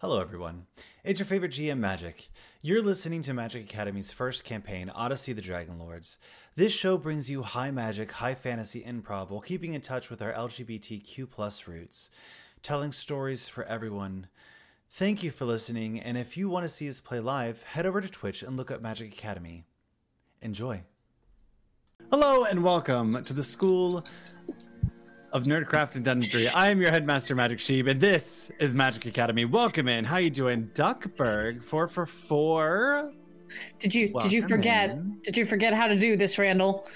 Hello, everyone. It's your favorite GM Magic. You're listening to Magic Academy's first campaign, Odyssey the Dragon Lords. This show brings you high magic, high fantasy improv while keeping in touch with our LGBTQ plus roots, telling stories for everyone. Thank you for listening, and if you want to see us play live, head over to Twitch and look up Magic Academy. Enjoy. Hello, and welcome to the School of Nerdcraft and Dungeonry. I am your headmaster, Magic Sheep, and this is Magic Academy. Welcome in. How you doing, Duckburg? Four for four. Did you did you forget? in. Did you forget how to do this, Randall?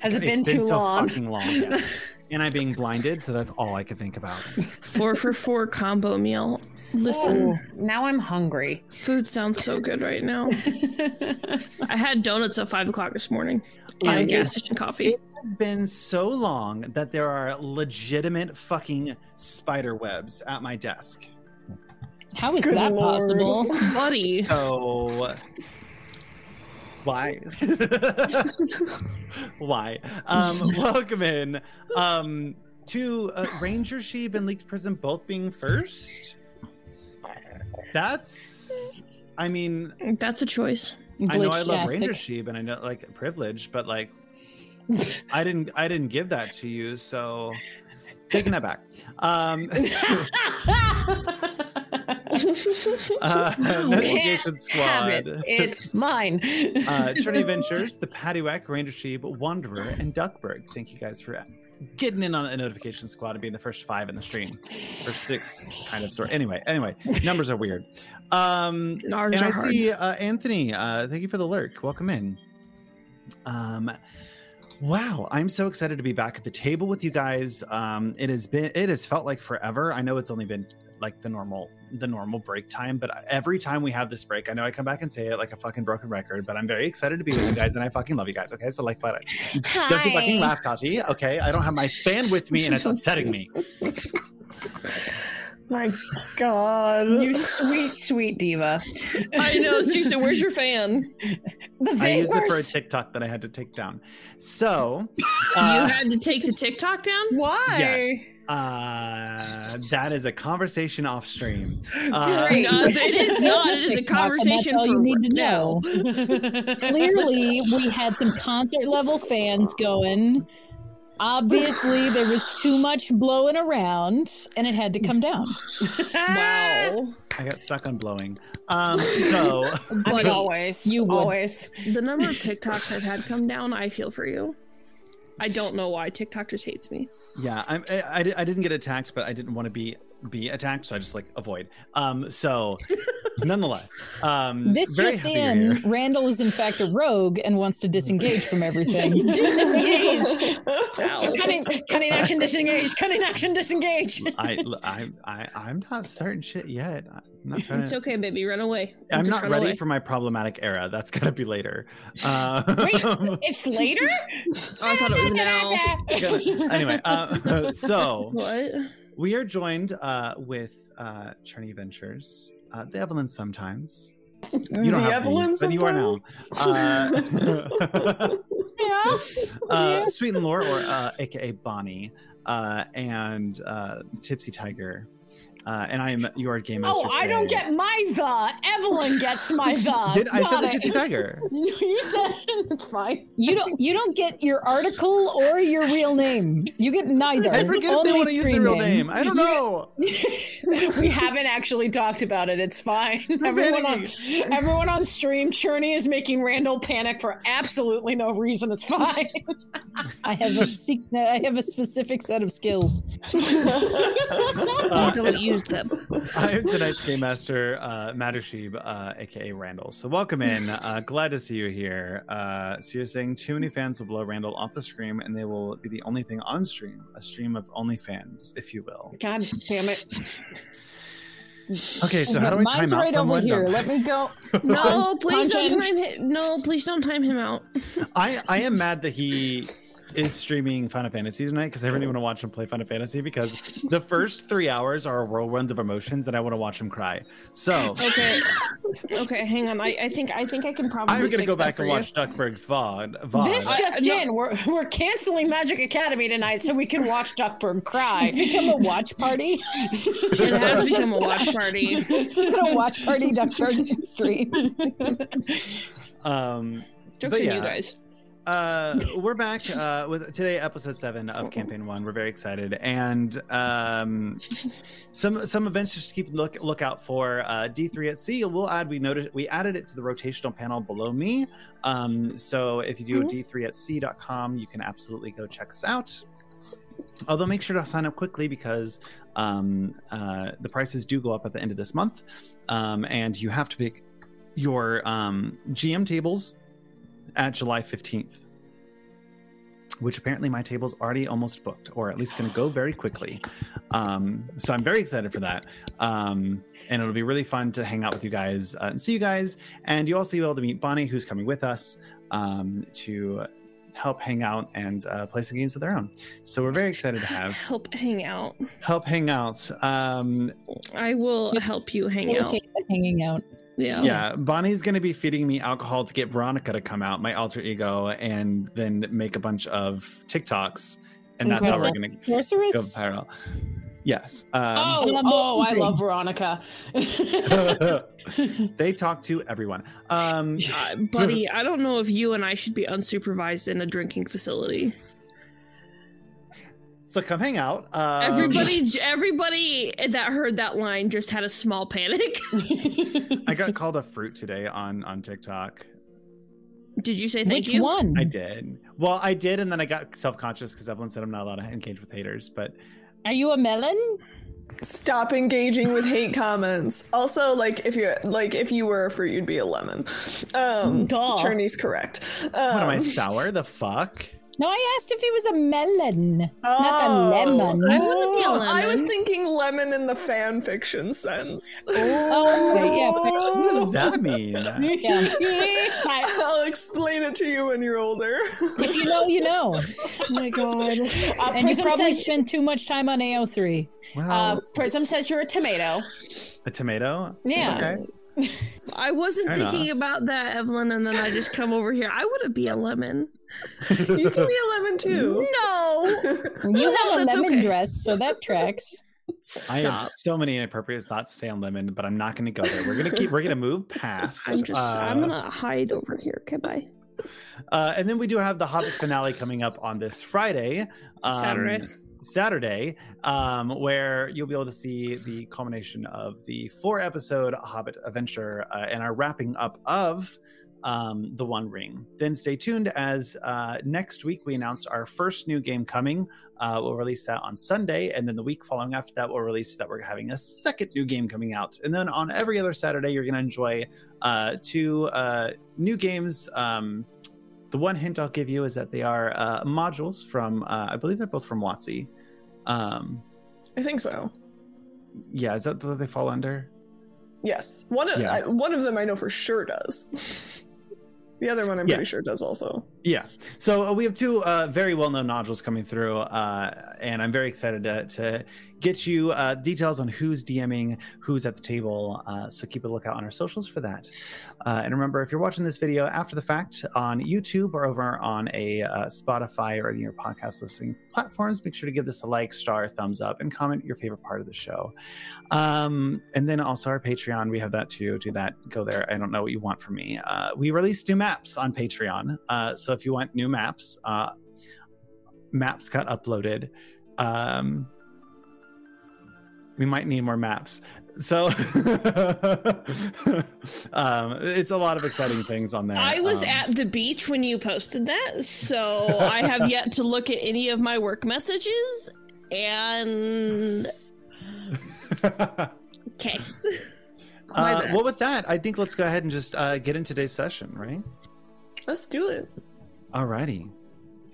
Has it It's been, too so long? fucking long. yeah. and I being blinded, so that's all I could think about. Four for four combo meal. Listen, Oh, now I'm hungry. food sounds so good right now. I had donuts at five o'clock this morning and I- gas station coffee. It's been so long that there are legitimate fucking spider webs at my desk. How is Good that lord. possible? Buddy, So why? why? Um, welcome in um, to uh, Ranger Sheep and Leaked Prison both being first. That's, I mean, that's a choice. I know I love. Ranger Sheep and I know like privilege, but like, I didn't, I didn't give that to you, so taking that back. Um, uh, Investigation Have it. Squad. It's mine. uh, Trinity Ventures, the Paddywhack, Ranger Sheep, Wanderer, and Duckburg. Thank you guys for getting in on a notification squad and being the first five in the stream. Or six, kind of sort. Anyway, anyway, numbers are weird. Um, and I are hard. see uh, Anthony. Uh, thank you for the lurk. Welcome in. Um, wow, I'm so excited to be back at the table with you guys. Um, it has been, it has felt like forever. I know it's only been like the normal, the normal break time, but every time we have this break, I know I come back and say it like a fucking broken record. But I'm very excited to be with you guys, and I fucking love you guys. Okay, so like, but don't you fucking laugh, Tati. Okay, I don't have my fan with me, and it's upsetting me. My God. You sweet, sweet diva. I know, seriously, where's your fan? The I used it for a TikTok that I had to take down. So, you uh, had to take the TikTok down? Why? yes, uh, that is a conversation off stream. Uh, No, it is not. It is a conversation that's all for you need to know. Clearly, we had some concert level fans going. Obviously, there was too much blowing around, and it had to come down. Wow. I got stuck on blowing. Um, so I mean, always. you would. always. the number of TikToks I've had come down, I feel for you. I don't know why. TikTok just hates me. Yeah, I'm, I, I, I didn't get attacked, but I didn't want to be be attacked, so I just like avoid. Um, so nonetheless, um, This very just in. Randall is in fact a rogue and wants to disengage from everything. Disengage. Ow. cunning, cunning action, disengage. Cunning action, disengage. I, I, I, I'm not starting shit yet. I'm not trying It's to. okay, baby. Run away. I'm Just not ready away. for my problematic era. That's gotta be later. Uh, Wait. It's later? Oh, I thought it was now. anyway, uh, so What? we are joined uh, with uh, Trinity Ventures, uh, the Evelyn sometimes. You don't have the, but you are now. Uh, yeah. uh, Sweet and Lore, or uh, AKA Bonnie, uh, and uh, Tipsy Tiger. Uh, and I am your game master. Oh, I don't get my the. Evelyn gets my the. Did I said Got the it. Tipsy Tiger? You said it's fine. You don't. You don't get your article or your real name. You get neither. I forget if they want to use their real name. I don't know. we haven't actually talked about it. It's fine. Everyone on, everyone on stream, Cherney is making Randall panic for absolutely no reason. It's fine. I have a sec- I have a specific set of skills. Uh, don't use them. I am tonight's game master, uh, Mattersheb, uh, aka Randall. So welcome in. Uh, glad to see you here. Uh, so you're saying too many fans will blow Randall off the stream, and they will be the only thing on stream, a stream of only fans, if you will. God damn it. Okay, so how do I time Mine's out right someone? over here. No. Let me go. No, please don't time him. No, please don't time him out. I I am mad that he is streaming Final Fantasy tonight because I really want to watch him play Final Fantasy because the first three hours are a whirlwind of emotions and I want to watch him cry. So Okay. Okay, hang on. I, I think I think I can probably. I'm gonna fix go back for and you. watch Duckburg's VOD. VOD. This just no. in, we're, we're canceling Magic Academy tonight so we can watch Duckburg cry. It's become a watch party. It has become a watch party. Just gonna watch party Duckburg stream. um, Jokes But on yeah. you guys. Uh, we're back uh, with today, episode seven of campaign one. We're very excited, and um, some some events just keep look look out for. Uh, D three at sea. We'll add. We noted we added it to the rotational panel below me. Um, so if you do Mhm. d3 at sea.com, you can absolutely go check us out. Although make sure to sign up quickly because um, uh, the prices do go up at the end of this month, um, and you have to pick your um, GM tables at July 15th. Which apparently my table's already almost booked, or at least going to go very quickly. Um, so I'm very excited for that. Um, and it'll be really fun to hang out with you guys uh, and see you guys. And you also be able to meet Bonnie, who's coming with us um, to help hang out and uh, play some games of their own. So we're very excited to have Help hang out. help hang out. Um, I will help you hang We'll out. take the hanging out. Yeah. yeah, Bonnie's going to be feeding me alcohol to get Veronica to come out, my alter ego, and then make a bunch of TikToks, and that's how we're going to go viral. Yes. Oh, Um, oh, I love Veronica. they talk to everyone. Um, Uh, buddy, I don't know if you and I should be unsupervised in a drinking facility. so come hang out. Um, everybody, everybody that heard that line just had a small panic. I got called a fruit today on on TikTok. Did you say thank Which you? one? I did. Well, I did, and then I got self conscious because Evelyn said I'm not allowed to engage with haters. But Are you a melon? Stop engaging with hate comments. Also, like if you like if you were a fruit, you'd be a lemon. Um, Duh. Cherney's correct. Um, what am I sour? The fuck? No, I asked if he was a melon, Oh, not a lemon. I wouldn't be a Oh, I was thinking lemon in the fan fiction sense. Oh, okay, yeah. What does that mean? yeah. I'll explain it to you when you're older. If you know, you know. Oh my god. Uh, And you probably says, spend too much time on AO3. Well, uh, Prism says you're a tomato. a tomato. Yeah. Okay. I wasn't Fair thinking enough. about that, Evelyn, and then I just come over here. I wouldn't be a lemon. You can be a lemon too. No. You No, have a lemon okay. dress, so that tracks. I have so many inappropriate thoughts to say on lemon, but I'm not going to go there. We're going to keep. We're going to move past. I'm just. uh, I'm gonna hide over here. Okay, bye. Uh, and then we do have the Hobbit finale coming up on this Friday, um, Saturday. Saturday, um, where you'll be able to see the culmination of the four-episode Hobbit adventure uh, and our wrapping up of um, the One Ring. Then stay tuned as uh, next week we announced our first new game coming. Uh, we'll release that on Sunday, and then the week following after that, we'll release that we're having a second new game coming out. And then on every other Saturday, you're going to enjoy uh, two uh, new games. Um, the one hint I'll give you is that they are uh, modules from, uh, I believe they're both from WotC. Um, I think so. yeah, is that what they fall under? Yes, one of Yeah. I, one of them I know for sure does. the other one I'm Yeah. pretty sure does also. Yeah. So uh, we have two uh, very well-known modules coming through, uh, and I'm very excited to, to get you uh, details on who's DMing, who's at the table. Uh, so keep a lookout on our socials for that. Uh, and remember, if you're watching this video after the fact on YouTube or over on a Spotify or any of your podcast listening platforms, make sure to give this a like, star, thumbs up, and comment your favorite part of the show. Um, and then also our Patreon, we have that too. Do that. Go there. I don't know what you want from me. We release new maps on Patreon. Uh, so if you want new maps, uh, maps got uploaded. Um, we might need more maps. So um, it's a lot of exciting things on there. I was Um, at the beach when you posted that, so I have yet to look at any of my work messages. And okay, uh, well, with that, I think let's go ahead and just uh, get in today's session, right? Let's do it. Alrighty.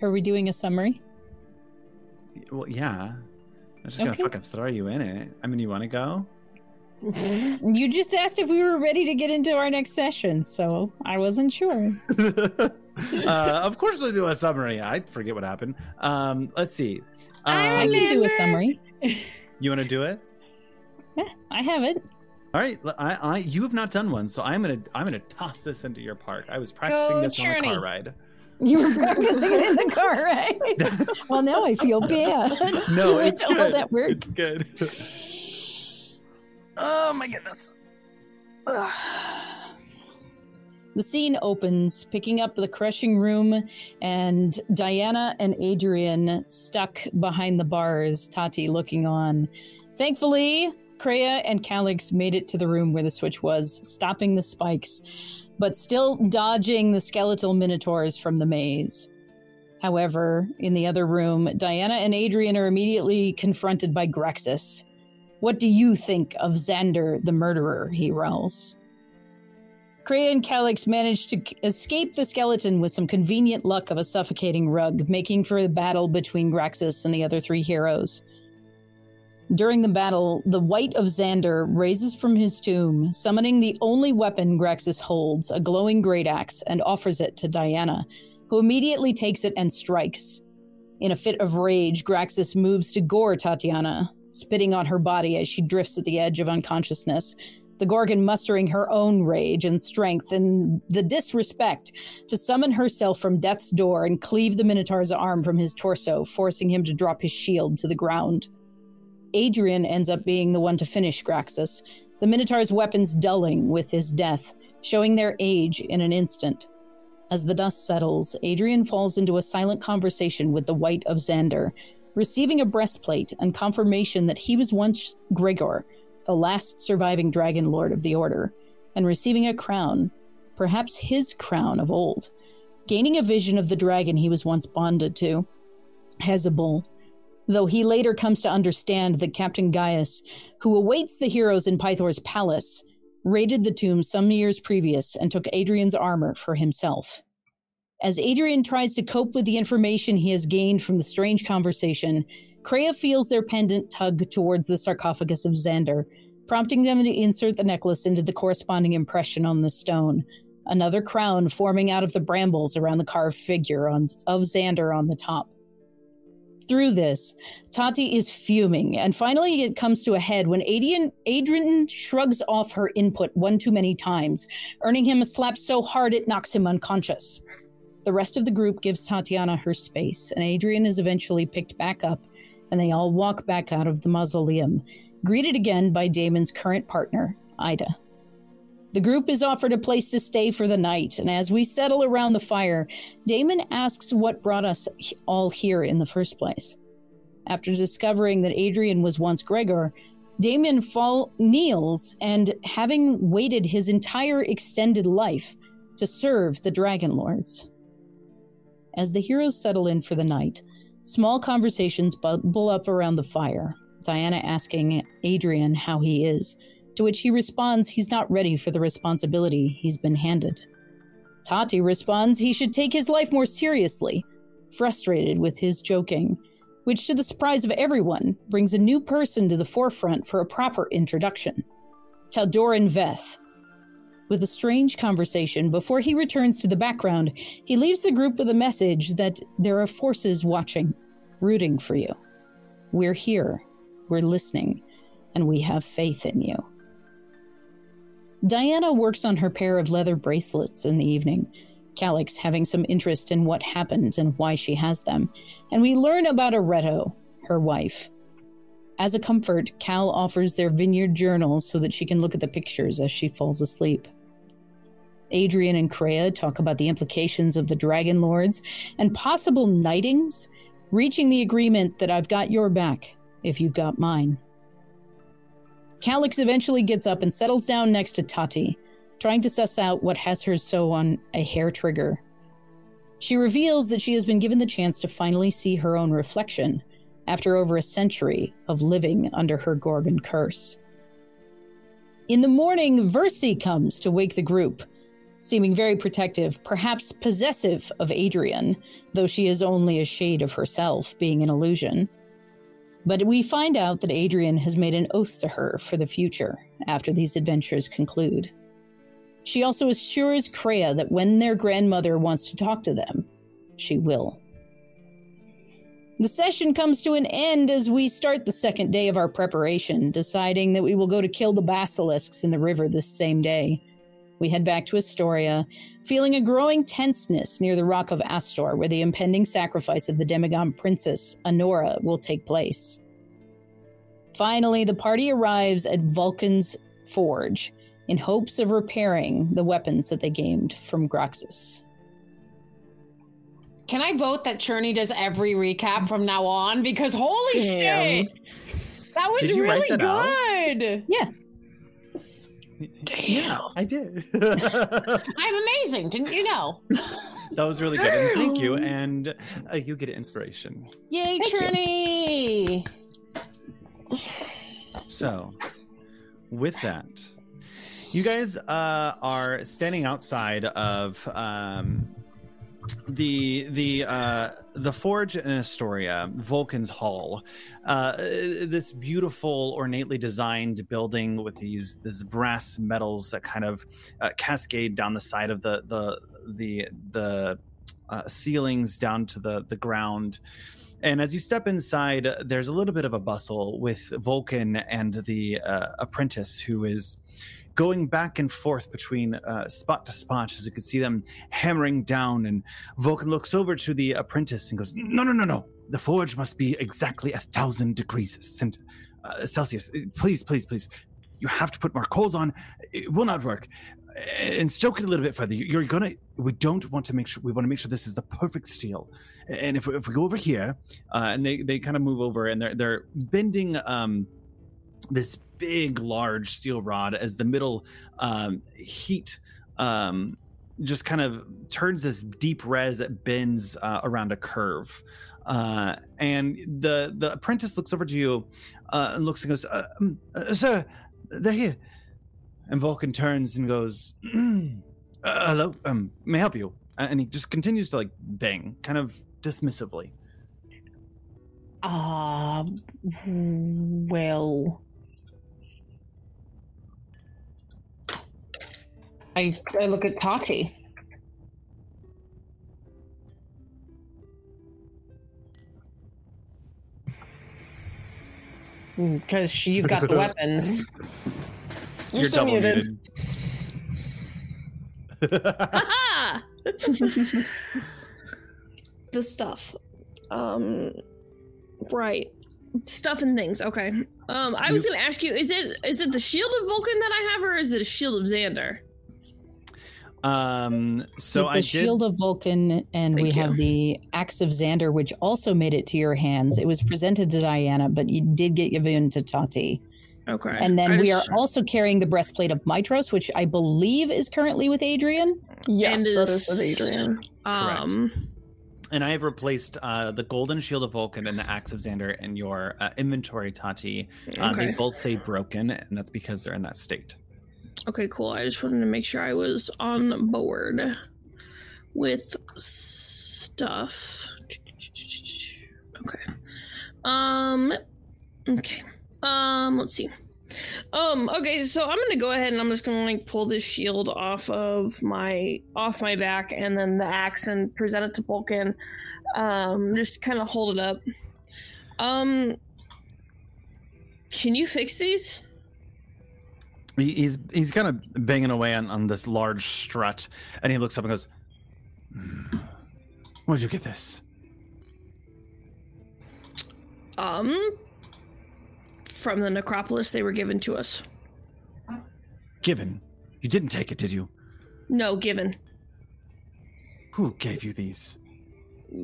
Are we doing a summary? Well, yeah. I'm just gonna fucking throw you in it. I mean, you want to go? You just asked if we were ready to get into our next session, so I wasn't sure. uh, of course, we'll do a summary. I forget what happened. Um, let's see. I Um, can do a summary. you want to do it? Yeah, I have it. All right, I, I, you have not done one, so I'm gonna, I'm gonna toss this into your park. I was practicing Go, this on a car ride. You were practicing it in the car, right? well, now I feel bad. No, it's all good. that work. It's good. oh my goodness. The scene opens, picking up the crushing room, and Diana and Adrian stuck behind the bars, Tati looking on. Thankfully, Kreia and Calix made it to the room where the switch was, stopping the spikes, but still dodging the skeletal minotaurs from the maze. However, in the other room, Diana and Adrian are immediately confronted by Grexus. What do you think of Xander the murderer? He growls. Kreia and Calix manage to escape the skeleton with some convenient luck of a suffocating rug, making for the battle between Graxus and the other three heroes. During the battle, the Wight of Xander raises from his tomb, summoning the only weapon Graxus holds, a glowing great axe, and offers it to Diana, who immediately takes it and strikes. In a fit of rage, Graxus moves to gore Tatiana, spitting on her body as she drifts at the edge of unconsciousness, the Gorgon mustering her own rage and strength and the disrespect to summon herself from death's door and cleave the Minotaur's arm from his torso, forcing him to drop his shield to the ground. Adrian ends up being the one to finish Graxus, the Minotaur's weapons dulling with his death, showing their age in an instant. As the dust settles, Adrian falls into a silent conversation with the Wight of Xander, receiving a breastplate and confirmation that he was once Gregor, the last surviving Dragon Lord of the Order, and receiving a crown, perhaps his crown of old, gaining a vision of the dragon he was once bonded to, Hezebel, though he later comes to understand that Captain Gaius, who awaits the heroes in Pythor's palace, raided the tomb some years previous and took Adrian's armor for himself. As Adrian tries to cope with the information he has gained from the strange conversation, Kreia feels their pendant tug towards the sarcophagus of Xander, prompting them to insert the necklace into the corresponding impression on the stone, another crown forming out of the brambles around the carved figure on, of Xander on the top. Through this, Tati is fuming, and finally it comes to a head when Adrian, Adrian shrugs off her input one too many times, earning him a slap so hard it knocks him unconscious. The rest of the group gives Tatiana her space, and Adrian is eventually picked back up, and they all walk back out of the mausoleum, greeted again by Damon's current partner, Ida. The group is offered a place to stay for the night, and as we settle around the fire, Damon asks what brought us all here in the first place. After discovering that Adrian was once Gregor, Damon fall kneels and, having waited his entire extended life, to serve the Dragon Lords. As the heroes settle in for the night, small conversations bubble up around the fire, Diana asking Adrian how he is, to which he responds he's not ready for the responsibility he's been handed. Tati responds he should take his life more seriously, frustrated with his joking, which, to the surprise of everyone, brings a new person to the forefront for a proper introduction Taldoran Veth. With a strange conversation, before he returns to the background, he leaves the group with a message that there are forces watching, rooting for you. We're here, we're listening, and we have faith in you. Diana works on her pair of leather bracelets in the evening, Calix having some interest in what happened and why she has them, and we learn about Areto, her wife. As a comfort, Cal offers their vineyard journals so that she can look at the pictures as she falls asleep. Adrian and Kreia talk about the implications of the Dragon Lords and possible knightings, reaching the agreement that I've got your back if you've got mine. Calix eventually gets up and settles down next to Tati, trying to suss out what has her so on a hair trigger. She reveals that she has been given the chance to finally see her own reflection after over a century of living under her Gorgon curse. In the morning, Versi comes to wake the group, seeming very protective, perhaps possessive of Adrian, though she is only a shade of herself, being an illusion. But we find out that Adrian has made an oath to her for the future after these adventures conclude. She also assures Kreia that when their grandmother wants to talk to them, she will. The session comes to an end as we start the second day of our preparation, deciding that we will go to kill the basilisks in the river this same day. We head back to Astoria, feeling a growing tenseness near the Rock of Astor, where the impending sacrifice of the demigod princess, Honora, will take place. Finally, the party arrives at Vulcan's forge in hopes of repairing the weapons that they gained from Groxus. Can I vote that Cherney does every recap from now on? Because holy Damn. shit, that was Did you write really that out? good. Yeah, Yeah, I did. I'm amazing, didn't you know? that was really good. And thank you. And uh, you get inspiration. Yay, Thank you. So, with that, you guys uh, are standing outside of um, the the uh, the forge in Astoria, Vulcan's Hall. Uh, this beautiful, ornately designed building with these these brass metals that kind of uh, cascade down the side of the the the the uh, ceilings down to the the ground. And as you step inside, there's a little bit of a bustle with Vulcan and the uh, apprentice who is going back and forth between uh, spot to spot as you can see them hammering down. And Vulcan looks over to the apprentice and goes, No, no, no, no. The forge must be exactly a thousand degrees cent- uh, Celsius. Please, please, please. You have to put more coals on. It will not work. And stoke it a little bit further. You're gonna. We don't want to make sure. We want to make sure this is the perfect steel. And if we, if we go over here, uh, and they, they kind of move over and they're they're bending um, this big large steel rod as the middle um, heat um, just kind of turns this deep res that bends uh, around a curve. Uh, and the the apprentice looks over to you uh, and looks and goes, uh, um, uh, "Sir, they're here." And Vulcan turns and goes, uh, "Hello, um, may I help you?" And he just continues to like bang, kind of dismissively. Uh, well. I, I look at Tati. Because you've got the weapons. You're, still muted. Aha! the stuff. Um right. Stuff and things. Okay. Um I was You- going to ask you is it is it the shield of Vulcan that I have or is it a shield of Xander? Um, so it's I a did. shield of Vulcan, and we you. have the axe of Xander, which also made it to your hands. It was presented to Diana, but you did get given to Tati. Okay. And then I we just- are also carrying the breastplate of Mitros, which I believe is currently with Adrian. Yes, And that is- is with Adrian. um And I have replaced uh, the golden shield of Vulcan and the axe of Xander in your uh, inventory, Tati. Uh, They both say broken, and that's because they're in that state. Okay, cool. I just wanted to make sure I was on board with stuff. Okay. Um okay. Um let's see. Um okay, so I'm going to go ahead and I'm just going to like pull this shield off of my off my back and then the axe and present it to Vulcan. Um just kind of hold it up. Um can you fix these? He, he's he's kind of banging away on, on this large strut, and he looks up and goes, "Hmm, "Where'd you get this?" Um, from the necropolis they were given to us. Given. You didn't take it, did you? No, given. Who gave you these?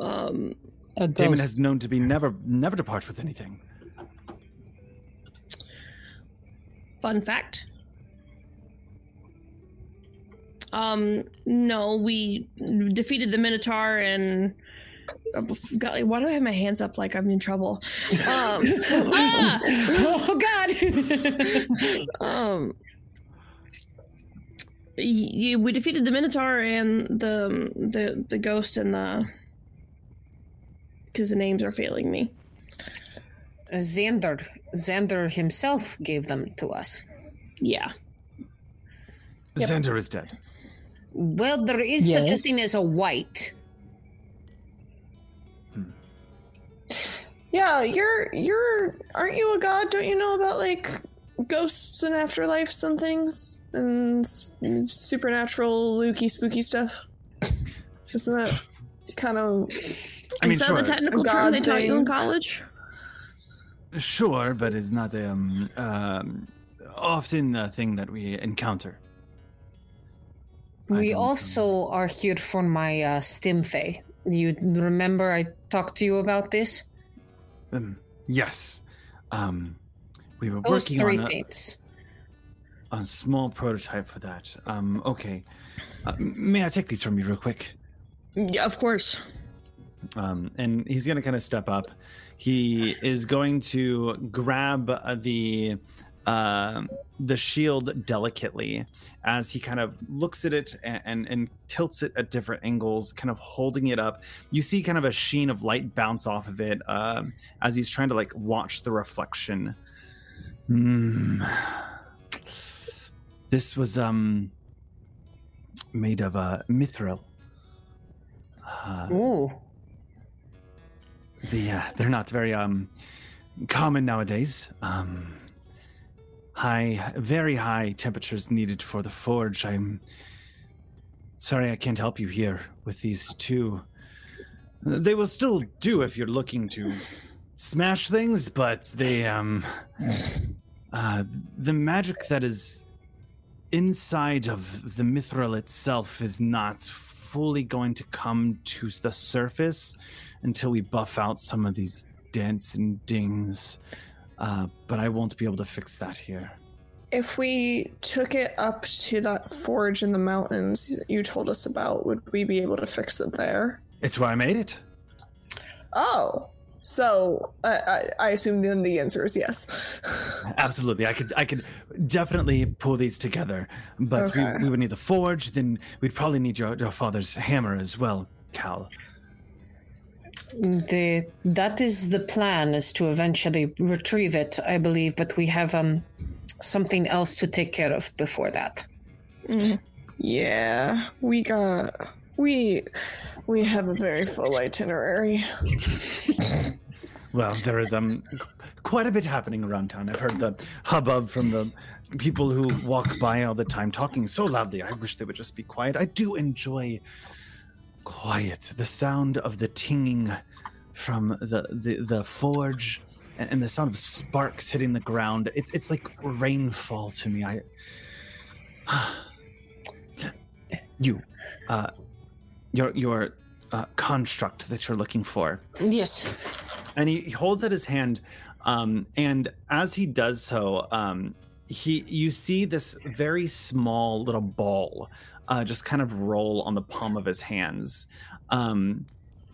Um, A Damon has known to be never never departs with anything. fun fact. Um, no, we defeated the Minotaur and. uh, God, why do I have my hands up like I'm in trouble? Um, ah! oh God! um y- y- we defeated the minotaur and the the the ghost and the because the names are failing me Xander, Xander himself gave them to us. yeah Xander is dead. Well, there is such a thing as a wight. Yeah, you're you're aren't you a god? Don't you know about like ghosts and afterlives and things and supernatural lukey spooky stuff? Isn't that kind of I mean, Is that sure, the technical term they taught you in college? sure, but it's not um, um, often a thing that we encounter. We also are here for my uh, Stimfay. You remember I talked to you about this? Um, yes. Um, we were Those working three on a, things. a small prototype for that. Um, okay. Uh, may I take these from you real quick? Yeah, of course. Um, and he's going to kind of step up. He is going to grab uh, the uh, the shield delicately as he kind of looks at it and, and, and tilts it at different angles, kind of holding it up. You see kind of a sheen of light bounce off of it uh, as he's trying to like watch the reflection. Hmm. This was um made of uh, mithril. Uh, Ooh. the uh, they're not very um common nowadays. Um, high, very high temperatures needed for the forge. I'm sorry I can't help you here with these two. They will still do if you're looking to smash things, but they um uh, the magic that is inside of the mithril itself is not fully going to come to the surface until we buff out some of these dents and dings. Uh, but I won't be able to fix that here. if we took it up to that forge in the mountains you told us about, would we be able to fix it there? It's where I made it. Oh, so I I, I assume then the answer is yes. Absolutely, I could, I could definitely pull these together. But Okay. we, we would need the forge. Then we'd probably need your, your father's hammer as well, Cal. The that is the plan is to eventually retrieve it, I believe, but we have um something else to take care of before that. yeah, we got we we have a very full itinerary. Well, there is um quite a bit happening around town. I've heard the hubbub from the people who walk by all the time talking so loudly. I wish they would just be quiet. I do enjoy quiet. The sound of the tinging from the the, the forge and, the sound of sparks hitting the ground. It's it's like rainfall to me. I you uh your your uh, construct that you're looking for Yes. and he, he holds out his hand um, and as he does so um, he you see this very small little ball uh, just kind of roll on the palm of his hands um,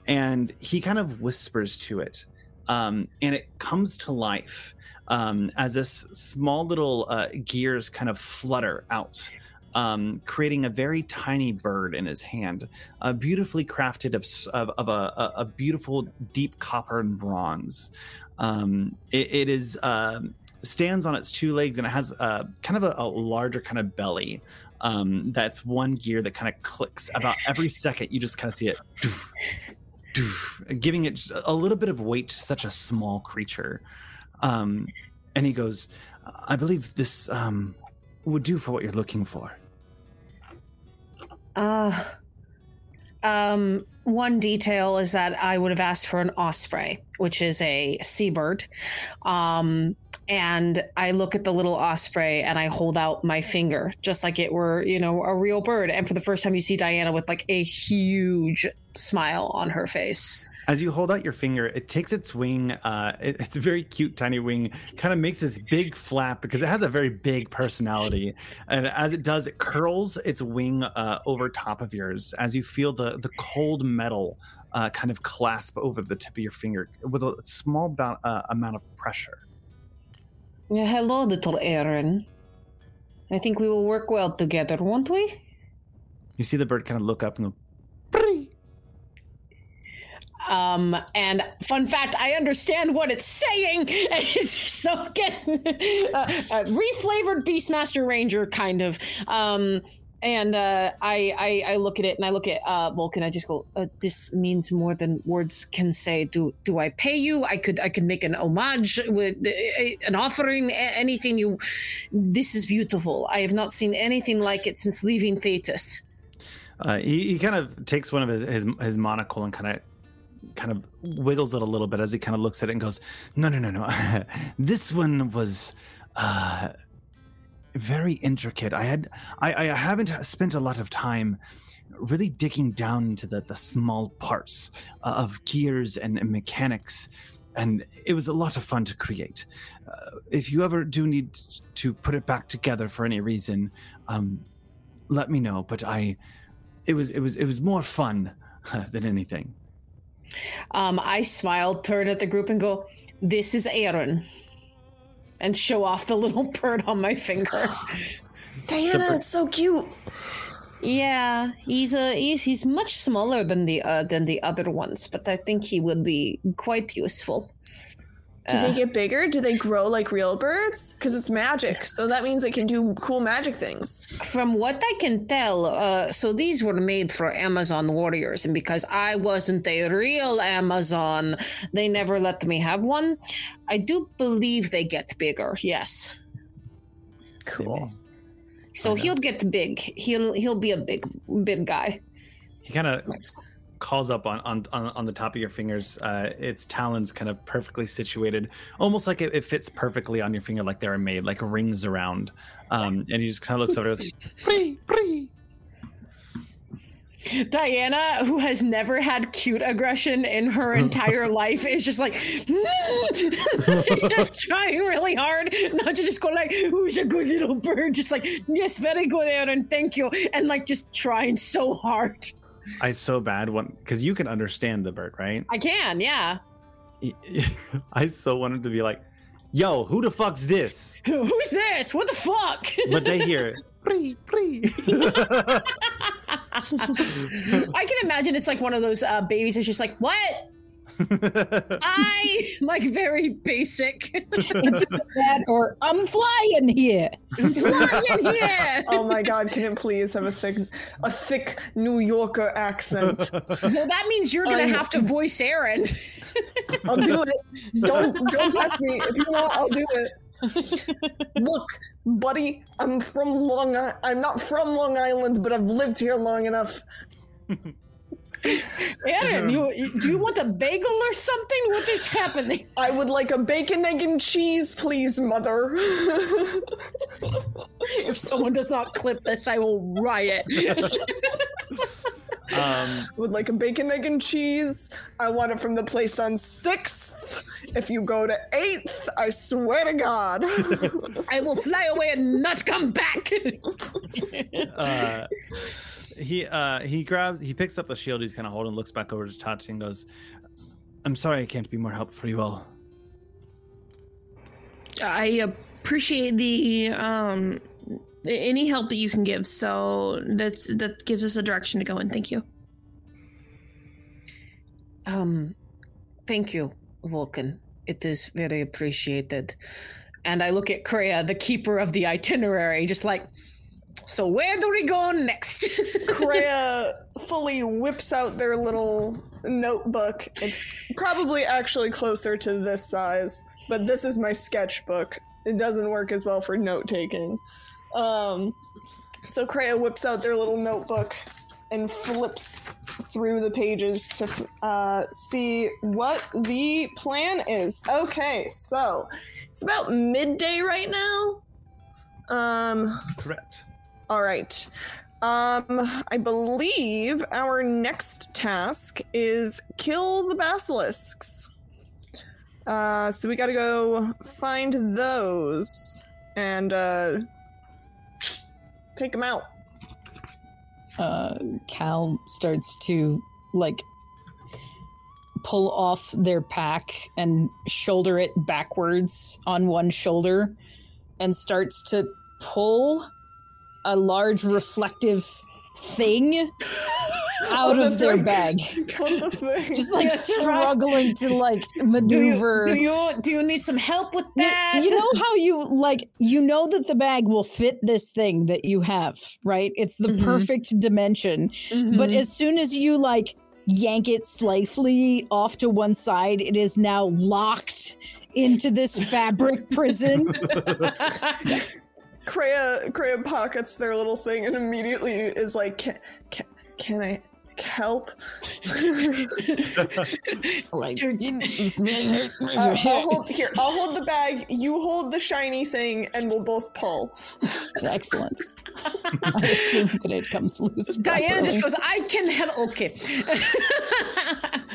and he kind of whispers to it um, and it comes to life um, as this small little uh, gears kind of flutter out um, creating a very tiny bird in his hand uh, beautifully crafted of, of, of a, a, beautiful deep copper and bronze. Um, it, it is um stands on its two legs and it has uh, kind of a, a larger kind of belly. Um, that's one gear that kind of clicks about every second. You just kind of see it, doof, doof, giving it a little bit of weight to such a small creature. Um, and he goes, "I believe this um, would do for what you're looking for." Uh um one detail is that I would have asked for an osprey, which is a seabird. Um and I look at the little osprey and I hold out my finger just like it were, you know, a real bird. And for the first time you see Diana with like a huge smile on her face. As you hold out your finger, it takes its wing. Uh, it- it's a very cute, tiny wing. Kind of makes this big flap because it has a very big personality. And as it does, it curls its wing uh, over top of yours. As you feel the the cold metal uh, kind of clasp over the tip of your finger with a small bou- uh, amount of pressure. Yeah, hello, little Aaron. I think we will work well together, won't we? You see the bird kind of look up and go. "Pree." Um, and fun fact, I understand what it's saying. so again, uh, uh, reflavored Beastmaster Ranger kind of. Um, and uh, I, I I look at it and I look at uh, Vulcan. I just go, uh, "This means more than words can say." Do do I pay you? I could I could make an homage with uh, an offering, anything you. This is beautiful. I have not seen anything like it since leaving Thetis. Uh, he, he kind of takes one of his his, his monocle and kind of kind of wiggles it a little bit as he kind of looks at it and goes, "No, no, no, no. this one was uh, very intricate. I had I, I haven't spent a lot of time." Really digging down into the, the small parts of gears and, and mechanics, and it was a lot of fun to create. Uh, if you ever do need to put it back together for any reason, um, let me know. But I, it was it was it was more fun than anything. Um, I smile, turn at the group, and go, "This is Aaron," and show off the little bird on my finger. Diana, it's so cute. Yeah, he's a he's he's much smaller than the uh, than the other ones, but I think he would be quite useful. Do Uh, they get bigger? Do they grow like real birds? Because it's magic, so that means they can do cool magic things. From what I can tell, uh, so these were made for Amazon warriors, and because I wasn't a real Amazon, they never let me have one. I do believe they get bigger. Yes. Cool. So he'll get big. He'll he'll be a big big guy. He kind of calls up on, on on the top of your fingers. Uh, its talons kind of perfectly situated, almost like it, it fits perfectly on your finger, like they were made, like rings around. Um, and he just kind of looks over and goes. Diana, who has never had cute aggression in her entire life, is just like just trying really hard not to just go like, "Who's a good little bird?" Just like, "Yes, very good, Aaron, thank you," and like just trying so hard. I so bad one because you can understand the bird, right? I can, yeah. I so wanted to be like, "Yo, who the fuck's this?" Who's this? What the fuck? But they hear, "Free, free." I can imagine it's like one of those uh, babies. It's just like, what? I like very basic. That or I'm flying here. Flying here. Oh my god, can it please have a thick a thick New Yorker accent? Well, that means you're gonna I'm- have to voice Aaron. I'll do it. Don't don't test me. If you want, I'll do it. Look, buddy, I'm from Long I- I'm not from Long Island, but I've lived here long enough. Aaron, you, you- do you want a bagel or something? What is happening? I would like a bacon, egg, and cheese, please, mother. If someone does not clip this, I will riot. um, would like a bacon, egg, and cheese. I want it from the place on 6th. If you go to 8th, I swear to God. I will fly away and not come back. uh, he uh, he grabs, he picks up the shield he's kind of holding, looks back over to Tati and goes, "I'm sorry, I can't be more help for you all." I appreciate the um any help that you can give. So that's that gives us a direction to go in. Thank you. Um, thank you, Vulcan. It is very appreciated. And I look at Kreia, the keeper of the itinerary, just like, so where do we go next? Kreia fully whips out their little notebook. It's probably actually closer to this size, but this is my sketchbook. It doesn't work as well for note taking. Um, so Kreia whips out their little notebook and flips through the pages to uh, see what the plan is. Okay, so it's about midday right now. Um, Correct. All right. Um, I believe our next task is kill the basilisks. Uh, so we gotta go find those and uh, take them out. uh, Cal starts to like pull off their pack and shoulder it backwards on one shoulder and starts to pull a large reflective thing out Oh, of their right. bag. The. Just like Yes, right. struggling to like Do you, maneuver. do you do you need some help with that? You, know how you like you know that the bag will fit this thing that you have, right? It's the Mhm. perfect dimension. But Mhm. as soon as you like yank it slightly off to one side, it is now locked into this fabric prison. Kreia, Kreia pockets their little thing and immediately is like, can, can, can I help? like Uh, I'll hold, here, I'll hold the bag, you hold the shiny thing, and we'll both pull. excellent. I assume that it comes loose. Diana just goes, I can help. Okay.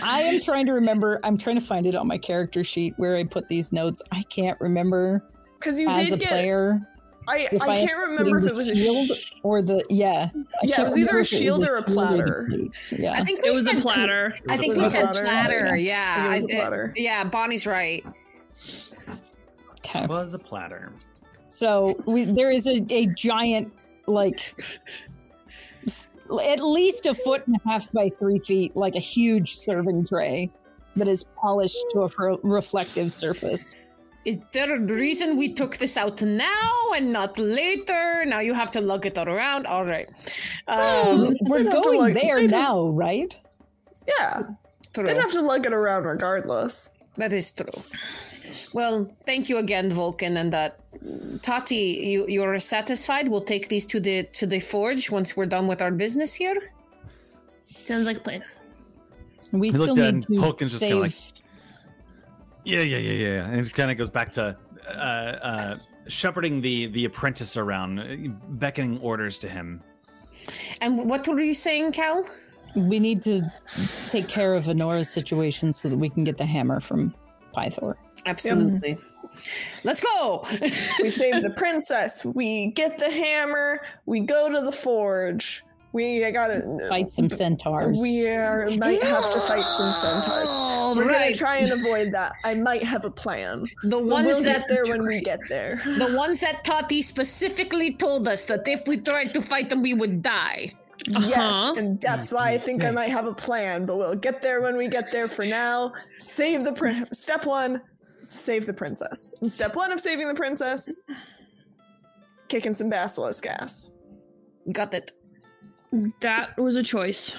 I am trying to remember. I'm trying to find it on my character sheet where I put these notes. I can't remember Because you as a did get. player I, if I can't remember if it was a shield sh- or the yeah. I Yeah, it was either a if it shield or a platter. Yeah, I think we It was a said platter. I think we said platter. platter. I Yeah. it was a I- platter. yeah, Bonnie's right. okay. Was a platter. So we, there is a, a giant, like, f- at least a foot and a half by three feet, like a huge serving tray that is polished to a reflective surface. Is there a reason we took this out now and not later? Now you have to lug it all around. All right. Um, We're They'd have to, going like- there now, right? Yeah, true. they'd have to lug it around regardless. That is true. Well, thank you again, Vulcan, and that Tati. You you're satisfied? We'll take these to the to the forge once we're done with our business here. Sounds like a plan. We He still looked at need it to and Polkin's just kinda save. Yeah, yeah, yeah, yeah. yeah. And it kind of goes back to uh, uh, shepherding the the apprentice around, uh, beckoning orders to him. And what were you saying, Cal? we need to take care of Honora's situation so that we can get the hammer from Pythor. Absolutely. Let's go. We save the princess. We get the hammer. We go to the forge. We gotta Fight some centaurs. We are, might have to fight some centaurs. All We're gonna try and avoid that. I might have a plan. the ones we'll that get there when we get there. the ones that Tati specifically told us that if we tried to fight them, we would die. Yes, uh-huh. and that's why I think I might have a plan. But we'll get there when we get there. For now, save the prin. Step one, save the princess. And step one of saving the princess, kicking some basilisk ass. Got it. That was a choice.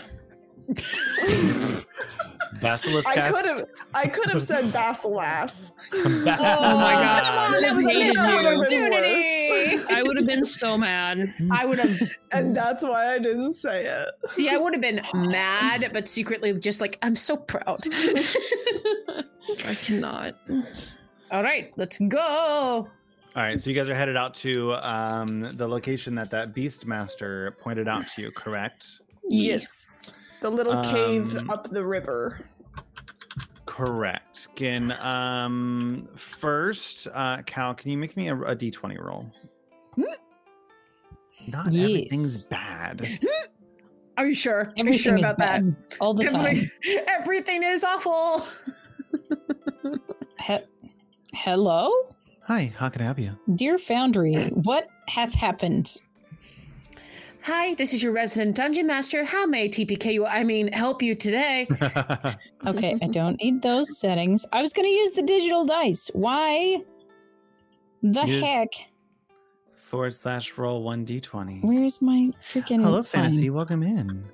Basilisk I could have, I could have said basilas. Oh my ah. god, that was a That missed would've opportunity. I would have been so mad. I would have and that's why I didn't say it. see. I would have been mad, but secretly just like I'm so proud. I cannot. All right, let's go. All right, so you guys are headed out to um, the location that that Beastmaster pointed out to you, correct? Yes, the little cave Um, up the river. Correct. Can um first, uh, Cal, can you make me a, a d20 roll? Not Yes. everything's bad. Are you sure? Are you Everything sure is about that? all the time. Everything is awful. He- Hello, Hi, how can I help you? dear Foundry. What hath happened? Hi, this is your resident dungeon master. How may I TPK you? I mean, help you today? Okay, I don't need those settings. I was going to use the digital dice. Why? The Use- heck? Forward slash roll one d20. Where's my freaking? Hello, fine. fantasy. Welcome in.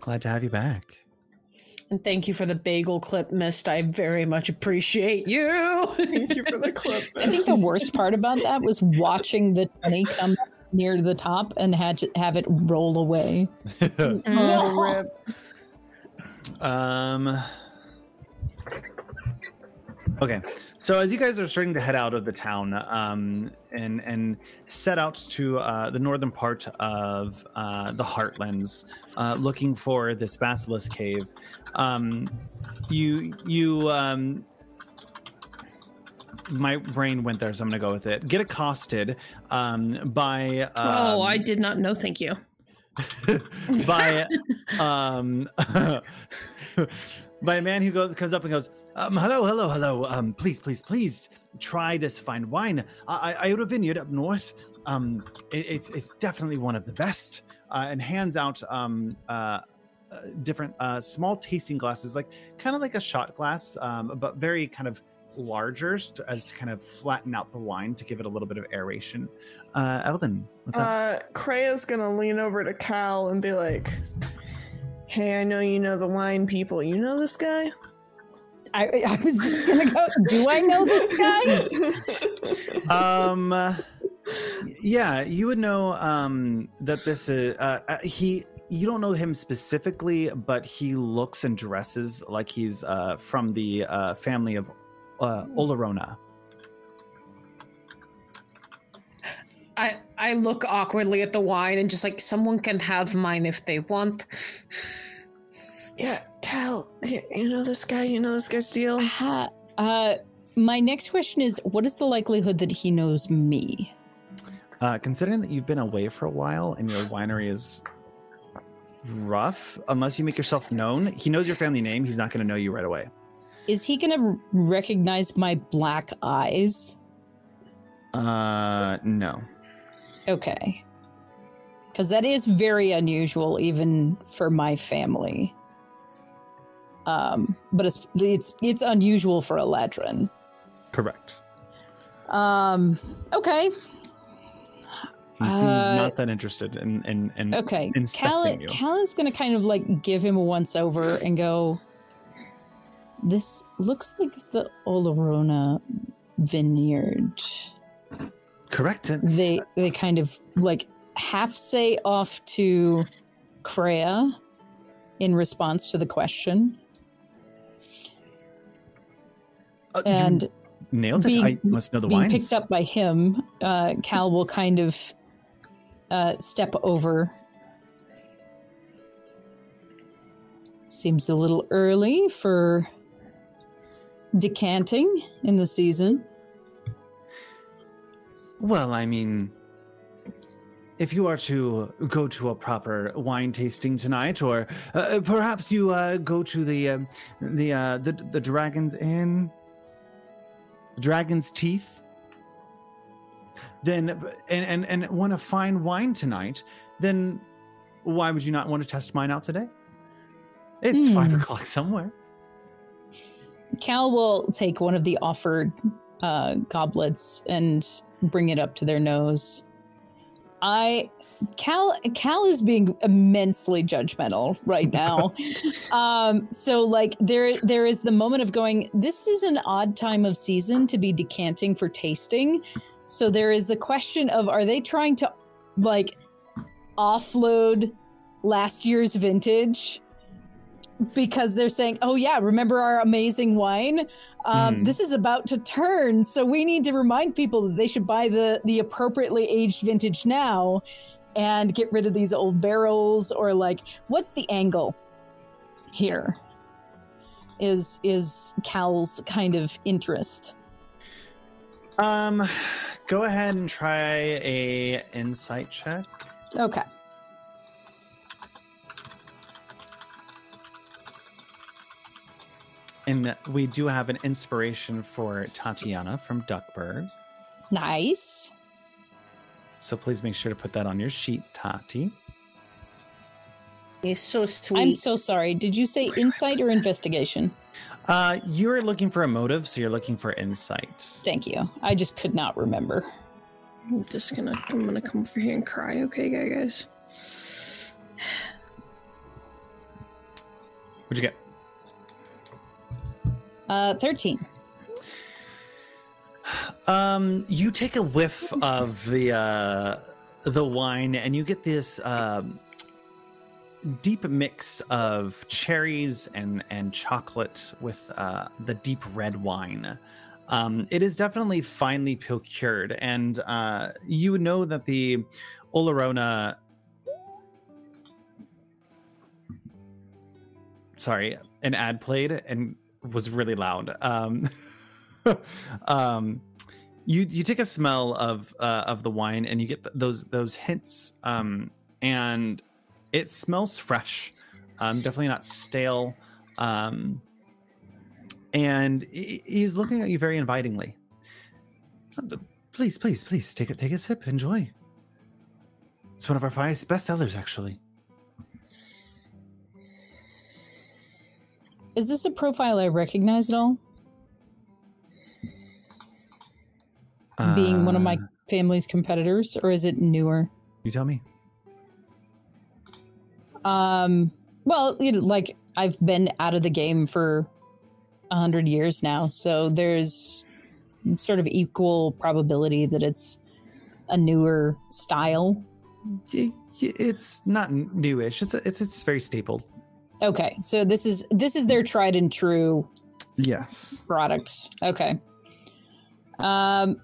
Glad to have you back. And thank you for the bagel clip, Mist. I very much appreciate you. Thank you for the clip. I think the worst part about that was watching the twenty come near the top and had to have it roll away. Oh, rip. Um. Okay, so as you guys are starting to head out of the town, um, and and set out to uh, the northern part of uh, the Heartlands, uh, looking for this basilisk cave, um, you you um, my brain went there, so I'm gonna go with it. Get accosted um, by um, oh, I did not know. Thank you. by um by a man who goes comes up and goes um hello hello hello um please please please try this fine wine i i own a vineyard up north um it, it's it's definitely one of the best uh, and hands out um, uh, uh, different uh, small tasting glasses, like kind of like a shot glass, um, but very kind of larger as to kind of flatten out the wine to give it a little bit of aeration. Uh, Eldon, what's up? Uh, Kreia's gonna lean over to Cal and be like, "Hey, I know you know the wine people. You know this guy? I, I was just gonna go. Do I know this guy? um yeah you would know um that this is uh uh, he you don't know him specifically but he looks and dresses like he's uh from the uh family of uh Olorona I I look awkwardly at the wine and just like someone can have mine if they want. yeah, Cal, you, you know this guy. You know this guy's deal. Ha- uh, my next question is: What is the likelihood that he knows me? uh considering that you've been away for a while and your winery is rough unless you make yourself known he knows your family name he's not going to know you right away Is he gonna recognize my black eyes? uh no Okay. Because that is very unusual, even for my family. Um, but it's it's it's unusual for Eladrin. correct Um, okay, he seems Uh, not that interested in in, in okay. inspecting Cal, you Cal is gonna kind of like give him a once over and go. This looks like the Olorona vineyard. Correct They they kind of like half say off to Kreia in response to the question. Uh, and nailed it. being- I must know the being wines. picked up by him, uh, Cal will kind of uh, step over. Seems a little early for decanting in the season. Well, I mean, if you are to go to a proper wine tasting tonight, or uh, perhaps you uh, go to the um the, uh, the the Dragon's Inn, Dragon's Teeth, then and and, and want a fine wine tonight, then why would you not want to test mine out today? It's Hmm. five o'clock somewhere. Cal will take one of the offered uh, goblets and bring it up to their nose. I Cal Cal is being immensely judgmental right now. um, so like there there is the moment of going. This is an odd time of season to be decanting for tasting. So there is the question of are they trying to like offload last year's vintage because they're saying, "Oh yeah, remember our amazing wine? Um, Mhm. This is about to turn, so we need to remind people that they should buy the the appropriately aged vintage now, and get rid of these old barrels." Or like, what's the angle here? Is is Cal's kind of interest? Um, go ahead and try a insight check. Okay. And we do have an inspiration for Tatiana from Duckburg. Nice. So please make sure to put that on your sheet, Tati. He's so sweet. I'm so sorry. Did you say insight or investigation? Uh, you're looking for a motive, so you're looking for insight. Thank you. I just could not remember. I'm just gonna I'm gonna come over here and cry, okay guys? What'd you get? Uh, 13. Um, you take a whiff of the uh, the wine, and you get this um, deep mix of cherries and and chocolate with uh, the deep red wine. Um, it is definitely finely procured, and uh, you know that the Olorona. Sorry, an ad played and was really loud. Um, um, you you take a smell of uh, of the wine and you get th- those those hints, um, and it smells fresh. Um, definitely not stale. Um, and he's looking at you very invitingly. Please, please, please take it. Take a sip. Enjoy. It's one of our finest bestsellers, actually. Is this a profile I recognize at all? Being one of my Uh, family's competitors, or is it newer? You tell me. Um, well, you know, like I've been out of the game for a hundred years now, so there's sort of equal probability that it's a newer style. It's not newish. It's a, it's it's very staple. Okay, so this is this is their tried and true Yes. products. Okay. Um,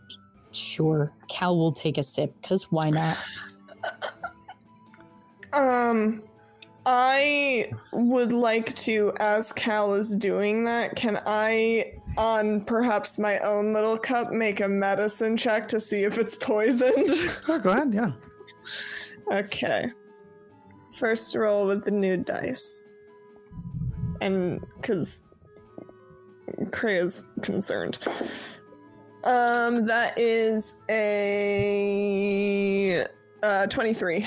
sure. Cal will take a sip because why not? Um, I would like to, as Cal is doing that, can I, on perhaps my own little cup, make a medicine check to see if it's poisoned? Oh, go ahead. Yeah. okay. First roll with the new dice. And because Kreia's concerned. Um, that is a uh, 23.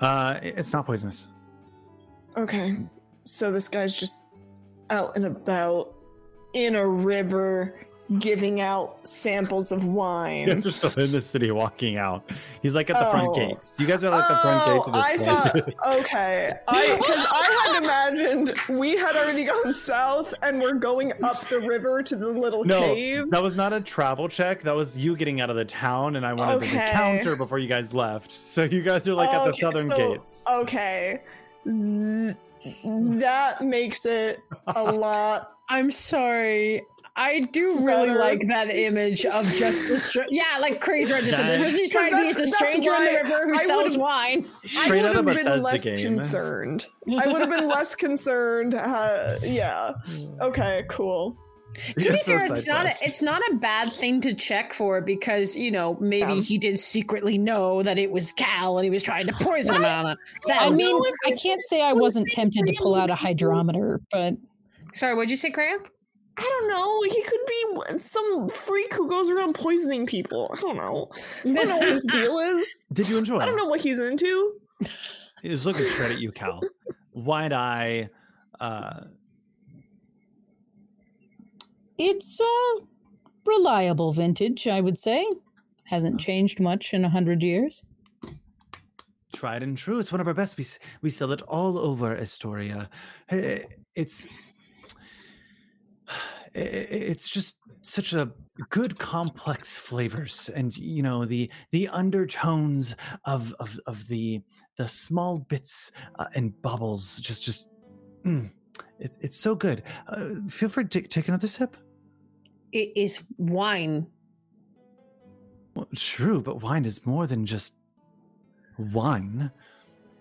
Uh, it's not poisonous. Okay. So this guy's just out and about in a river giving out samples of wine. You guys are still in the city walking out. He's like at the front Oh. gates. You guys are like the front gates of oh, this I place. thought okay. I because I had imagined we had already gone south and we're going up the river to the little No, cave. that was not a travel check. That was you getting out of the town, and I wanted Okay. the counter before you guys left. So you guys are like at the southern so- gates. Okay. That makes it a lot. I'm sorry. I do really Better. like that image of just the str- yeah, like crazy red. Just That- the person who's trying to be is a That's- that's stranger in the river who I sells wine. Straight I would have been less game. concerned. I would have been less concerned. Uh, yeah. Okay. Cool. To be fair, it's not a, it's not a bad thing to check for because you know maybe Yeah. he did secretly know that it was Cal and he was trying to poison him on it. That I don't mean, I can't say I wasn't tempted to pull out a hydrometer, but sorry, what'd you say, Kreia? I don't know. He could be some freak who goes around poisoning people. I don't know. I don't know what his deal is. Did you enjoy? I don't know what he's into. He was looking straight at you, Cal. Wide eye. Uh, it's a reliable vintage, I would say. Hasn't changed much in a hundred years. tried and true. It's one of our best. We we sell it all over Astoria. It's i- i- it's just such a good complex flavors and you know the the undertones of of of the the small bits uh, and bubbles just just mm, it, it's so good. Uh, feel free to take, take another sip. It is wine. Well, true but wine is more than just wine.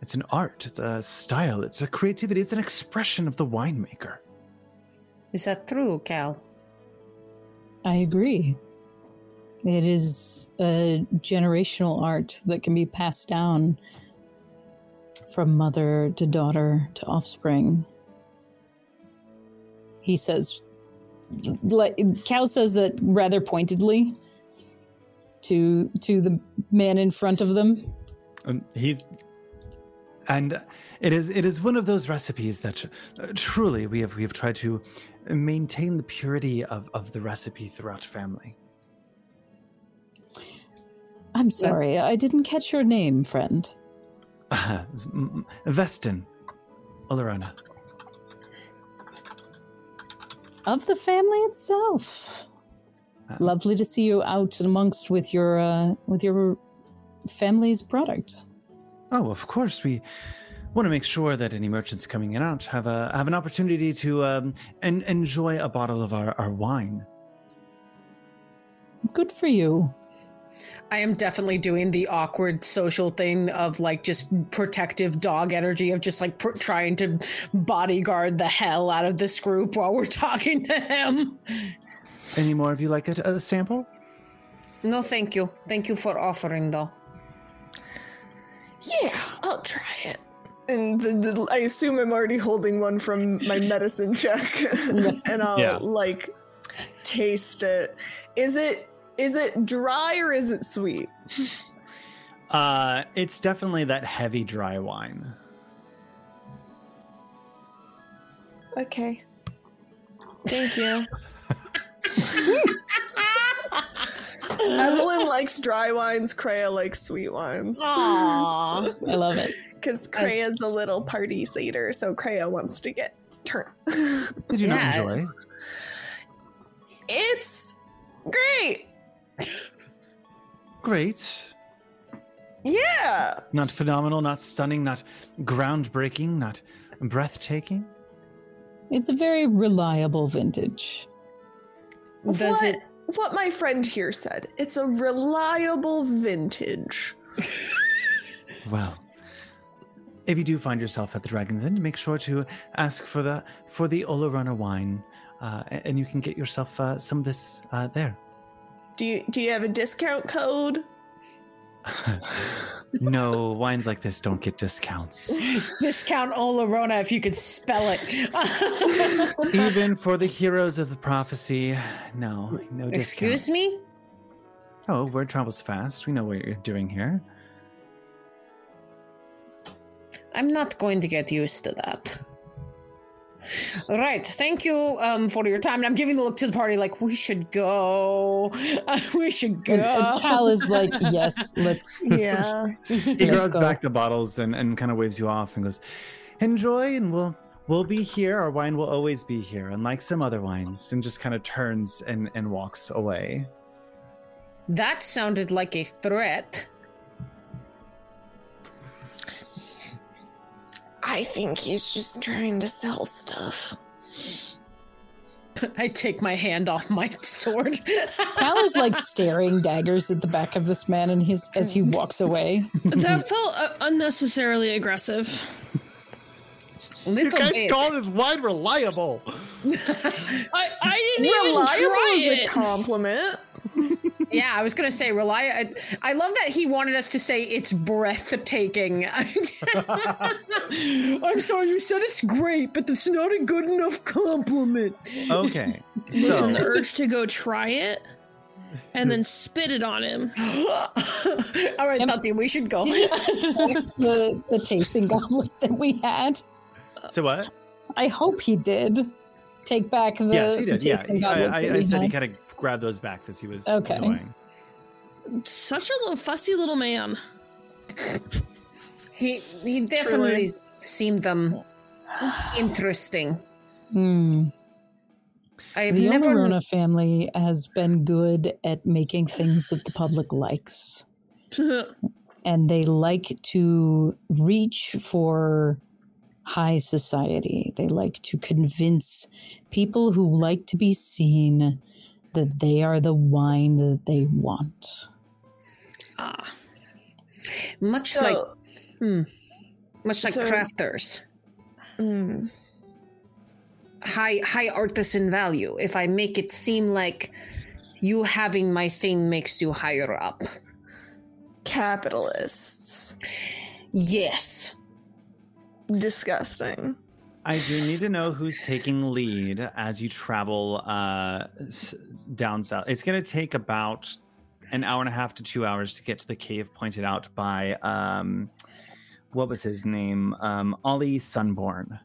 It's an art. It's a style. It's a creativity. It's an expression of the winemaker Is that true, Cal? I agree. It is a generational art that can be passed down from mother to daughter to offspring. He says, like Cal says that rather pointedly to to the man in front of them. Um, he's and it is it is one of those recipes that uh, truly we have we have tried to maintain the purity of of the recipe throughout family. I'm sorry, I didn't catch your name, friend. Vestin, Olorona. Of the family itself. Uh, Lovely to see you out and amongst with your uh, with your family's product. Oh, of course we want to make sure that any merchants coming in out have a have an opportunity to um, en- enjoy a bottle of our, our wine. Good for you. I am definitely doing the awkward social thing of like just protective dog energy of just like pr- trying to bodyguard the hell out of this group while we're talking to him. Any more of you like a, a sample? No, thank you. Thank you for offering, though. Yeah, I'll try it. And the, the, I assume I'm already holding one from my medicine check, and I'll Yeah. like taste it. Is it is it dry or is it sweet? Uh, it's definitely that heavy dry wine. Okay. Thank you. Evelyn likes dry wines. Kreia likes sweet wines. Aww. I love it. Because Kreia's a little party satyr, so Kreia wants to get turned. Did you Yeah. not enjoy? it's great. Great. Yeah. Not phenomenal, not stunning, not groundbreaking, not breathtaking. It's a very reliable vintage. Does what, it? What my friend here said. It's a reliable vintage. Well, if you do find yourself at the Dragon's Inn, make sure to ask for the for the Olorona wine, uh, and you can get yourself uh, some of this uh, there. Do you do you have a discount code? no, wines like this don't get discounts. Discount Olorona if you could spell it. Even for the heroes of the prophecy, no, no discount. Excuse me? Oh, word travels fast. We know what you're doing here. I'm not going to get used to that. All right, thank you um, for your time. And I'm giving the look to the party like, we should go. we should go. And, and Cal is like, yes, let's. Yeah. He Let's grabs go. back the bottles and, and kind of waves you off and goes, "Enjoy, and we'll we'll be here. Our wine will always be here, unlike some other wines." And just kind of turns and and walks away. that sounded like a threat. I think he's just trying to sell stuff. I take my hand off my sword. Cal is like staring daggers at the back of this man and his as he walks away. that felt uh, unnecessarily aggressive. Little bit. his wine reliable. I, I didn't even Reliable try is a compliment. Yeah, I was gonna say rely. I, I love that he wanted us to say it's breathtaking. I'm sorry, you said it's great, but that's not a good enough compliment. Okay, Listen, the urge to go try it and then spit it on him. All right, Tati, we should go. the the tasting goblet that we had. so what? I hope he did take back the yes, he did. Yeah, tasting I, goblet I, that I we said he kind of grabbed those back because he was Okay. going. Such a little fussy little man. he he definitely seemed them interesting. Hmm. I've The never. Omarona family has been good at making things that the public likes. and they like to reach for high society. They like to convince people who like to be seen that they are the wine that they want. ah. much So, like hmm, much like so- crafters. mm, high high artisan value if i make it seem like you having my thing makes you higher up capitalists. yes Disgusting. I do need to know who's taking lead as you travel uh, down south. It's going to take about an hour and a half to two hours to get to the cave pointed out by um, what was his name? Um, Ollie Sunborn.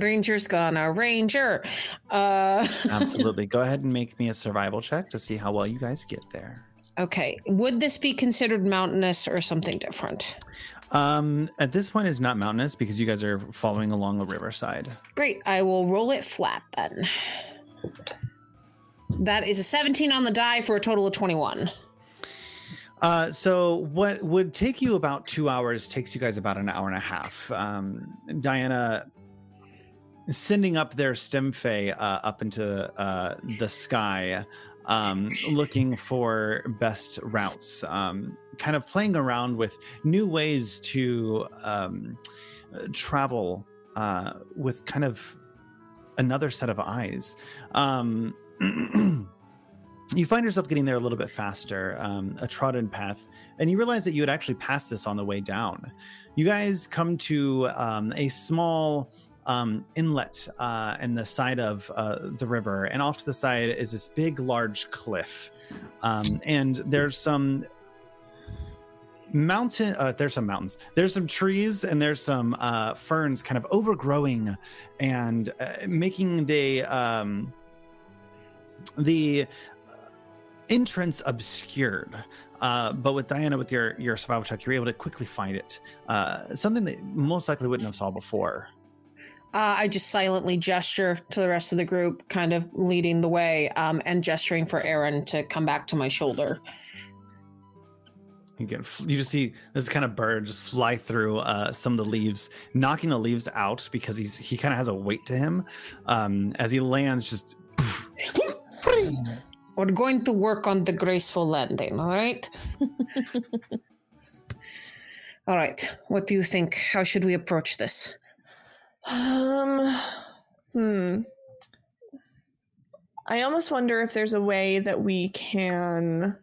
ranger's gonna ranger uh Absolutely. Go ahead and make me a survival check to see how well you guys get there. okay would this be considered mountainous or something different Um, at this point, it's not mountainous because you guys are following along a riverside. great i will roll it flat then that is a 17 on the die for a total of 21 Uh, so what would take you about two hours takes you guys about an hour and a half. Um, Diana sending up their stem fay uh, up into uh, the sky, um, looking for best routes, um, kind of playing around with new ways to um, travel uh, with kind of another set of eyes. Um, you find yourself getting there a little bit faster, um, a trodden path, and you realize that you had actually passed this on the way down. You guys come to um, a small um, inlet uh, in the side of uh, the river, and off to the side is this big, large cliff. Um, and there's some mountain uh, there's some mountains. There's some trees and there's some uh, ferns kind of overgrowing and uh, making the um, the entrance obscured. Uh, but with diana with your your survival check you're able to quickly find it. Uh, something that most likely wouldn't have saw before Uh, I just silently gesture to the rest of the group, kind of leading the way, um, and gesturing for Aaron to come back to my shoulder. You get you just see this kind of bird just fly through uh, some of the leaves, knocking the leaves out because he's he kind of has a weight to him. Um, as he lands, just We're going to work on the graceful landing, all right? all right. What do you think? How should we approach this? Um, hmm. I almost wonder if there's a way that we can.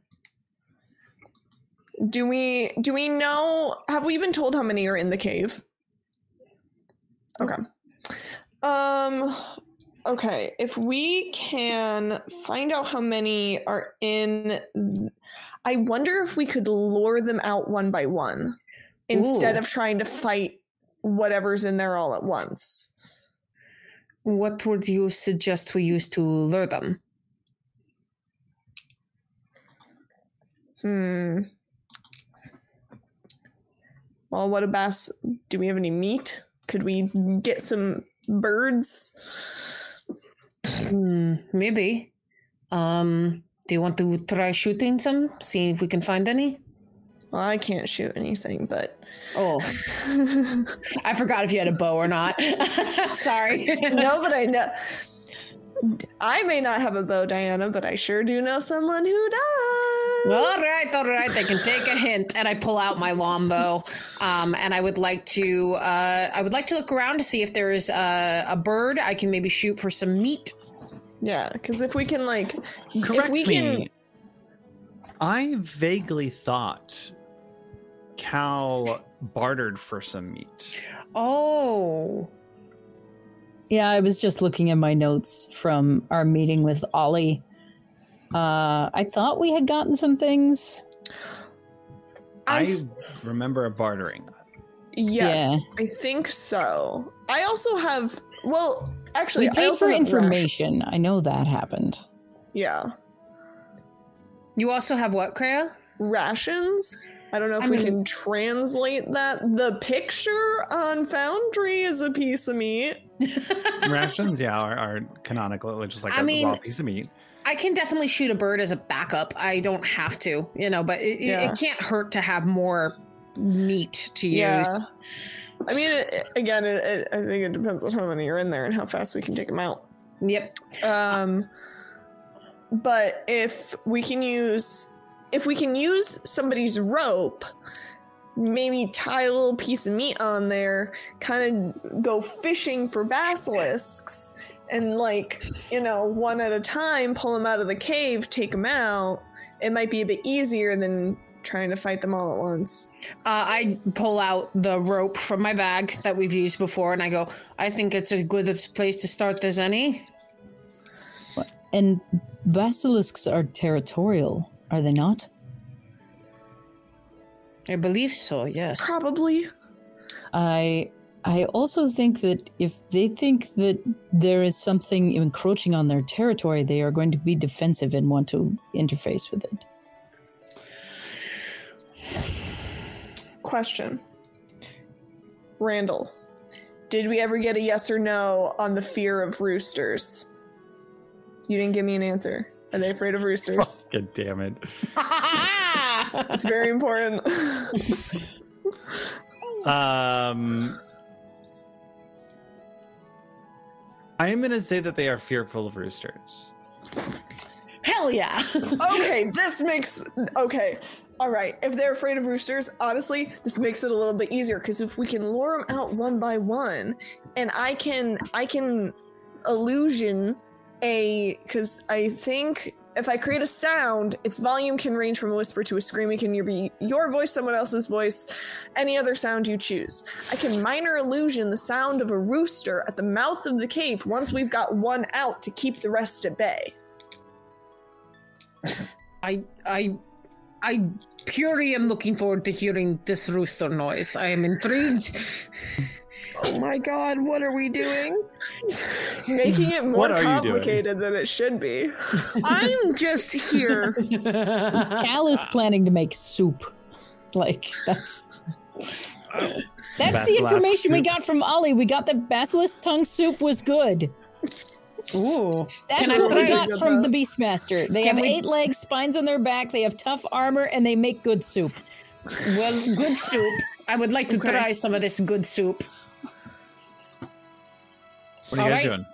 Do we do we know? Have we been told how many are in the cave? Okay. Um. Okay. If we can find out how many are in, th- I wonder if we could lure them out one by one instead Ooh. of trying to fight whatever's in there all at once. What would you suggest we use to lure them? Hmm. Well, what about? Bass do we have any meat? Could we get some birds? Hmm, maybe. Um, do you want to try shooting some? See if we can find any? Well, I can't shoot anything, but Oh, I forgot if you had a bow or not. Sorry. no, but I know. I may not have a bow, Diana, but I sure do know someone who does. All right, all right. They can take a hint, and I pull out my longbow. Um, and I would like to, uh, I would like to look around to see if there is a, a bird I can maybe shoot for some meat. Yeah, because if we can, like, correct if we me. can, I vaguely thought Cal bartered for some meat. Oh, Yeah, I was just looking at my notes from our meeting with Ollie. Uh, I thought we had gotten some things. I, I remember a bartering. yes, Yeah. I think so. I also have. Well, actually, we I paid for information. rations. I know that happened. Yeah, you also have what, Kreia? rations. I don't know if I we mean- can translate that. The picture on Foundry is a piece of meat. Rations, yeah, are, are canonical, just like I a mean- raw piece of meat. I can definitely shoot a bird as a backup. I don't have to, you know, but it, it- Yeah. it can't hurt to have more meat to use. Yeah. I mean, it, it- again, it, it, I think it depends on how many are in there and how fast we can take them out. Yep. Um, but if we can use, if we can use somebody's rope, maybe tie a little piece of meat on there, kind of go fishing for basilisks, and like you know, one at a time, pull them out of the cave, take them out. It might be a bit easier than trying to fight them all at once. Uh, I pull out the rope from my bag that we've used before, and I go. I think it's a good place to start as any. And basilisks are territorial, are they not? I believe so. Yes. Probably. I I also think that if they think that there is something encroaching on their territory, they are going to be defensive and want to interface with it. Question. Randall, did we ever get a yes or no on the fear of roosters? You didn't give me an answer. Are they afraid of roosters? God damn it. it's very important. Um, I am going to say that they are fearful of roosters. Hell yeah. okay, this makes okay. All right, if they're afraid of roosters, honestly, this makes it a little bit easier because if we can lure them out one by one, and I can I can illusion a because I think if I create a sound, its volume can range from a whisper to a scream. It can be your voice, someone else's voice, any other sound you choose. I can minor illusion the sound of a rooster at the mouth of the cave once we've got one out to keep the rest at bay. I I I purely am looking forward to hearing this rooster noise. I am intrigued. Oh my god, what are we doing? Making it more What are you doing? complicated than it should be. I'm just here. Cal is planning to make soup. Like that's that's the Basilisk information we soup. got from Ollie. We got that basilisk tongue soup was good. Ooh. That's Can I what we try? got from the Beastmaster. They Can have we- eight legs, spines on their back. They have tough armor, and they make good soup. Well, good soup. I would like to Okay. try some of this good soup. What are you guys Alright. doing?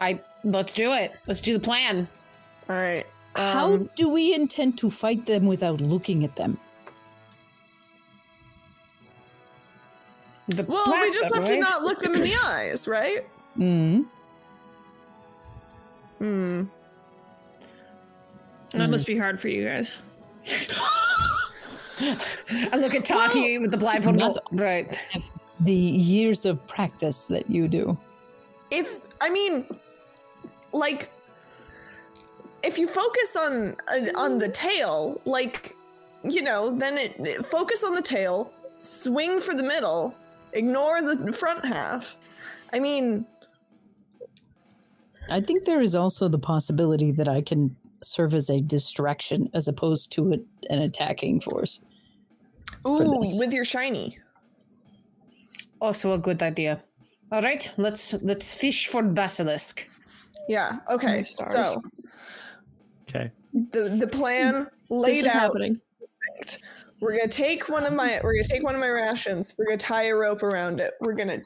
I let's do it. Let's do the plan. All right. How Um, do we intend to fight them without looking at them? The well, we just platform, have to not look them in the eyes, right? Hmm. Hmm. That must be hard for you guys. I look at Tati with the blindfold. Not- right. The years of practice that you do. If I mean, like, if you focus on uh, on the tail, like, you know, then it, it- focus on the tail, swing for the middle, ignore the front half. I mean, I think there is also the possibility that I can serve as a distraction as opposed to a, an attacking force. ooh, with your shiny. Also a good idea. All right, let's let's fish for basilisk. Yeah. Okay. So Okay. the the plan laid This is out. happening. succinct. We're gonna take one of my we're gonna take one of my rations. We're gonna tie a rope around it. We're gonna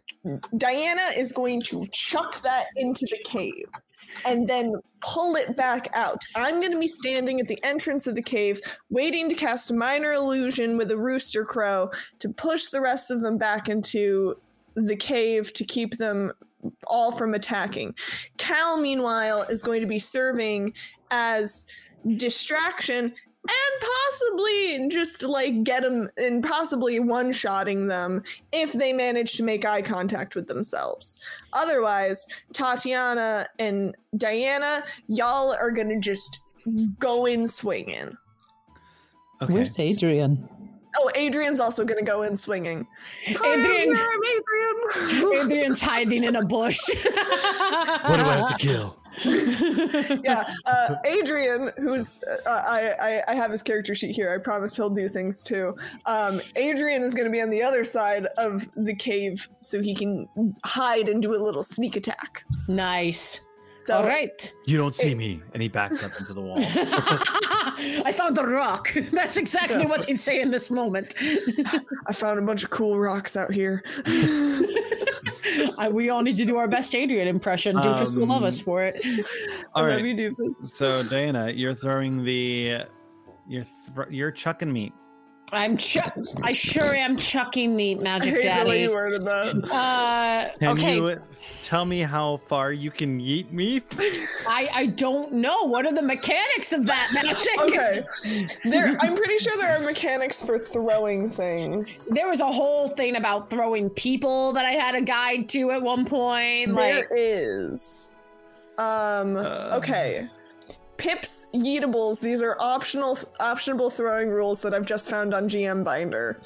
Diana is going to chuck that into the cave and then pull it back out. I'm gonna be standing at the entrance of the cave, waiting to cast a minor illusion with a rooster crow to push the rest of them back into the cave to keep them all from attacking. Cal, meanwhile, is going to be serving as distraction and possibly just like get them and possibly one shotting them if they manage to make eye contact with themselves. Otherwise, Tatiana and Diana, y'all are gonna just go in swinging. Okay. Where's Adrian? Oh, Adrian's also gonna go in swinging. Hi, Adrian- I'm Adrian. Adrian's hiding in a bush. what do I have to kill? yeah, uh, Adrian, who's uh, I, I I have his character sheet here. I promise he'll do things too. Um, Adrian is going to be on the other side of the cave, so he can hide and do a little sneak attack. nice. So All right. You don't see me. And he backs up into the wall. I found a rock. That's exactly what he'd say in this moment. I found a bunch of cool rocks out here. I, we all need to do our best Adrian impression. Doofus will love Um, us for it. All I right. love you, Doofus. So Diana, you're throwing the you're thr you're chucking meat. I'm chuck. I sure am chucking meat, I Magic hate the way Daddy. you worded that. Uh, Can okay, you tell me how far you can yeet me? I I don't know. What are the mechanics of that magic? Okay, there. I'm pretty sure there are mechanics for throwing things. There was a whole thing about throwing people that I had a guide to at one point. Like, There is. Um. Uh. okay. Pips yeetables. These are optional, optionable throwing rules that I've just found on GM Binder.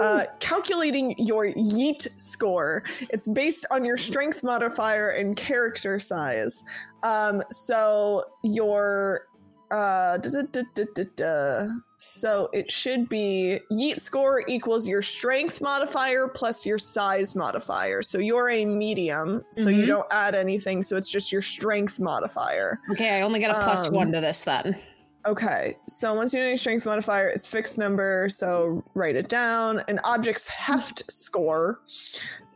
Uh, calculating your yeet score. It's based on your strength modifier and character size. Um. So your uh. duh, duh, duh. So it should be yeet score equals your strength modifier plus your size modifier. So you're a medium, so you Mhm. don't add anything. So it's just your strength modifier. okay, I only got a plus Um, one to this then. Okay, so once you know your strength modifier, it's fixed number, so write it down. An object's heft score.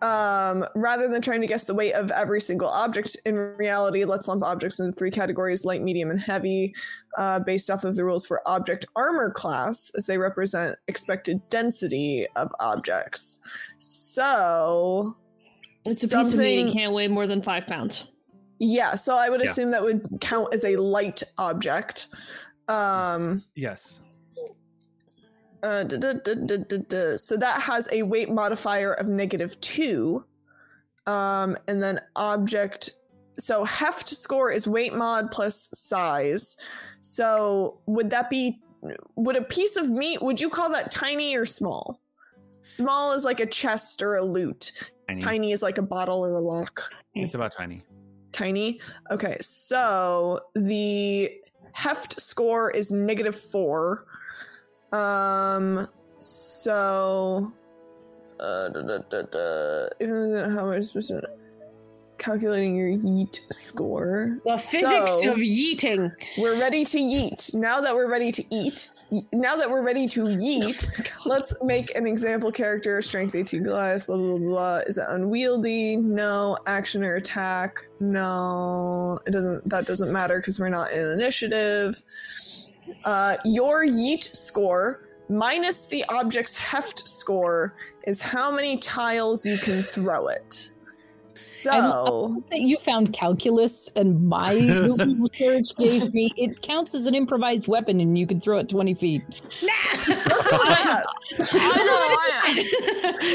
Um, rather than trying to guess the weight of every single object, in reality, let's lump objects into three categories light, medium, and heavy, uh, based off of the rules for object armor class, as they represent expected density of objects. So. It's a piece of meat. something- It can't weigh more than five pounds. Yeah, so I would Yeah. assume that would count as a light object. Um, Yes. Uh, duh, duh, duh. So that has a weight modifier of negative two. Um, and then object. So heft score is weight mod plus size. So would that be would a piece of meat? Would you call that tiny or small? Small is like a chest or a loot. Tiny. Tiny is like a bottle or a lock. It's about tiny. Tiny. Okay, so the heft score is negative four. Um, so uh, da, da, da, da. how am I supposed to calculating your yeet score? The physics So- of yeeting. We're ready to yeet. Now that we're ready to eat, now that we're ready to yeet, let's make an example character. Strength 18 Goliath, blah, blah, blah, blah. Is it unwieldy? No. Action or attack? No. It doesn't, that doesn't matter because we're not in initiative. Uh, your yeet score minus the object's heft score is how many tiles you can throw it. So. that you found calculus and my Google research gave me it counts as an improvised weapon and you can throw it 20 feet Let's go with that.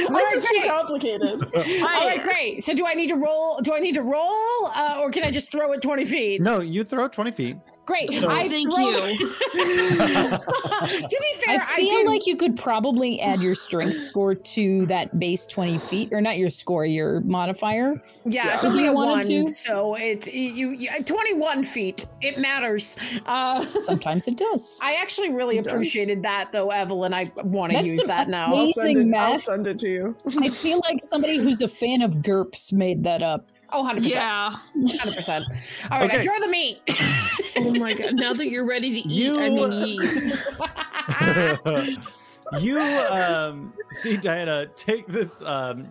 This is too complicated. All right, great. So do I need to roll? Do I need to roll, uh, or can I just throw it twenty feet? No, you throw 20 feet. Great. So- I Thank throw- you. to be fair, i I, feel did. like you could probably add your strength score to that base 20 feet or not your score your modifier yeah, it's only a one, to. so it's you, you. Twenty-one feet. It matters. Uh, sometimes it does I actually really It does. appreciated that, though, Evelyn. I want to use that now. I'll send, it, I'll send it to you. i feel like somebody who's a fan of GURPS made that up Oh, 100 percent. Yeah. Hundred percent. All right, I Okay. throw the meat. Oh my god. Now that you're ready to eat, I You- mean yeet. you um, see Diana take this um,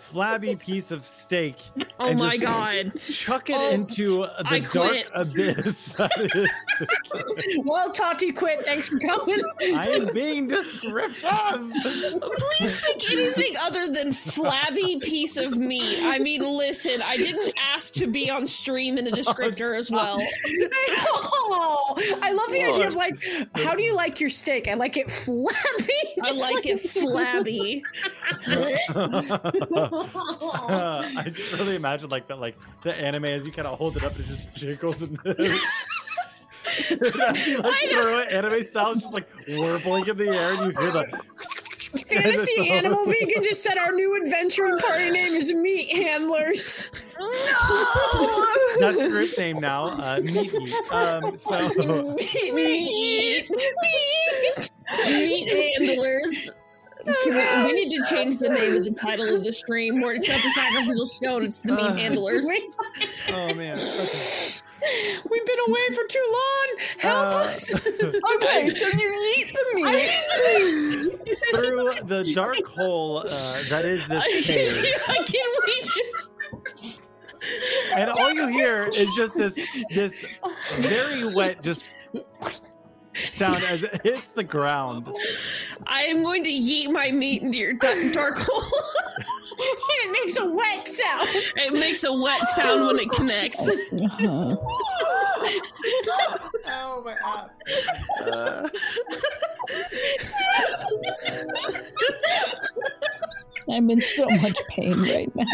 flabby piece of steak, Oh And my just- god. chuck it Oh, into the I dark quit. abyss that is. the- well, Tati quit. Thanks for coming. I am being descriptive. Please pick anything other than flabby piece of meat. I mean, listen, I didn't ask to be on stream in a descriptor as oh, well. oh, I love the idea of like, how do you like your steak? I like it flabby. I Just like it flabby. I just really imagine like that, like the anime as you kind of hold it up, it just jiggles and. As like, I throw it, anime sounds just like warbling in the air, and you hear the. Fantasy Animal Vegan just said our new adventuring party name is Meat Handlers. No, That's your group name now. Uh, meat meat. Um, so meat, meat, meat handlers. Can we, we need to change the name of the title of the stream where it's not the sacrificial stone, it's the meat Uh, handlers. oh man. Okay. We've been away for too long. Help Uh, us. Okay, so you eat the meat. Through the dark hole uh, that is this cave, Can we just and all you hear is just this this very wet just sound as it hits the ground. I am going to yeet my meat into your da- dark hole. it makes a wet sound. it makes a wet sound when it connects. Oh my god. Uh, i'm in so much pain right now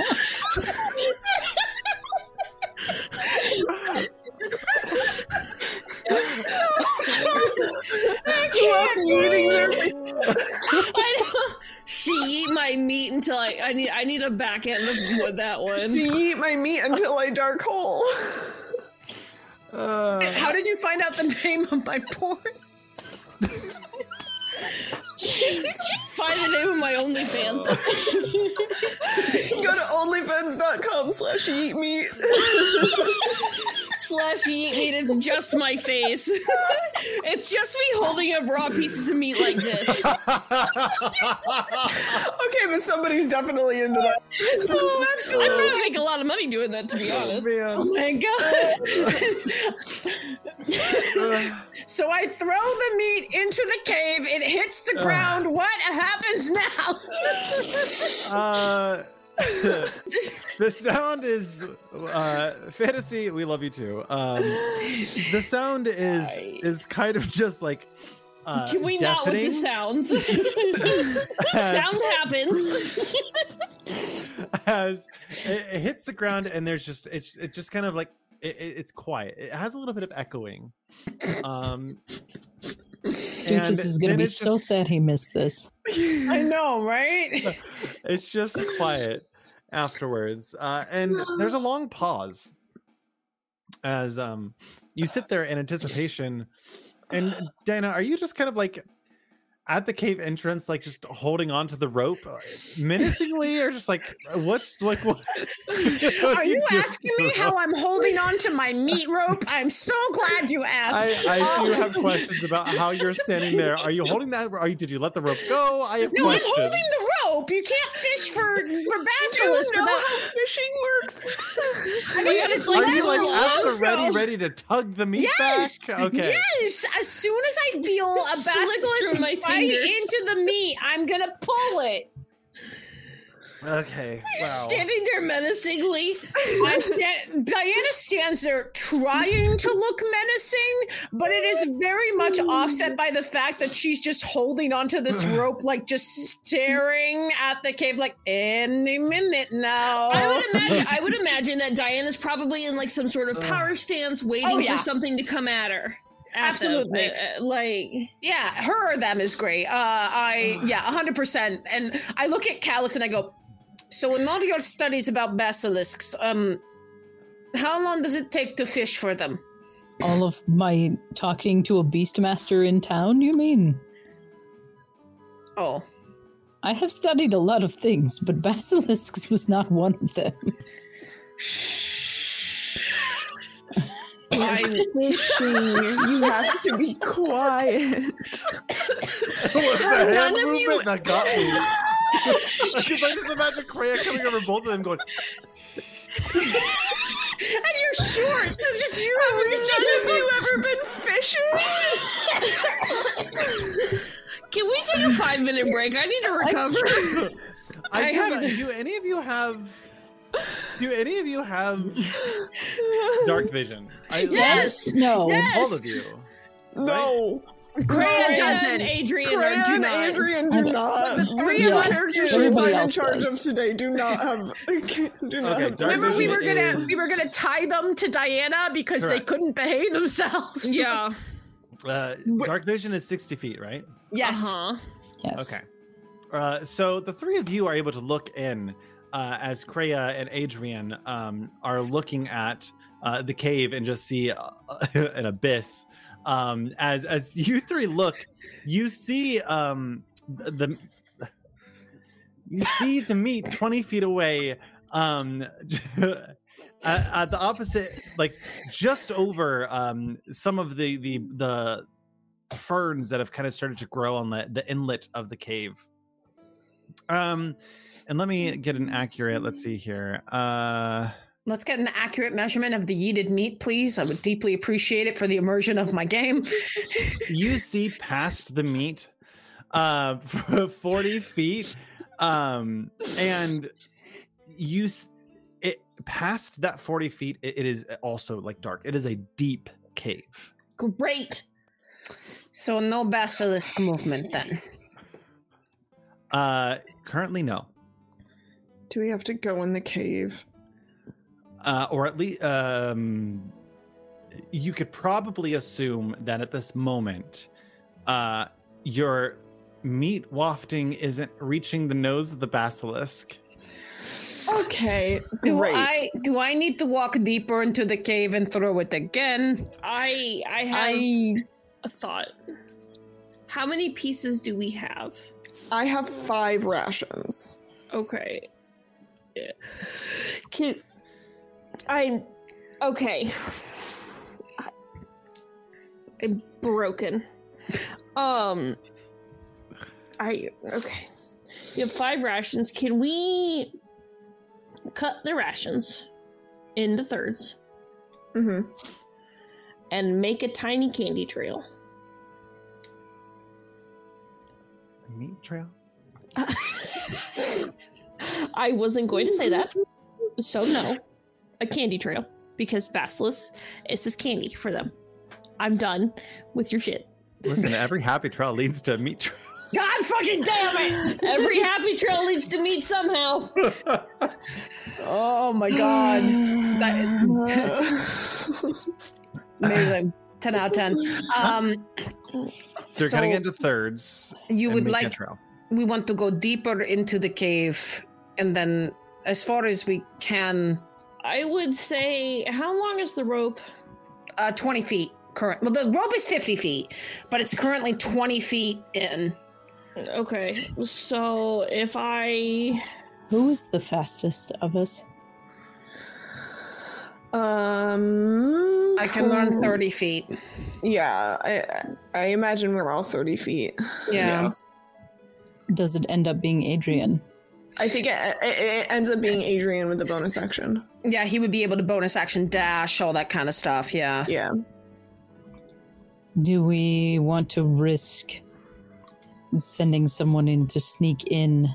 eating their I. She eat my meat until I I need I need a back end of with that one. You eat my meat until I dark hole. uh, How did you find out the name of my porn? Find the name of my OnlyFans. Go to onlyfans.com slash eat meat. Slash eat meat. It's just my face. it's just me holding up raw pieces of meat like this. Okay, but somebody's definitely into that. Oh, absolutely. I absolutely. probably oh. make a lot of money doing that, to be oh, honest. Oh man. my god. Uh. so I throw the meat into the cave, it hits the ground. What happens now? Uh, the sound is uh, fantasy. We love you too. Um, the sound is Right. is kind of just like. Uh, Can we not with the sounds? as- Sound happens. as it, it hits the ground and there's just it's it's just kind of like it, it- it's quiet it has a little bit of echoing um Doofus is going to be it's so just- sad he missed this. I know, right? it's just quiet afterwards uh, and there's a long pause as um you sit there in anticipation and dana are you just kind of like at the cave entrance like just holding on to the rope uh, menacingly or just like what's like what Are you asking me how I'm holding on to my meat rope? I'm so glad you asked. I, I do have questions about how you're standing there. Are you holding that? Are you? Did you let the rope go? I have no, I'm questions. holding the rope. You can't fish for for Do you know without. how fishing works? I mean, Yeah, just like, Are you like at the ready, ready to tug the meat Yes. back? Okay. Yes. As soon as I feel a Slips basilisk through my bite into the meat, I'm gonna pull it. Okay. Wow. Standing there menacingly. I'm sta- Diana stands there trying to look menacing, but it is very much offset by the fact that she's just holding onto this rope, like just staring at the cave, like any minute now. I would imagine. I would imagine that Diana's probably in like some sort of power stance, waiting Oh, yeah. for something to come at her. At them. Absolutely. Uh, uh, like Yeah, her or them is great. Uh, I yeah, hundred percent. And I look at Calix and I go, so in all your studies about basilisks, um, how long does it take to fish for them? All of my talking to a beastmaster in town, you mean? Oh, I have studied a lot of things, but basilisks was not one of them. I'm fishing. You have to be quiet. It was the hand None of movement you- that got me. Because I just imagine Kreia coming over both of them going, and you're short. So just you. Have none of you ever been fishing? Can we take a five minute break? I need to recover. I, I do, have not- to- do any of you have do any of you have dark vision? I, Yes. No. Yes. All of you. No. Kreia Ryan doesn't. and Adrian Freya do and not. Adrian do not. the three The of us character do. I'm in charge does. of today do not have. Do not Okay, have Remember, we were gonna is- we were gonna tie them to Diana because they couldn't behave themselves. Yeah. Uh, dark vision is 60 feet, right? Yes. Uh-huh. Yes. Okay. Uh, so the three of you are able to look in uh, as Kreia and Adrian um, are looking at uh, the cave and just see uh, an abyss. Um, as as you three look, you see um, the you see the meat twenty feet away. Um, at, at the opposite, like just over um, some of the the the ferns that have kind of started to grow on the, the inlet of the cave. Um, and let me get an accurate. Let's see here. Uh, Let's get an accurate measurement of the yeeted meat, please. I would deeply appreciate it for the immersion of my game. you see past the meat, uh, forty feet, um, and you s- it past that forty feet. It, it is also like dark. It is a deep cave. Great. So no basilisk movement then. Uh, currently, no. Do we have to go in the cave? Uh, or at least um, you could probably assume that at this moment, uh, your meat wafting isn't reaching the nose of the basilisk. Okay, Do great. I do I need to walk deeper into the cave and throw it again? I I have I a thought. How many pieces do we have? I have five rations. Okay. Yeah. Can I'm okay. I- I'm broken. Um I okay. You have five rations. Can we cut the rations into thirds Mm-hmm. and make a tiny candy trail? A meat trail. I wasn't going to say that. So no. A candy trail. Because basilisks is this candy for them. I'm done with your shit. Listen, every happy trail leads to a meat trail. God fucking damn it! Every happy trail leads to meat somehow. Oh my god. That- amazing. 10 out of 10. Um So you're So- cutting into thirds. You would like trail. we want to go deeper into the cave and then as far as we can I would say, how long is the rope? uh 20 feet current well the rope is 50 feet but it's currently 20 feet in Okay, so if I Who is the fastest of us? Um, i can learn 30 feet Yeah, I I imagine we're all thirty feet. yeah, Does it end up being Adrian? I think it, it, it ends up being Adrian with the bonus action. yeah he would be able to bonus action dash all that kind of stuff yeah Yeah. Do we want to risk sending someone in to sneak in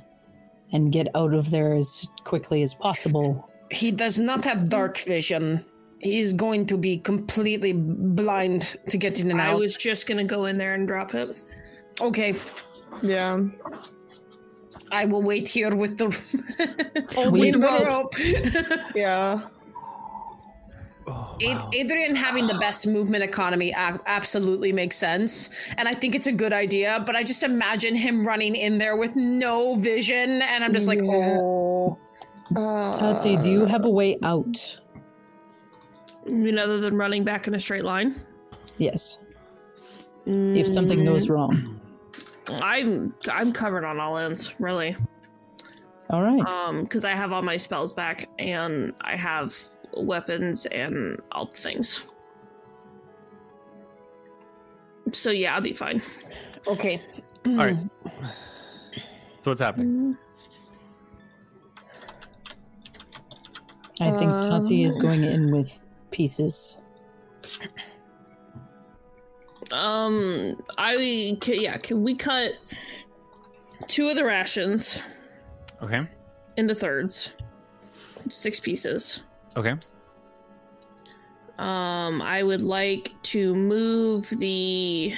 and get out of there as quickly as possible? he does not have dark vision he's going to be completely blind to get in and I out was just gonna go in there and drop it. okay Yeah. I will wait here with the We- with the rope Yeah. Oh, wow. Adrian having the best movement economy absolutely makes sense, and I think it's a good idea. But I just imagine him running in there with no vision, and I'm just like, Yeah. oh, Uh, Tati, do you have a way out? I mean, other than running back in a straight line. Yes. If something goes wrong. I'm I'm covered on all ends, really. All right. Um, because I have all my spells back and I have weapons and all the things. So yeah, I'll be fine. okay. All right. So what's happening? I think Tati is going in with pieces. Um, I ca- yeah, can we cut two of the rations Okay. into thirds, six pieces. Okay. Um, I would like to move the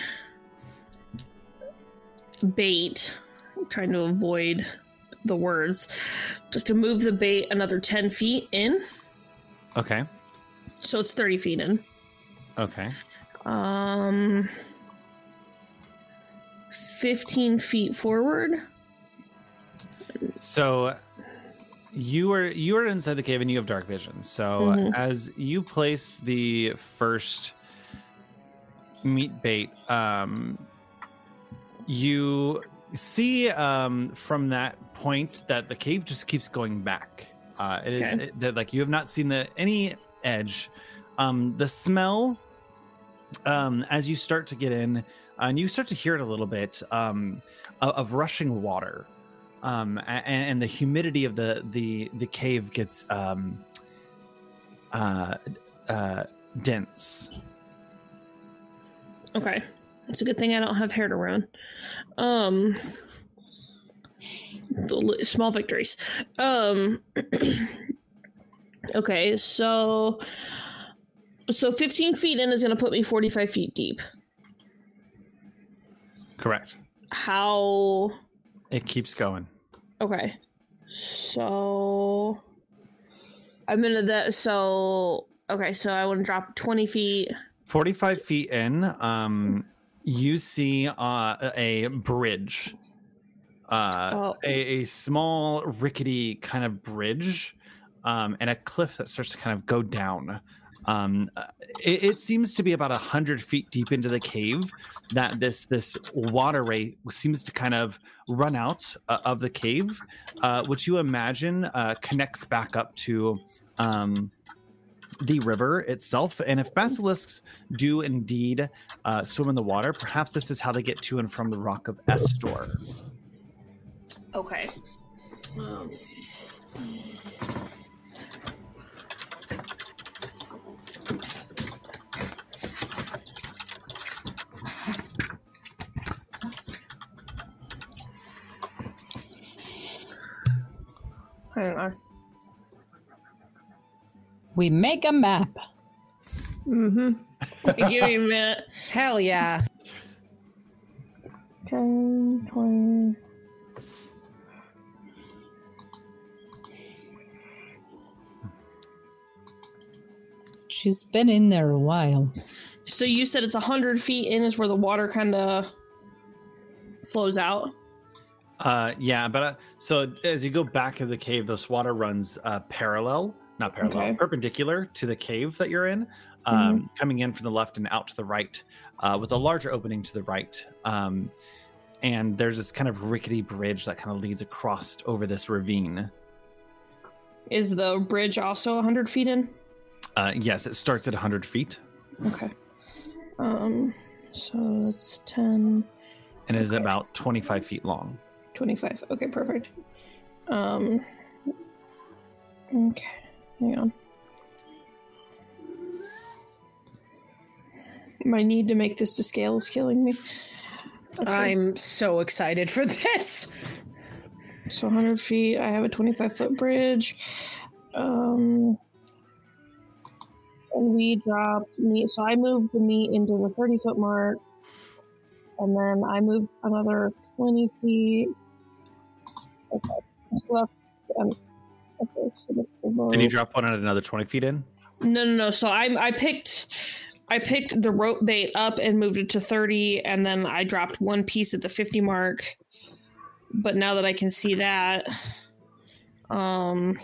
bait. I'm trying to avoid the words. Just to move the bait another 10 feet in. Okay. So it's 30 feet in. Okay. Um, 15 feet forward. So you are you are inside the cave and you have dark vision. So Mhm. as you place the first meat bait, um, you see um, from that point that the cave just keeps going back. Uh, it is Okay. it- that like you have not seen the any edge. Um, the smell um, as you start to get in, and you start to hear it a little bit um, of, of rushing water um, and, and the humidity of the the the cave gets um, uh, uh, dense. Okay. It's a good thing I don't have hair to run. Um small victories. Um Okay, so so 15 feet in is going to put me 45 feet deep. Correct. How It keeps going. Okay. So I'm that so okay, so I want to drop 20 feet. Forty-five feet in, um, you see uh, a bridge, uh, Oh. a, a small rickety kind of bridge, um, and a cliff that starts to kind of go down. Um, uh, it, it seems to be about a hundred feet deep into the cave that this this waterway seems to kind of run out uh, of the cave, uh, which you imagine uh, connects back up to um, the river itself. And if basilisks do indeed uh, swim in the water, perhaps this is how they get to and from the rock of Estor. Okay. Um, Hang on. We make a map. Mm-hmm. Give me a minute. Hell yeah. 10, 20. She's been in there a while. So you said it's a 100 feet in is where the water kind of flows out. Uh, yeah, but uh, so as you go back of the cave, this water runs uh, parallel, not parallel, Okay. perpendicular to the cave that you're in, um, coming in from the left and out to the right, uh, with a larger opening to the right. Um, and there's this kind of rickety bridge that kind of leads across over this ravine. Is the bridge also 100 feet in? Uh, yes, it starts at 100 feet Okay. Um, so it's 10, and is Okay. about 25 feet long. 25. Okay, perfect. Um, okay, hang on. My need to make this to scale is killing me. Okay. I'm so excited for this. So 100 feet. I have a 25 foot bridge. Um, and we dropped meat. So I moved the meat into the 30 foot mark. And then I moved another 20 feet. Okay. So that's. Um, okay, so that's the Did you drop one at another 20 feet in? No, no, no. So I I picked I picked the rope bait up and moved it to 30 and then I dropped one piece at the 50 mark. But now that I can see that um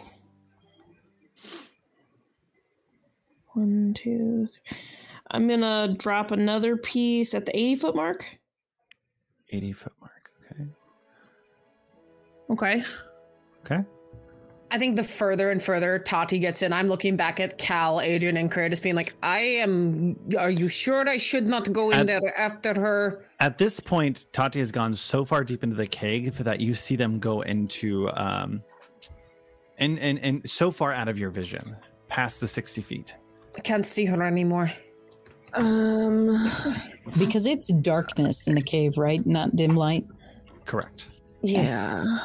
one, two, three. I'm gonna drop another piece at the 80 foot mark. 80 foot mark. Okay. Okay. Okay. I think the further and further Tati gets in, I'm looking back at Cal, Adrian, and Curtis being like, I am. Are you sure I should not go in At- there after her? At this point, Tati has gone so far deep into the cave that you see them go into, um, and and and so far out of your vision, past the sixty feet. I can't see her anymore. Um, Because it's darkness in the cave, right? Not dim light. Correct. yeah.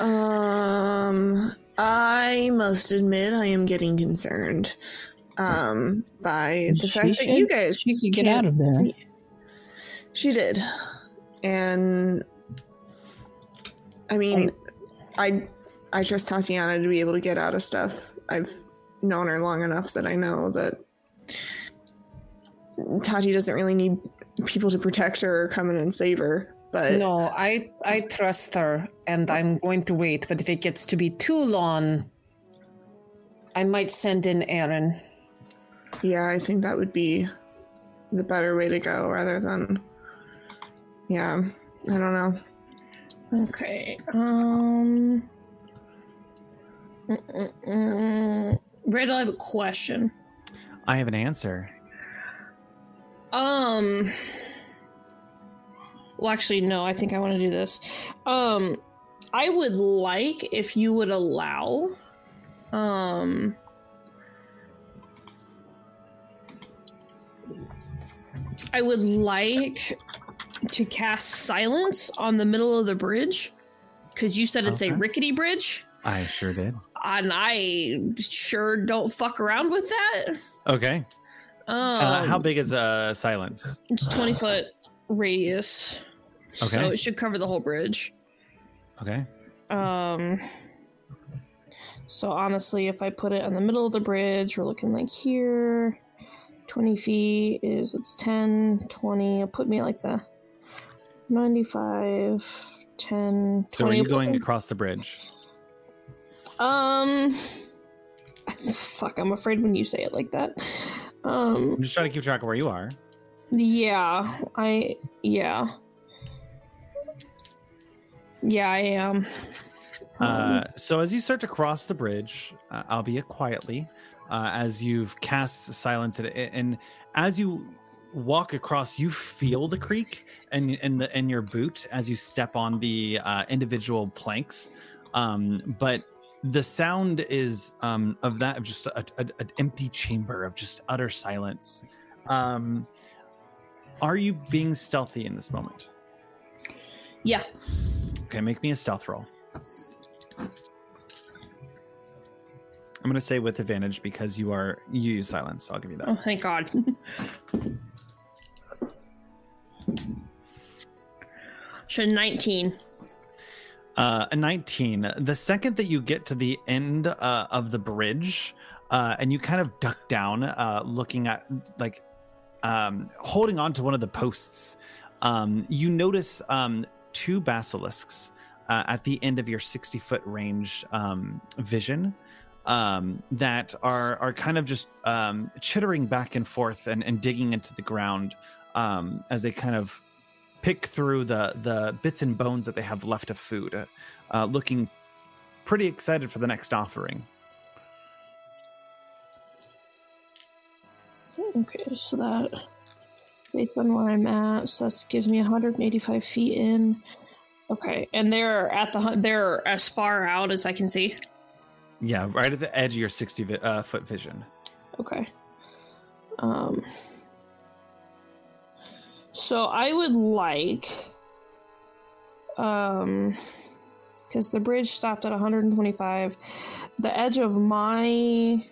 Um, I must admit I am getting concerned. Um, by the She fact that you guys she could get out of there. see- She did, and I mean, I I trust Tatiana to be able to get out of stuff. I've known her long enough that I know that Tati doesn't really need people to protect her or come in and save her. But No, I I trust her, and I'm going to wait. But if it gets to be too long, I might send in Aaron. yeah, I think that would be the better way to go rather than. Yeah, I don't know. Okay. Um mm-mm-mm. Randall, I have a question. I have an answer. Um. Well, actually, no. I think I want to do this. Um, I would like if you would allow. Um. I would like to cast silence on the middle of the bridge because you said it's a rickety bridge, I sure did. And I sure don't fuck around with that. Okay. Um, Uh, how big is uh silence? It's 20 foot radius. So it should cover the whole bridge. Okay. Um so honestly, if I put it in the middle of the bridge, we're looking like here. 20 feet is it's 10, 20. I'll put me at like the 95, 10, 20. So are you going across the bridge? Um fuck, I'm afraid when you say it like that. Um I'm just trying to keep track of where you are. Yeah, I yeah. Yeah, I am. Uh, so as you start to cross the bridge, uh, albeit quietly, uh, as you've cast silence and, and as you walk across, you feel the creak and and the in your boot as you step on the uh, individual planks. Um, but the sound is um, of that of just a, a, an empty chamber of just utter silence. Um, are you being stealthy in this moment? yeah. Okay, make me a stealth roll. I'm gonna say with advantage because you are you use silence. So I'll give you that. Oh, thank God. Should 19. Uh, a 19. The second that you get to the end uh, of the bridge, uh, and you kind of duck down, uh, looking at like um, holding on to one of the posts. Um, you notice um, two basilisks uh, at the end of your 60 foot range um, vision um, that are are kind of just um, chittering back and forth and, and digging into the ground um, as they kind of pick through the the bits and bones that they have left of food, uh, looking pretty excited for the next offering. Okay, so that based on where I'm at, so that gives me 185 feet in. Okay, and they're at the they're as far out as I can see. Yeah, right at the edge of your 60 vi- uh, foot vision. Okay. Um. So I would like, um, because the bridge stopped at 125. The edge of my,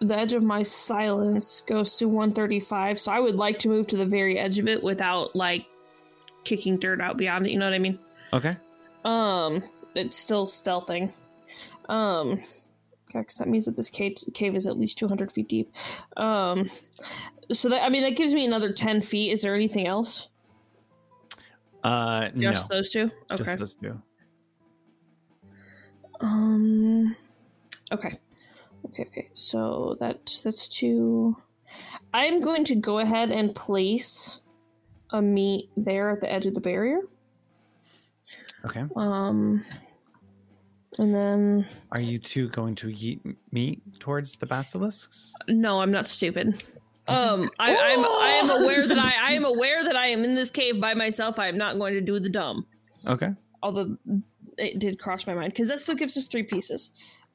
the edge of my silence goes to 135. So I would like to move to the very edge of it without like kicking dirt out beyond it. You know what I mean? Okay. Um, it's still stealthing. Um, because that means that this cave, cave is at least 200 feet deep. Um, so that I mean that gives me another 10 feet. Is there anything else? Uh, Just no, those two. Okay. just those two. Um. Okay. Okay. Okay. So that that's two. I'm going to go ahead and place a meat there at the edge of the barrier. Okay. Um. And then Are you two going to yeet meat towards the basilisks? no, I'm not stupid. Um, I, I'm I am aware that I I am aware that I am in this cave by myself. I am not going to do the dumb. Okay. although it did cross my mind because that still gives us three pieces.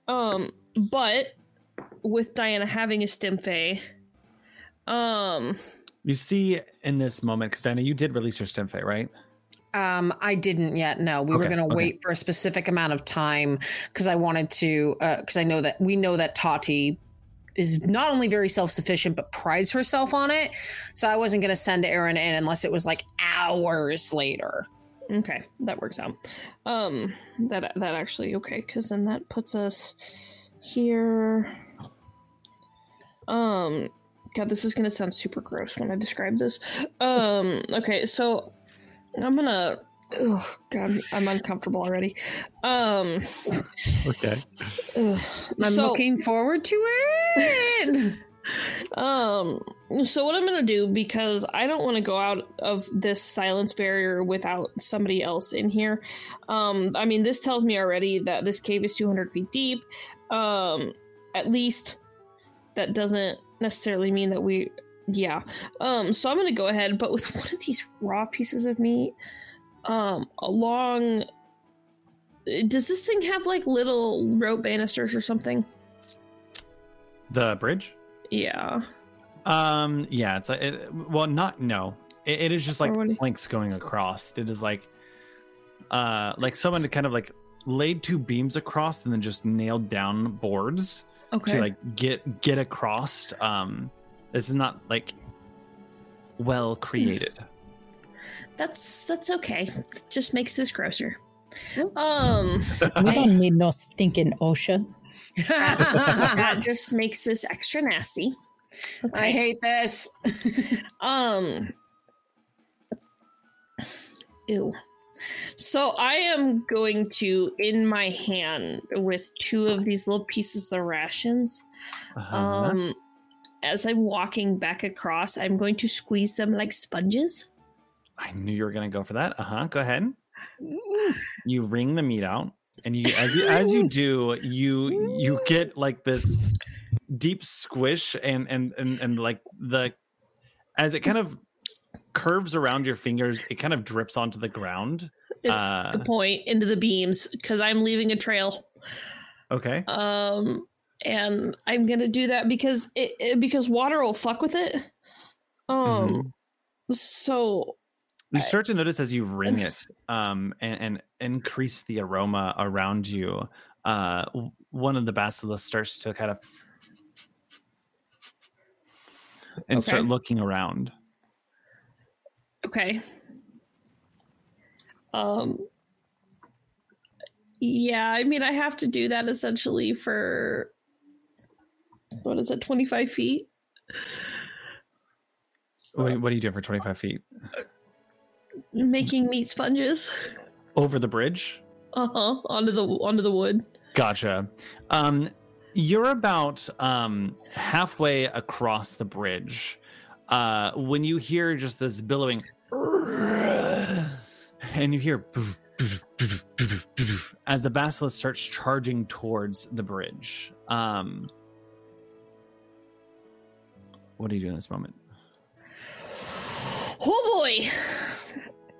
Um, but with Diana having a stim fay, um, You see in this moment, because Diana, you did release your stem fate, right? Um, I didn't yet. No, we were going to okay. wait for a specific amount of time because I wanted to. Because I know that we know that Tati is not only very self sufficient but prides herself on it. So I wasn't going to send Aaron in unless it was like hours later. okay, that works out. Um, that that actually okay because then that puts us here. Um, God, this is gonna sound super gross when I describe this. Um, okay, so I'm gonna. Oh God, I'm uncomfortable already. Um, Okay. ugh. I'm So- looking forward to it. Um, so what I'm gonna do because I don't want to go out of this silence barrier without somebody else in here. Um, I mean, this tells me already that this cave is 200 feet deep. Um, at least that doesn't necessarily mean that we, yeah. Um, so I'm gonna go ahead, but with one of these raw pieces of meat, um, along. Does this thing have like little rope banisters or something? The bridge? Yeah. Um, yeah, it's like, it, well, not, no. It, it is just like planks going across. It is like, uh, like someone kind of like laid two beams across and then just nailed down boards Okay. to like get get across. Um, this is not like well created. That's that's okay. It just makes this grosser. Um, We don't need no stinking OSHA. that just makes this extra nasty. I hate this. Um, ew. So I am going to, in my hand, with two of these little pieces of rations. Uh-huh. Um, as I'm walking back across, I'm going to squeeze them like sponges. I knew you were gonna go for that. Uh huh. Go ahead. You wring the meat out, and you as you as you do, you you get like this deep squish, and and and and like the as it kind of curves around your fingers, it kind of drips onto the ground. It's Uh. the point into the beams because I'm leaving a trail. Okay. Um, and I'm gonna do that because it, it because water will fuck with it. Um, so You start to notice as you ring it, um, and, and increase the aroma around you. Uh, one of the basilisks starts to kind of and start looking around. okay. Um. Yeah, I mean, I have to do that essentially for what is it, 25 feet? What, what are you doing for 25 feet? Making meat sponges. Over the bridge? Uh-huh. Onto the onto the wood. Gotcha. Um, you're about um, halfway across the bridge uh, when you hear just this billowing, and you hear as the basilisk starts charging towards the bridge. Um, what are you doing in this moment? Oh boy.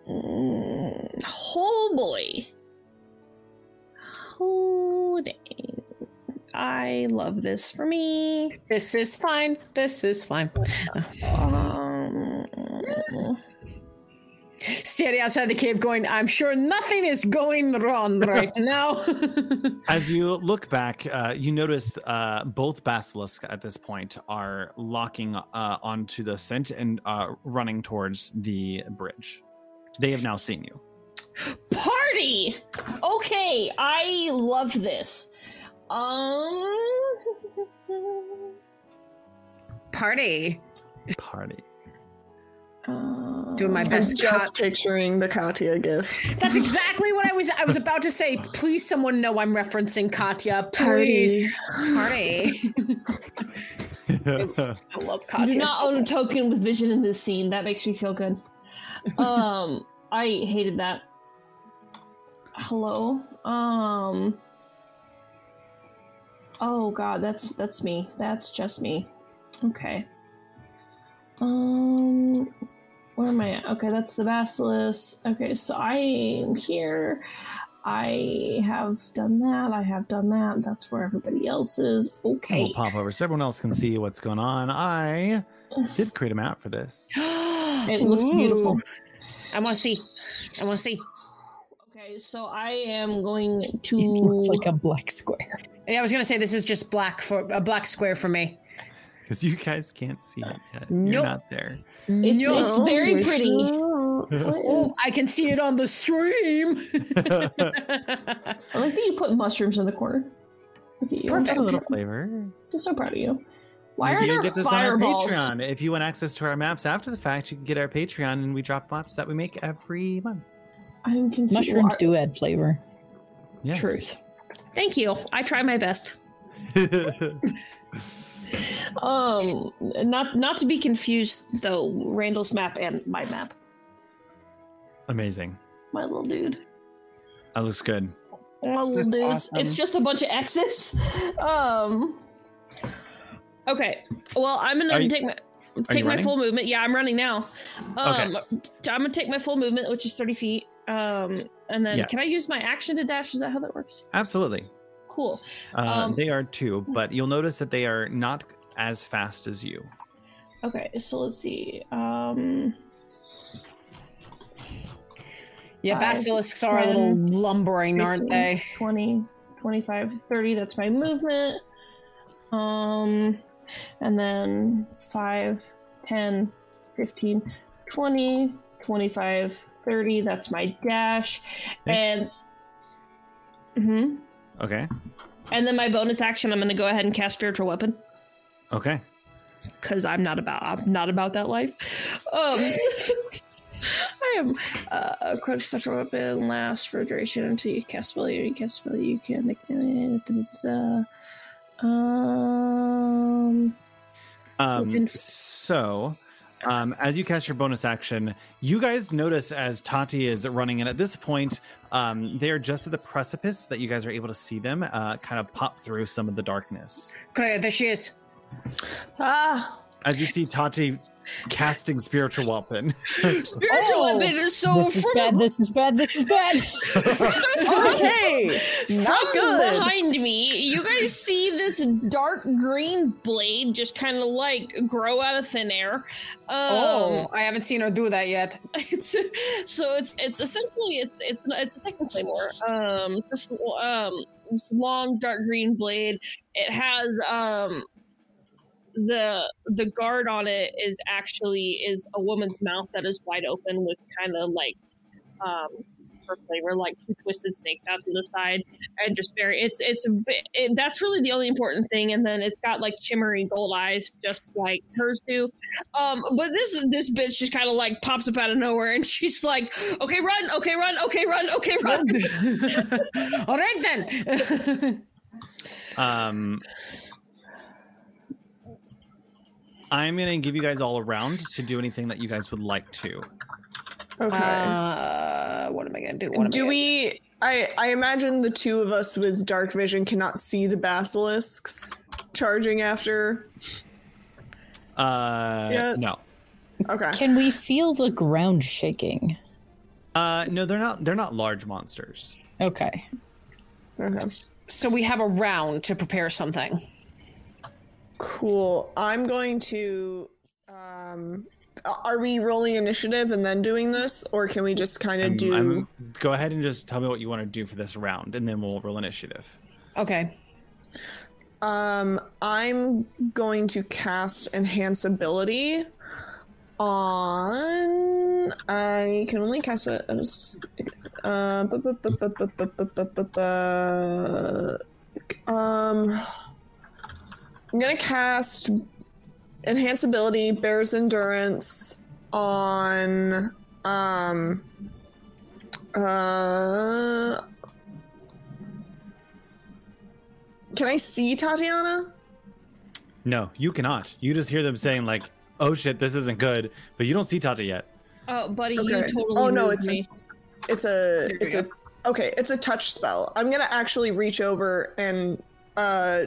Mm, Oh boy. Oh dang. I love this for me. This is fine. This is fine. Um, Standing outside the cave, going, I'm sure nothing is going wrong right now. As you look back, uh, you notice uh, both basilisks at this point are locking uh, onto the scent and uh, running towards the bridge. They have now seen you. party. Okay, I love this. Um Party. Party. Doing my I'm best. just Kat- picturing the Katya gif. That's exactly what I was. I was about to say. Please, someone know I'm referencing Katya. Please, party. I love Katya. do not own a token with vision in this scene. That makes me feel good. Um, I hated that. Hello. Um. Oh God, that's that's me. That's just me. Okay. Um, where am I at? Okay, that's the basilisk. Okay, so I am here. I have done that. I have done that. That's where everybody else is. Okay. We'll pop over so everyone else can see what's going on. I did create a map for this. It looks beautiful. I want to see. I want to see. Okay, so I am going to. It looks like a black square. Yeah, I was gonna say this is just black for a black square for me. Because you guys can't see it yet. Nope. You're not there. It's, No. it's very pretty. I can see it on the stream. I like that you put mushrooms in the corner. Look at you. Perfect. a little flavor. I'm so proud of you. Why Maybe are you'll there get this fireballs? on our Patreon. If you want access to our maps after the fact, you can get our Patreon and we drop maps that we make every month. I'm confused. Mushrooms Why- do add flavor. Yes. Truth. Thank you. I try my best. Um, not not to be confused though. Randall's map and my map. Amazing. My little dude. That looks good. My little That's dudes. awesome. It's just a bunch of X's. Um. Okay. Well, I'm gonna you- take my take my running? full movement. Yeah, I'm running now. Um, I'm gonna take my full movement, which is 30 feet. Um, and then Yes. can I use my action to dash? Is that how that works? Absolutely. Cool. Uh, Um, they are two, but you'll notice that they are not as fast as you. Okay, so let's see. Um, yeah, Five, basilisks are a little 10, lumbering, aren't they? 20, 25, 30. That's my movement. Um, and then 5, 10, 15, 20, 25, 30. That's my dash. And. hmm Okay. And then my bonus action, I'm going to go ahead and cast spiritual weapon Okay. because I'm not about I'm not about that life. Um, I am uh, a credit special weapon lasts for duration until you cast spell. You cast spell. You can make. da. Um. Um, so, um, as you cast your bonus action, you guys notice as Tati is running in. At this point, um, they are just at the precipice that you guys are able to see them uh, kind of pop through some of the darkness. Great, there she is. Ah, As you see Tati casting spiritual weapon. Spiritual Oh, weapon is so This is bad. This is bad. This is bad. okay, not from good. behind me, you guys see this dark green blade just kind of like grow out of thin air. Um, oh, I haven't seen her do that yet. it's so it's it's essentially it's it's it's a second claymore. Um, this um this long dark green blade. It has um the the guard on it is actually is a woman's mouth that is wide open with kind of like um for flavor, like two twisted snakes out to the side, and just very. It's it's it, that's really the only important thing. And then it's got like shimmery gold eyes, just like hers do. Um, but this this bitch just kind of like pops up out of nowhere, and she's like, "Okay, run, okay, run, okay, run, okay, run." All right then. Um, I'm gonna give you guys all a round to do anything that you guys would like to. Okay. uh, what am I gonna do? What am I Do gonna we? I I imagine the two of us with dark vision cannot see the basilisks charging after. Uh, Yeah. no, Okay. Can we feel the ground shaking? uh, no, they're not. They're not large monsters. Okay. okay. So we have a round to prepare something. Cool. I'm going to. Um, are we rolling initiative and then doing this, or can we just kind of do? I'm, go ahead and just tell me what you want to do for this round, and then we'll roll initiative. Okay. Um, I'm going to cast enhance ability on. I can only cast it. Um. I'm gonna cast enhance ability bears endurance on um uh can I see Tatiana? No, you cannot. You just hear them saying like, "Oh shit, this isn't good," but you don't see Tata yet. Oh, buddy, you Okay. totally. Oh, no, moved it's a- It's a There we it's a okay, it's a touch spell. I'm gonna actually reach over and uh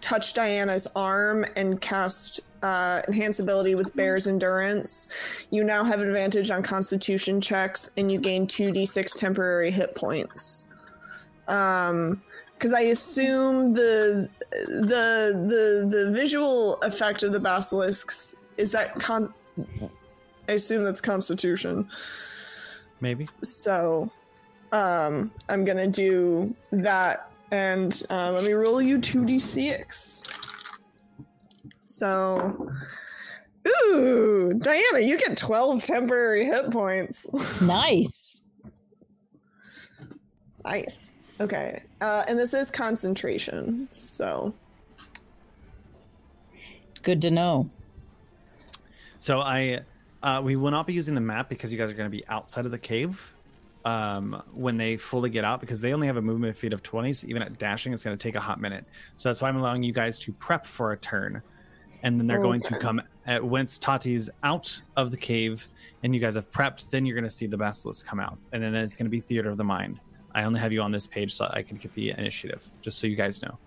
touch Diana's arm and cast uh enhance ability with bear's endurance. You now have advantage on constitution checks and you gain 2d6 temporary hit points. Um because I assume the the the the visual effect of the basilisks is that con I assume that's constitution. Maybe. So, um, I'm gonna do that, and um, let me roll you two d six. So, ooh, Diana, you get twelve temporary hit points. Nice. nice. Okay, uh, and this is concentration. So, Good to know. So I, uh, we will not be using the map because you guys are going to be outside of the cave um, when they fully get out because they only have a movement speed of 20. So even at dashing, it's going to take a hot minute. So that's why I'm allowing you guys to prep for a turn, and then they're going to come at once Tati's out of the cave and you guys have prepped. Then you're going to see the basilisk come out, and then it's going to be theater of the mind. I only have you on this page so I can get the initiative, just so you guys know.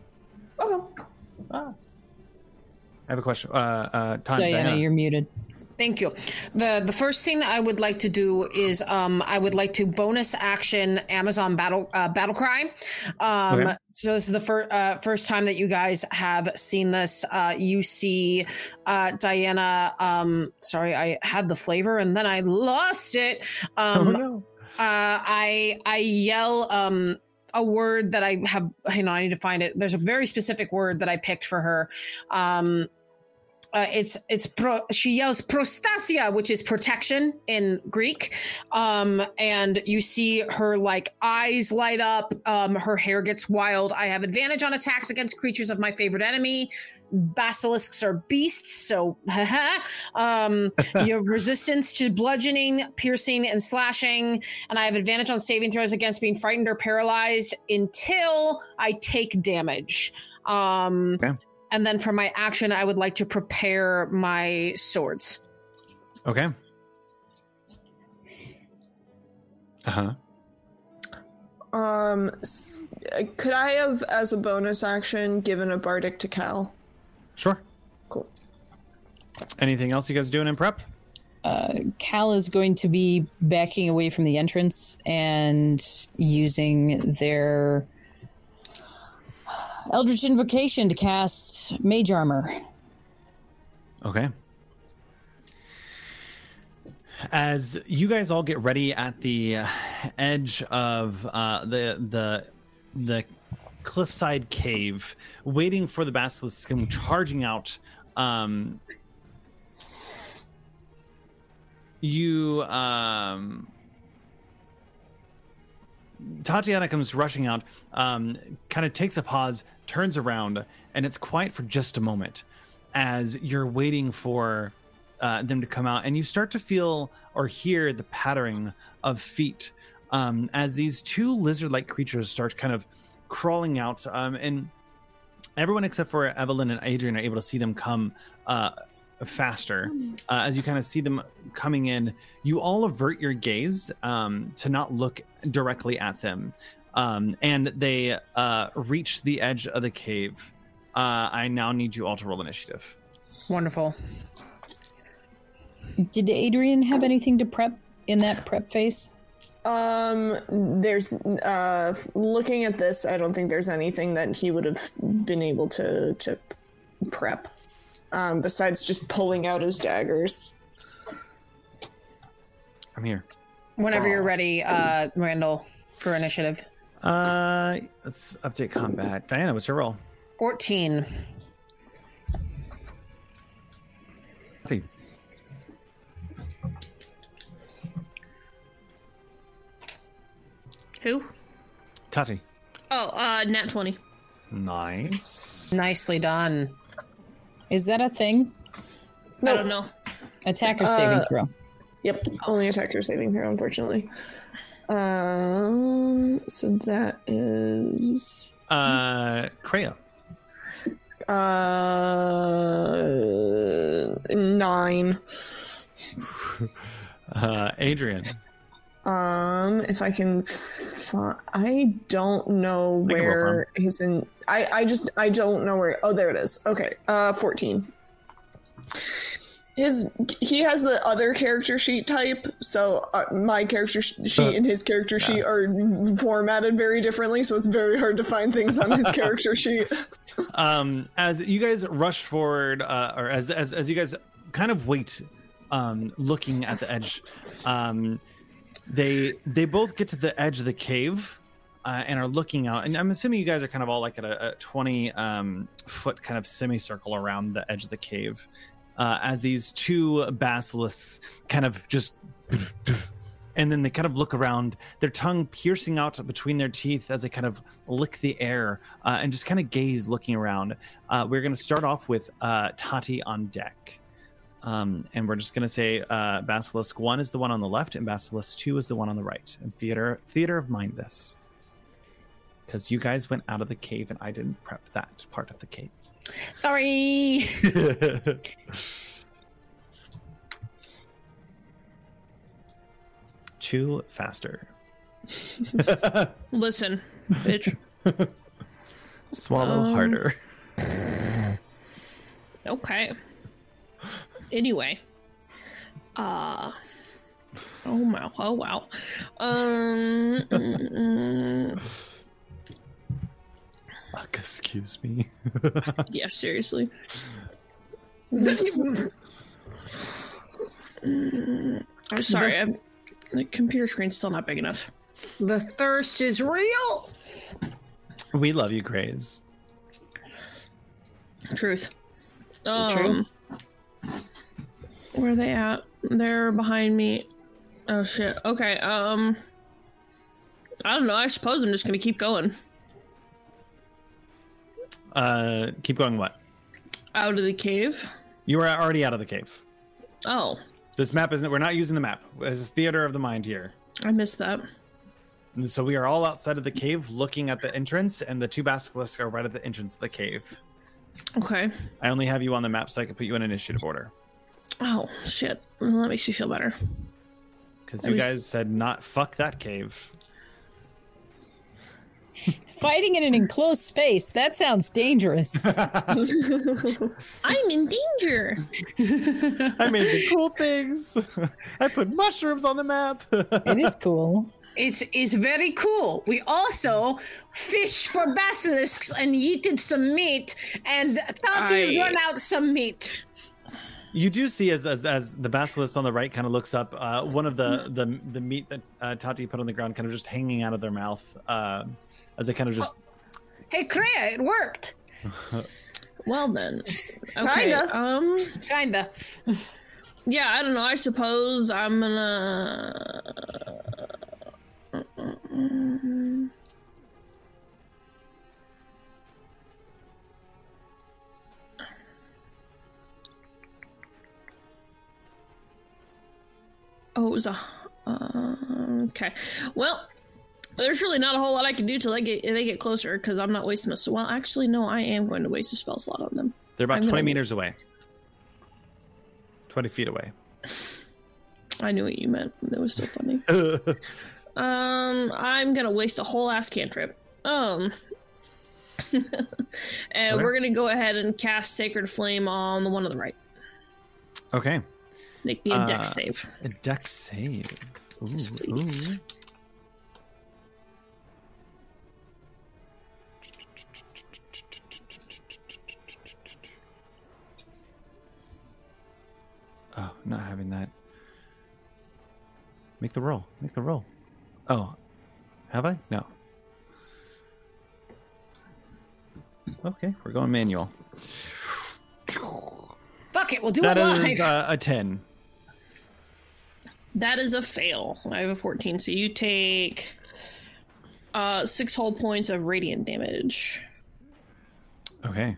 okay. Ah. I have a question. Uh, uh, Tan- Diana, Diana. you're muted. Thank you. the The first thing that I would like to do is, um, I would like to bonus action Amazon battle uh, battle cry. Um, Okay. So this is the first uh, first time that you guys have seen this. Uh, you see uh, Diana. Um, sorry, I had the flavor and then I lost it. Um, oh no. uh, I I yell um a word that I have. Hang on, I need to find it. There's a very specific word that I picked for her. Um, uh, it's it's pro, she yells prostasia, which is protection in Greek. Um, and you see her like eyes light up. Um, her hair gets wild. I have advantage on attacks against creatures of my favorite enemy. Basilisks are beasts, so um, you have resistance to bludgeoning, piercing, and slashing, and I have advantage on saving throws against being frightened or paralyzed until I take damage. Um. And then for my action, I would like to prepare my swords. Okay. Uh huh. Um, uh, could I have, as a bonus action, given a bardic to Cal? Sure. Cool. Anything else you guys doing in prep? Uh, Cal is going to be backing away from the entrance and using their Eldritch Invocation to cast Mage Armor. Okay. As you guys all get ready at the uh, edge of uh, the the the cliffside cave, waiting for the basilisk to come charging out, um, you um, Tatiana comes rushing out, um, kind of takes a pause, turns around, and it's quiet for just a moment as you're waiting for uh, them to come out, and you start to feel or hear the pattering of feet um, as these two lizard-like creatures start kind of crawling out, um, and everyone except for Evelyn and Adrian are able to see them come uh, faster. Uh, as you kind of see them coming in, you all avert your gaze um, to not look directly at them, um, and they uh, reach the edge of the cave. Uh, I now need you all to roll initiative. Wonderful. Did Adrian have anything to prep in that prep phase? Um, there's uh, looking at this, I don't think there's anything that he would have been able to to prep. Um, besides just pulling out his daggers. I'm here. Whenever you're ready, uh, Randall, for initiative. Uh, let's update combat. Diana, what's your roll? 14. Hey. Who? Tati. Oh, uh, nat 20. Nice. Nicely done. Is that a thing? I don't know. Attacker saving Uh, throw. Yep, only attacker saving throw, unfortunately. Um, so that is Uh, Kreia. uh nine. Uh, Adrian. Um, if I can, I don't know I can roll for where he's in. I I just I don't know where. Oh, there it is. Okay, uh, fourteen. His he has the other character sheet type, so uh, my character sh- sheet and his character sheet are formatted very differently, so it's very hard to find things on his character sheet. um, as you guys rush forward, uh, or as, as as you guys kind of wait, um, looking at the edge, um, they they both get to the edge of the cave. Uh, and are looking out, and I'm assuming you guys are kind of all like at a, a 20 um, foot kind of semicircle around the edge of the cave, uh, as these two basilisks kind of just, and then they kind of look around, their tongue piercing out between their teeth as they kind of lick the air uh, and just kind of gaze looking around. Uh, we're going to start off with uh, Tati on deck. Um, and we're just going to say uh, Basilisk 1 is the one on the left, and Basilisk 2 is the one on the right. And theater, theater of mind this. Because you guys went out of the cave and I didn't prep that part of the cave. Sorry. Chew faster. Listen, bitch. Swallow Um, harder. Okay. Anyway. Uh Oh wow. Oh wow. Um mm, Fuck, excuse me. yeah, seriously. Mm, I'm sorry. I'm, the computer screen's still not big enough. the thirst is real. we love you, Grays. Truth. Um, Where are they at? They're behind me. Oh shit. Okay. Um. I don't know. I suppose I'm just gonna keep going Uh, keep going. What? out of the cave. You were already out of the cave. Oh, This map isn't. We're not using the map. This is theater of the mind here. I missed that. And so we are all outside of the cave, looking at the entrance, and the two basilisks are right at the entrance of the cave. Okay. I only have you on the map, so I can put you in initiative order Oh shit. Well, that makes you feel better. because you was- guys said not fuck that cave. Fighting in an enclosed space, that sounds dangerous. I'm in danger. I made the cool things. I put mushrooms on the map. it is cool. It's is very cool. We also fished for basilisks and yeeted some meat, and thought we'd run out some meat. You do see as as, as the basilisk on the right kind of looks up, uh, one of the the the meat that uh, Tati put on the ground, kind of just hanging out of their mouth, uh, as they kind of just. Hey, Kreia, it worked. Well then. Okay. Kinda. Um. Kinda. Yeah. I don't know. I suppose I'm gonna. Oh, it was a. Uh, okay. Well, there's really not a whole lot I can do till they get they get closer because I'm not wasting a. Well, actually, no, I am going to waste a spell slot on them. They're about I'm 20 gonna- meters away. 20 feet away. I knew what you meant. That was so funny. Um, I'm gonna waste a whole ass cantrip. Um, and Okay. we're gonna go ahead and cast Sacred Flame on the one on the right. okay. Make me a Uh, dex save. A deck save. Ooh, please. ooh. Oh, not having that. Make the roll. Make the roll. Oh, have I? No. Okay, we're going manual. Fuck it, we'll do That it live. is uh, a 10. That is a fail. I have a 14, so you take uh six whole points of radiant damage. Okay.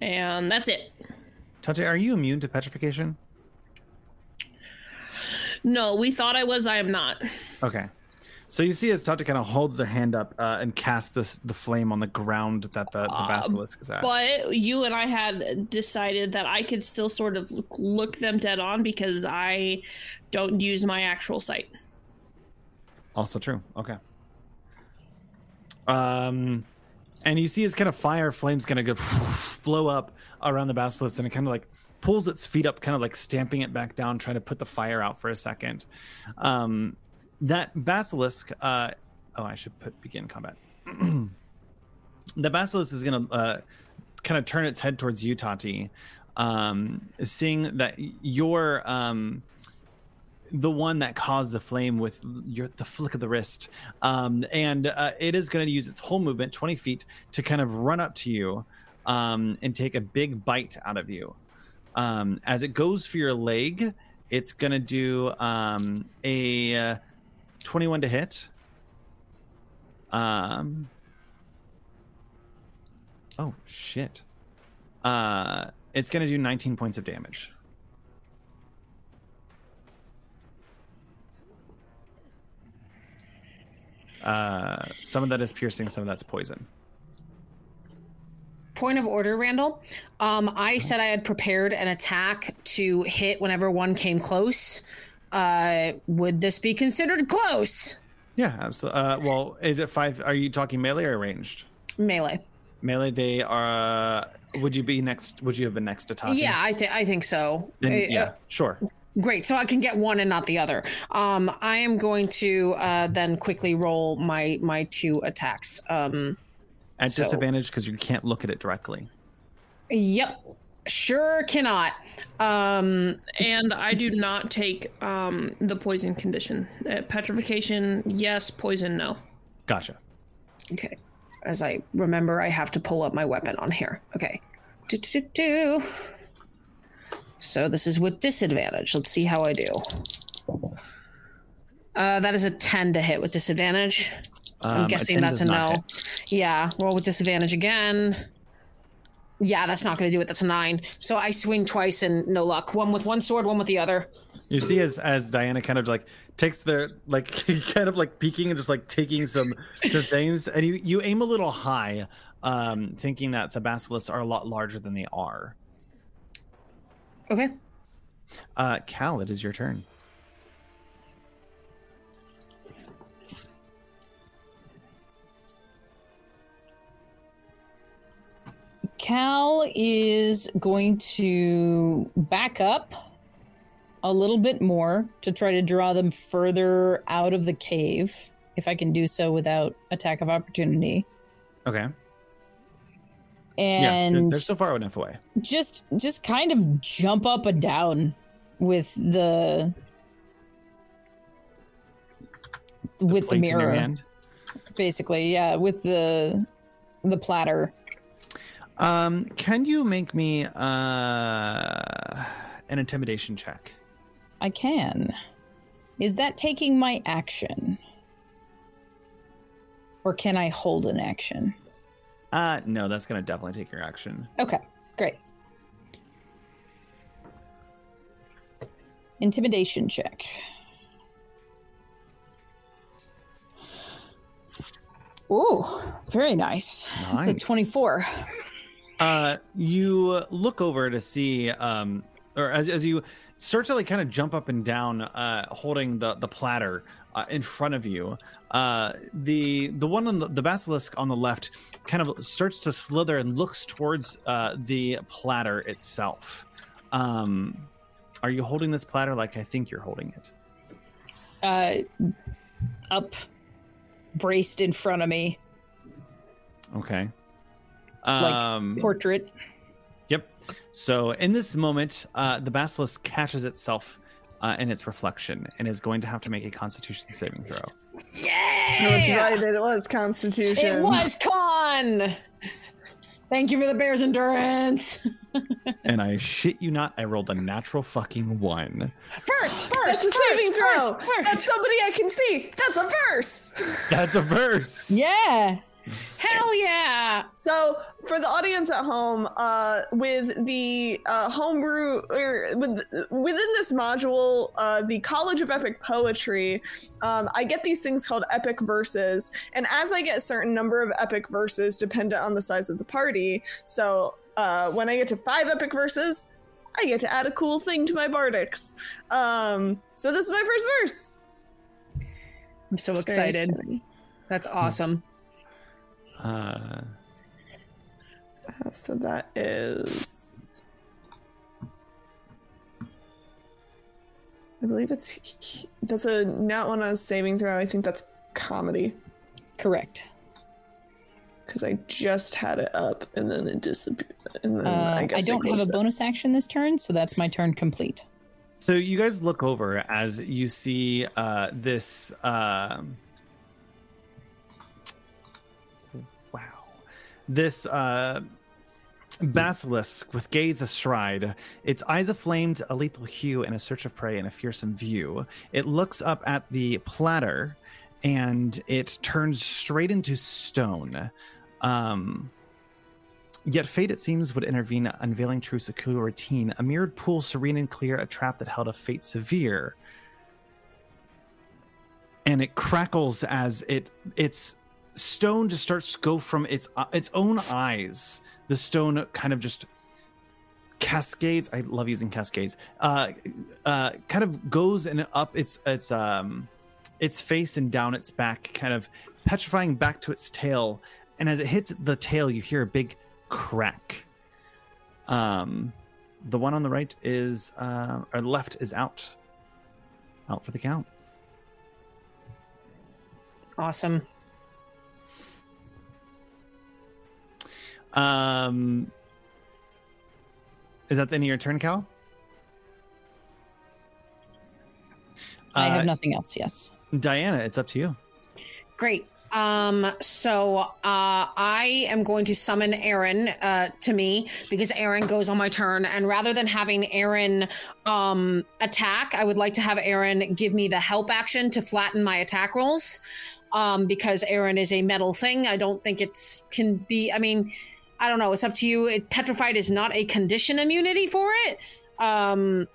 And that's it. Tate, are you immune to petrification? No, we thought I was, I am not. Okay. So you see as Tata kind of holds their hand up uh, and casts this the flame on the ground that the, the basilisk is at. But you and I had decided that I could still sort of look, look them dead on because I don't use my actual sight. Also true. Okay. Um, and you see as kind of fire flames kind of go blow up around the basilisk, and it kind of like pulls its feet up, kind of like stamping it back down, trying to put the fire out for a second. Um, that basilisk. Uh, oh, I should put begin combat. the basilisk is gonna uh, kind of turn its head towards you, Tati, um, seeing that you're um, the one that caused the flame with your the flick of the wrist, um, and uh, it is going to use its whole movement, twenty feet, to kind of run up to you um, and take a big bite out of you. Um, as it goes for your leg, it's going to do um, a uh, twenty-one to hit. Um. Oh shit. Uh, it's to do nineteen points of damage. Uh, some of that is piercing, some of that's poison. Point of order, Randall. Um, I said I had prepared an attack to hit whenever one came close. Uh, would this be considered close? Yeah, absolutely. Uh, well, is it five? Are you talking melee or ranged? Melee. Melee. They are. Would you be next? Would you have been next to Tati? Yeah, I think I think so. Then, Uh, yeah, sure. Great. So I can get one and not the other. Um, I am going to uh, then quickly roll my my two attacks. Um, At So- disadvantage because you can't look at it directly. yep. Sure cannot. Um, And I do not take um, the poison condition. Uh, petrification, yes. Poison, no. Gotcha. okay. As I remember, I have to pull up my weapon on here. Okay. Do, do, do, do. So this is with disadvantage. Let's see how I do. Uh, that is a 10 to hit with disadvantage. Um, I'm guessing that's a no. hit. Yeah, roll with disadvantage again. Yeah, that's not going to do it. That's a nine. So I swing twice and no luck. One with one sword, one with the other. You see, as as Diana kind of like takes their like kind of like peeking and just like taking some some things, and you you aim a little high, um, thinking that the basilisks are a lot larger than they are. Okay. Uh, Cal, it is your turn. Cal is going to back up a little bit more to try to draw them further out of the cave, if I can do so without attack of opportunity. Okay. yeah, they're, And they're still far enough away. just just kind of jump up and down with the with the mirror hand. basically yeah with the the platter um, can you make me uh, an intimidation check? I can. Is that taking my action? Or can I hold an action? Uh, no, that's going to definitely take your action. Okay, great. Intimidation check. Ooh, very nice. nice. A 24. Uh, you look over to see, um, or as, as you start to like kind of jump up and down, uh, holding the the platter uh, in front of you. Uh, the the one on the, the basilisk on the left kind of starts to slither and looks towards uh, the platter itself. Um, are you holding this platter like I think you're holding it? Uh, up, braced in front of me, Okay. Like Um, portrait. Yep. So in this moment, uh, the basilisk catches itself uh, in its reflection and is going to have to make a Constitution saving throw. I was right. It was Constitution. It was con. Thank you for the bear's endurance. And I shit you not, I rolled a natural fucking one. First, first, That's a first, saving throw. first, first. That's somebody I can see. That's a verse. That's a verse. Yeah. Hell yeah! So, for the audience at home, uh, with the uh, homebrew or with within this module, uh, the College of Epic Poetry, um, I get these things called epic verses, and as I get a certain number of epic verses, dependent on the size of the party. So, uh, when I get to five epic verses, I get to add a cool thing to my bardics. Um, so this is my first verse. I'm so It's excited. That's awesome. Uh, Uh, so that is. I believe it's. That's a not one on a saving throw. I think that's comedy. Correct. Because I just had it up and then it disappeared. And then Uh, I I, guess it don't have a down. bonus action this turn, so that's my turn complete. so you guys look over as you see uh, this. um This uh, basilisk with gaze astride, its eyes aflamed a lethal hue in a search of prey and a fearsome view. It looks up at the platter and it turns straight into stone. Um, yet fate, it seems, would intervene, unveiling true secure routine. A mirrored pool, serene and clear, a trap that held a fate severe. And it crackles as it its stone just starts to go from its uh, its own eyes. The stone kind of just cascades. I love using cascades. Uh, uh, kind of goes and up its its um its face and down its back, kind of petrifying back to its tail. And as it hits the tail, you hear a big crack. Um, the one on the right is, uh, or left is out, out for the count. Awesome. Um, is that the end of your turn, Cal? I Uh, have nothing else. Yes. Diana, it's up to you. Great. Um, so uh, I am going to summon Aaron uh, to me because Aaron goes on my turn, and rather than having Aaron um, attack, I would like to have Aaron give me the help action to flatten my attack rolls. Um, because Aaron is a metal thing, I don't think it's can be. I mean, I don't know. It's up to you. It, petrified is not a condition immunity for it. Um,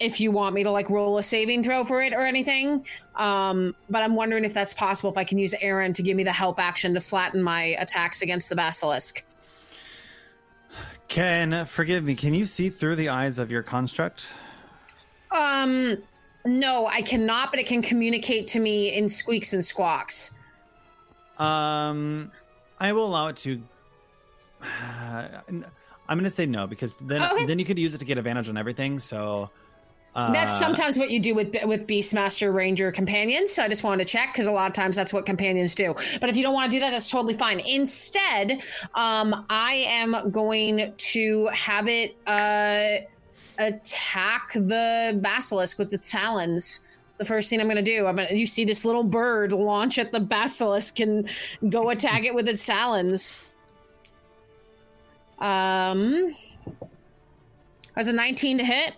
if you want me to like roll a saving throw for it or anything. Um, but I'm wondering if that's possible if I can use Aaron to give me the help action to flatten my attacks against the basilisk. Can forgive me. Can you see through the eyes of your construct? Um, no, I cannot, but it can communicate to me in squeaks and squawks. Um, I will allow it to. I'm going to say no because then Okay. then you could use it to get advantage on everything. So uh, That's sometimes what you do with with Beastmaster Ranger companions. So I just wanted to check because a lot of times that's what companions do. But if you don't want to do that, that's totally fine. Instead, um, I am going to have it uh, attack the basilisk with its talons. The first thing I'm going to do, I'm gonna, you see this little bird launch at the basilisk and go attack it with its talons. Um, as a 19 to hit.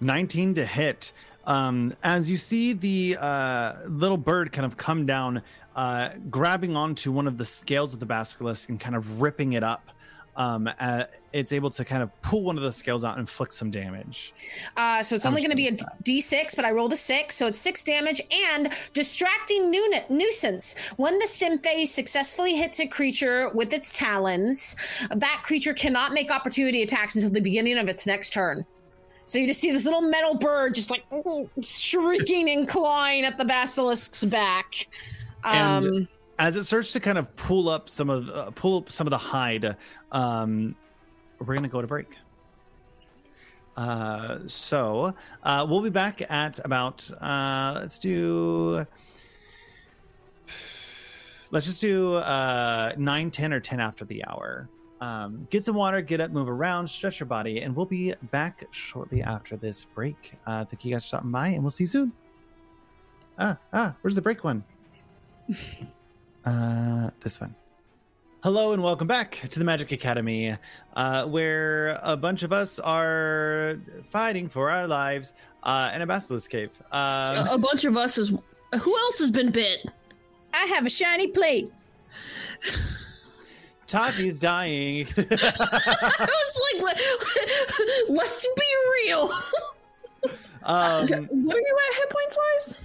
19 to hit. Um, as you see the uh, little bird kind of come down, uh, grabbing onto one of the scales of the basilisk and kind of ripping it up. Um, uh, it's able to kind of pull one of the scales out and inflict some damage. Uh, so it's only going to be a damage d6, but I rolled a six, so it's six damage and distracting nu- nuisance. When the stim phase successfully hits a creature with its talons, that creature cannot make opportunity attacks until the beginning of its next turn. So you just see this little metal bird just like shrieking and clawing at the basilisk's back. And- Um, as it starts to kind of pull up some of uh, pull up some of the hide um we're gonna go to break. Uh so uh we'll be back at about uh let's do let's just do uh 9 10 or 10 after the hour. Um get some water get up move around stretch your body and we'll be back shortly after this break. Uh thank you guys for stopping by and we'll see you soon. Ah ah where's the break one uh, this one. Hello and welcome back to the Magic Academy, uh, where a bunch of us are fighting for our lives uh, in a basilisk cave. Um, a, a bunch of us is. Who else has been bit? I have a shiny plate. Tati's dying. I was like, let, let's be real. um, what are you at hit points wise?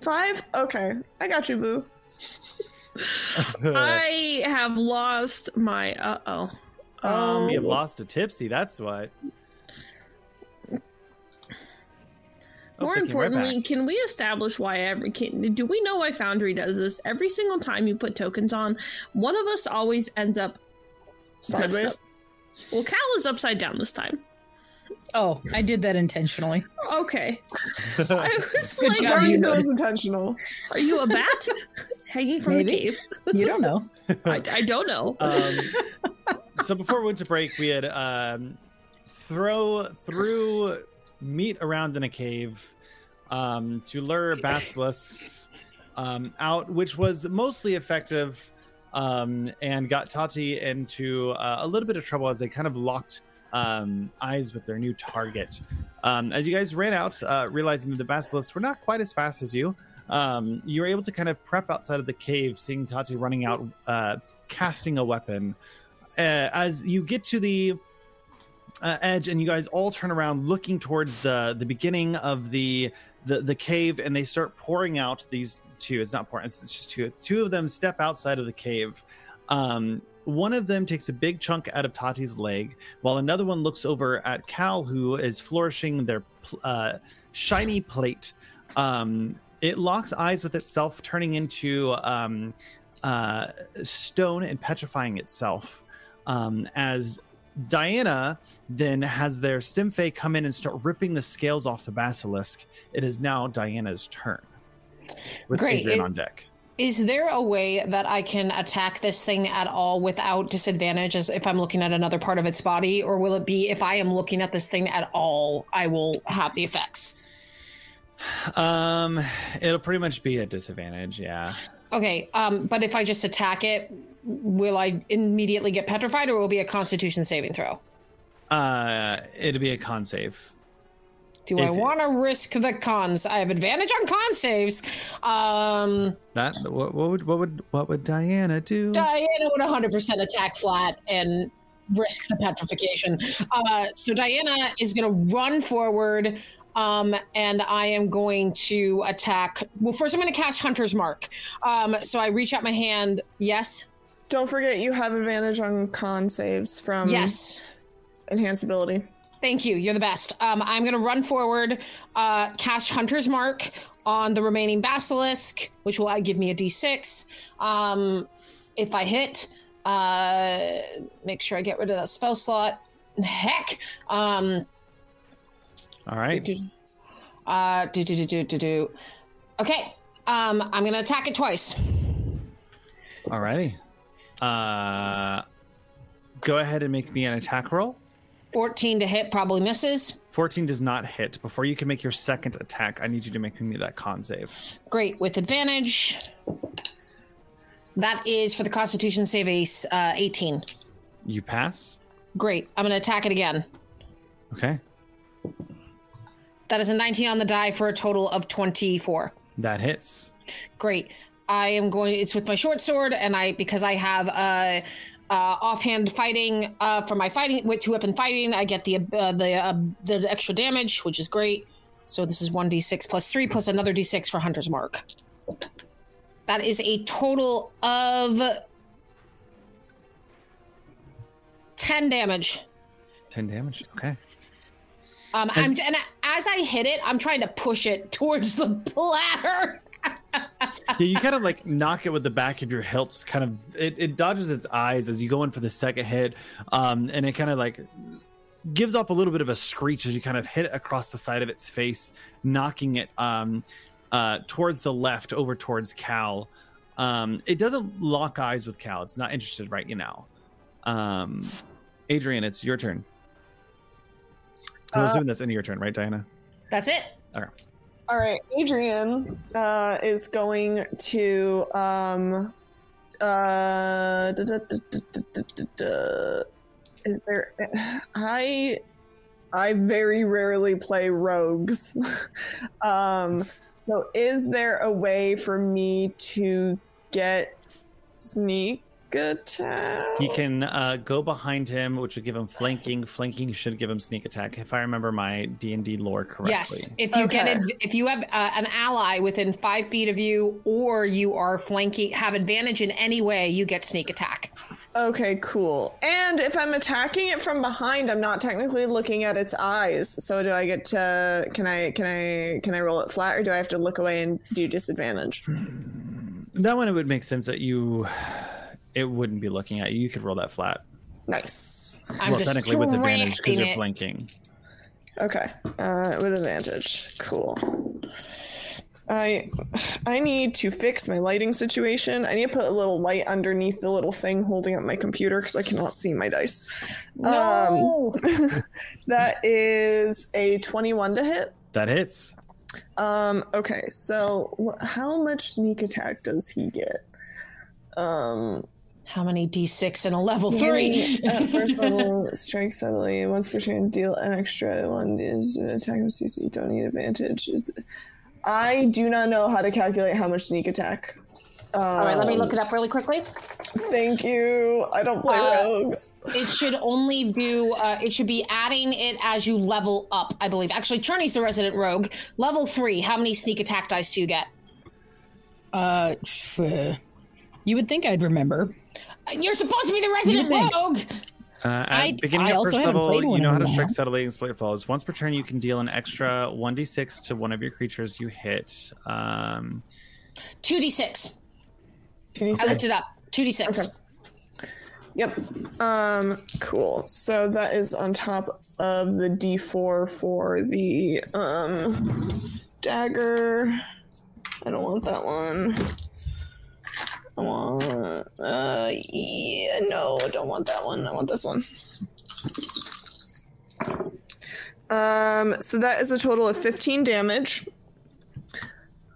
Five? Okay. I got you, boo. I have lost my. Uh oh. Um, you have lost a tipsy. That's why. Oh, More they right importantly, can we establish why every can, do we know why Foundry does this? Every single time you put tokens on, one of us always ends up messed Sideways. up. Well, Cal is upside down this time. Oh, I did that intentionally. Okay. I was Good like, job, are you you, it was intentional. are you a bat hanging from the cave? You don't know. I, I don't know. um, so before we went to break, we had um, throw threw meat around in a cave um, to lure basilisks um, out, which was mostly effective, um, and got Tati into uh, a little bit of trouble as they kind of locked um, eyes with their new target. Um, as you guys ran out, uh, realizing that the basilisks were not quite as fast as you, um, you were able to kind of prep outside of the cave, seeing Tati running out, uh, casting a weapon. Uh, as you get to the uh, edge, and you guys all turn around, looking towards the the beginning of the the, the cave, and they start pouring out these two. It's not pouring; it's, it's just two. Two of them step outside of the cave. Um, one of them takes a big chunk out of Tati's leg, while another one looks over at Cal, who is flourishing their uh, shiny plate. Um, it locks eyes with itself, turning into um, uh, stone and petrifying itself. Um, as Diana then has their Stimfey come in and start ripping the scales off the basilisk. It is now Diana's turn. With Great. Adrian It- on deck. Is there a way that I can attack this thing at all without disadvantage as if I'm looking at another part of its body? Or will it be if I am looking at this thing at all, I will have the effects? Um, it'll pretty much be a disadvantage. Yeah. Okay, um, but if I just attack it, will I immediately get petrified or will it be a constitution saving throw? Uh, it'll be a con save. Do I want to risk the cons? I have advantage on con saves. Um, That what, what would what would what would Diana do? Diana would 100% attack flat and risk the petrification. Uh, so Diana is going to run forward. Um, and I am going to attack. Well, first I'm going to cast Hunter's Mark. Um, so I reach out my hand. Yes. Don't forget you have advantage on con saves from yes. enhance ability. Thank you. You're the best. Um, I'm going to run forward, uh, cast Hunter's Mark on the remaining basilisk, which will uh, give me a d6. Um, if I hit, uh, make sure I get rid of that spell slot. Heck. Um, All right. uh, do, do, do, do, do, do. Okay. Um, I'm going to attack it twice. Alrighty. Uh, go ahead and make me an attack roll. 14 to hit, probably misses. 14 does not hit. Before you can make your second attack, I need you to make me that con save. Great, with advantage. That is for the Constitution save ace, uh, 18. You pass. Great. I'm going to attack it again. Okay. That is a 19 on the die for a total of 24. That hits. Great. I am going. It's with my short sword, and I because I have a uh, offhand fighting uh, for my fighting with two weapon fighting. I get the uh, the uh, the extra damage, which is great. So this is one d six plus three plus another d six for Hunter's Mark. That is a total of ten damage. 10 damage. Okay. Um, I'm and as I hit it, I'm trying to push it towards the platter. Yeah, you kind of like knock it with the back of your hilts. Kind of, it, it dodges its eyes as you go in for the second hit, um, and it kind of like gives off a little bit of a screech as you kind of hit it across the side of its face, knocking it um, uh, towards the left, over towards Cal. Um, it doesn't lock eyes with Cal. It's not interested right now. Um, Adrian, it's your turn. I'm Uh, assuming that's into your turn, right, Diana? That's it. All right, Adrian uh, is going to um uh da, da, da. is there I I very rarely play rogues. um so is there a way for me to get sneak attack? He can uh, go behind him, which would give him flanking. Flanking should give him sneak attack, if I remember my D and D lore correctly. Yes, if you get Okay. it, if you have uh, an ally within five feet of you, or you are flanking, have advantage in any way, you get sneak attack. Okay, cool. And if I'm attacking it from behind, I'm not technically looking at its eyes. So do I get to can I can I can I roll it flat or do I have to look away and do disadvantage? That one it would make sense that you it wouldn't be looking at you. You could roll that flat. Nice. I'm well, just technically with advantage because striking you're it. flanking. Okay. Uh with advantage. Cool. I I need to fix my lighting situation. I need to put a little light underneath the little thing holding up my computer because I cannot see my dice. No. That is a 21 to hit. That hits. Um. Okay. So, wh- how much sneak attack does he get? Um. How many d6 in a level three? At first level, strike steadily. Once per turn, deal an extra one. Is uh, attack of CC. Don't need advantage. It's- I do not know how to calculate how much sneak attack. Um, All right, let me look it up really quickly. Thank you. I don't play Uh, rogues. It should only do. Uh, it should be adding it as you level up. I believe. Actually, Cherney's the resident rogue. Level three. How many sneak attack dice do you get? Uh, f- you would think I'd remember. You're supposed to be the resident think. rogue. Uh, at I- beginning I of also first haven't level, played you one know in how a to strike while. steadily and split your foes. Once per turn, you can deal an extra one d six to one of your creatures you hit. Um, Two d six. I 2d6. looked it up. Two d six. Okay. Yep. Um. Cool. So that is on top of the D4 for the um dagger. I don't want that one. I want. Uh. Yeah. No. I don't want that one. I want this one. Um. So that is a total of 15 damage.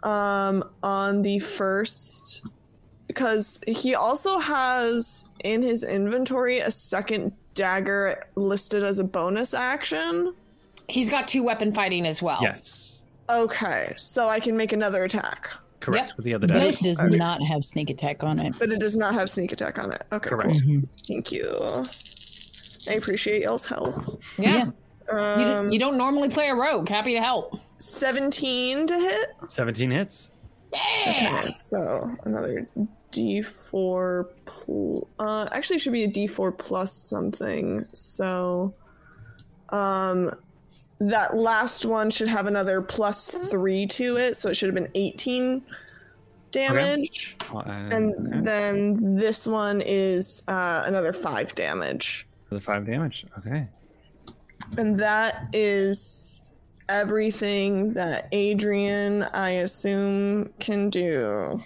Um. On the first because he also has in his inventory a second dagger listed as a bonus action. He's got two weapon fighting as well. yes, Okay, so I can make another attack, correct Yep. with the other This dice. does Okay. not have sneak attack on it. but it does not have sneak attack on it. Okay, Correct. cool. Mhm. Thank you. I appreciate y'all's help. Yeah. You, Um, d- you don't normally play a rogue. Happy to help. 17 to hit. Seventeen hits. Yeah. Okay, so another D4 pl- uh actually it should be a D4 plus something. So um that last one should have another plus 3 to it, so it should have been 18 damage. Uh, And okay. then this one is uh another 5 damage. the five damage. Okay. And that is everything that Adrian I assume can do.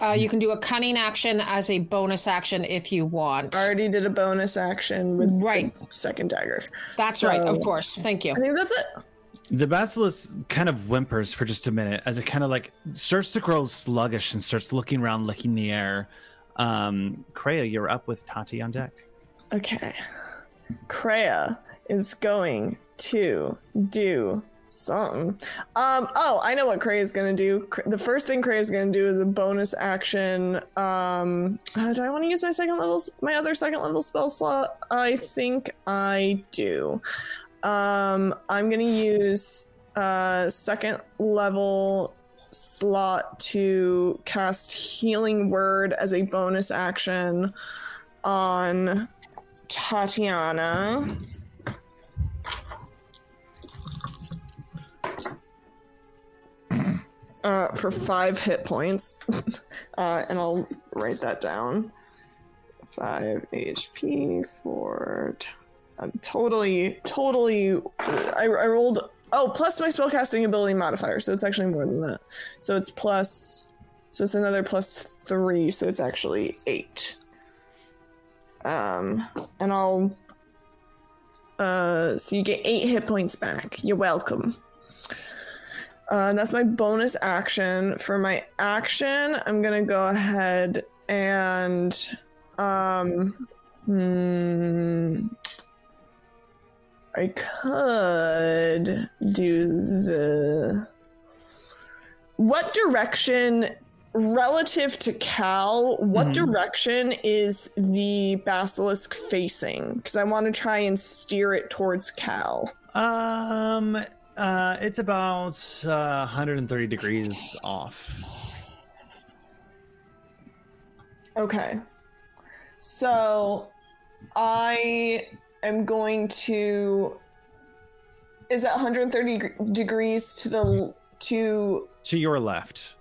Uh, you can do a cunning action as a bonus action if you want. I already did a bonus action with Right. the second dagger. That's right. Of course. Thank you. I think that's it. The basilisk kind of whimpers for just a minute as it kind of like starts to grow sluggish and starts looking around, licking the air. Um, Kreia, you're up with Tati on deck. Okay. Kreia is going to do Something. Um. Oh, I know what Cray is gonna do. The first thing Cray is gonna do is a bonus action. Um. uh, do I want to use my second level, my other second level spell slot? I think I do. Um. I'm gonna use uh second level slot to cast healing word as a bonus action on Tatiana. Uh, for five hit points. uh, and I'll write that down. Five HP for. T- I'm totally, totally. I, I rolled. Oh, plus my spellcasting ability modifier, so it's actually more than that. So it's plus. So it's another plus three, so it's actually eight. Um, and I'll. Uh, so you get eight hit points back. You're welcome. Uh, that's my bonus action. For my action, I'm gonna go ahead and um, hmm, I could do the. What direction, relative to Cal, what Mhm. direction is the basilisk facing? Because I want to try and steer it towards Cal. Um, uh, it's about uh, 130 degrees off. Okay. So I am going to is it 130 deg- degrees to the to To your left,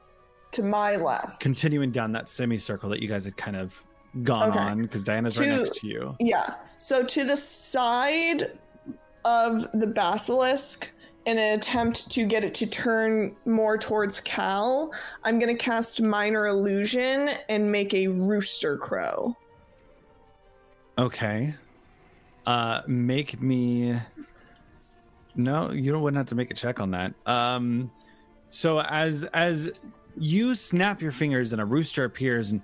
to my left. continuing down that semicircle that you guys had kind of gone Okay. on, because Diana's right To- next to you. Yeah. So to the side of the basilisk in an attempt to get it to turn more towards Cal, I'm going to cast minor illusion and make a rooster crow. Okay. Uh, make me. No, you don't wouldn't have to make a check on that. Um, so as as you snap your fingers and a rooster appears and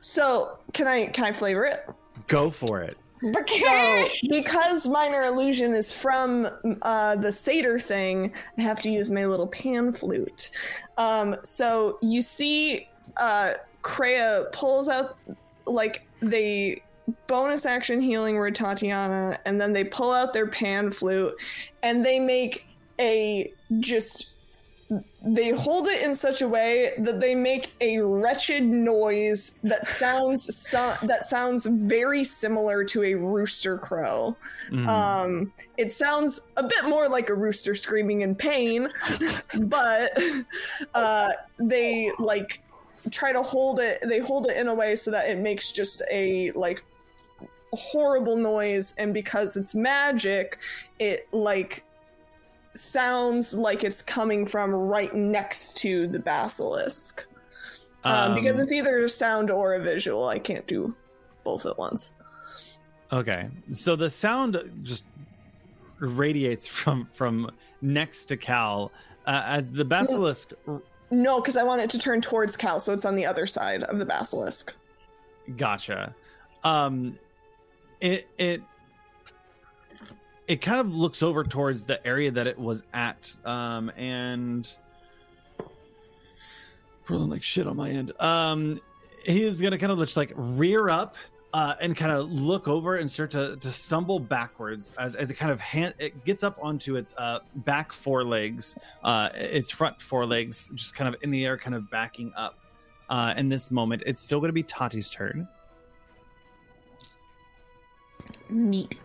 So, can I can I flavor it? go for it. So, because minor illusion is from uh, the satyr thing, I have to use my little pan flute. Um, so you see, uh, Kreia pulls out like they bonus action healing word Tatiana, and then they pull out their pan flute, and they make a just. They hold it in such a way that they make a wretched noise that sounds so- that sounds very similar to a rooster crow. Mm. Um, it sounds a bit more like a rooster screaming in pain, but uh, they like try to hold it. They hold it in a way so that it makes just a like horrible noise, and because it's magic, it like sounds like it's coming from right next to the basilisk. Um, because Um, it's either a sound or a visual. I can't do both at once. Okay, so the sound just radiates from from next to Cal uh, as the basilisk. No, because I want it to turn towards Cal, so it's on the other side of the basilisk. Gotcha. Um, it it it kind of looks over towards the area that it was at, um, and rolling like shit on my end. Um, he is gonna kind of just like rear up. Uh, and kind of look over and start to, to stumble backwards as, as it kind of hand, it gets up onto its uh, back forelegs, uh, its front forelegs, just kind of in the air, kind of backing up. Uh, in this moment, it's still going to be Tati's turn. Neat.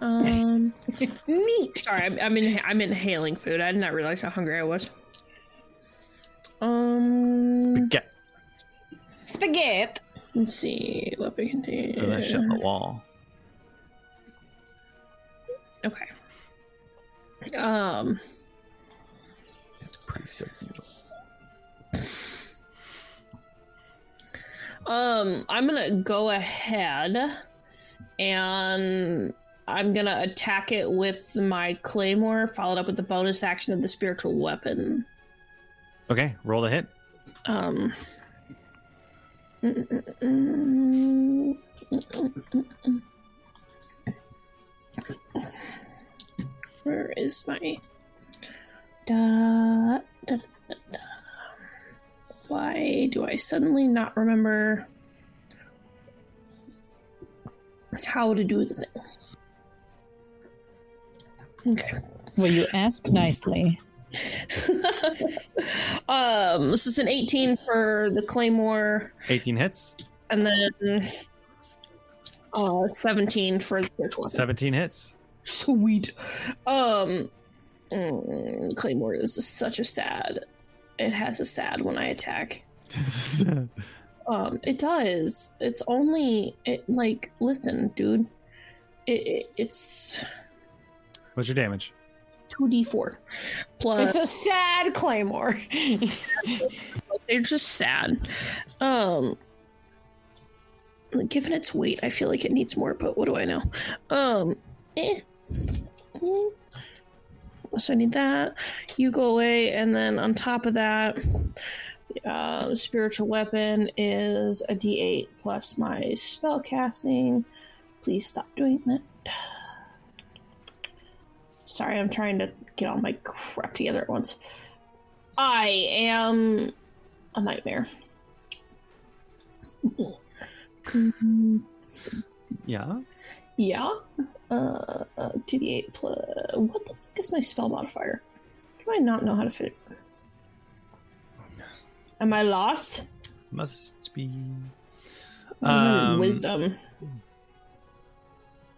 Um, neat. Sorry, I'm, I'm in. I'm inhaling food. I did not realize how hungry I was. Um, Spaghetti. Spaghetti. let's see. Weapon container. Throw that shit on the wall. Okay. Um, It's pretty sick noodles. um, I'm gonna go ahead and I'm gonna attack it with my claymore, followed up with the bonus action of the spiritual weapon. Okay, roll the hit. Um. Where is my Da, da, da, da. Why do I suddenly not remember how to do the thing? Okay. Well, you ask nicely. um, this is an 18 for the claymore, 18 hits. and then uh, 17 for the spiritual. weapon. 17 hits. Sweet. Um, mm, claymore is such a sad. It has a sad when I attack. Um, it does. It's only it like listen, dude. It, it it's What's your damage? two d four plus. It's a sad claymore. they're just sad. Um, given its weight, I feel like it needs more, but what do I know? Um, eh. Eh. So I need that. You go away, and then on top of that, uh, spiritual weapon is a d8 plus my spell casting. Please stop doing that. Sorry, I'm trying to get all my crap together at once. I am a nightmare. Yeah. Yeah. Uh, uh, 2d8 plus. What the fuck is my spell modifier? Do I not know how to fit it? Am I lost? Must be. Um, Wisdom.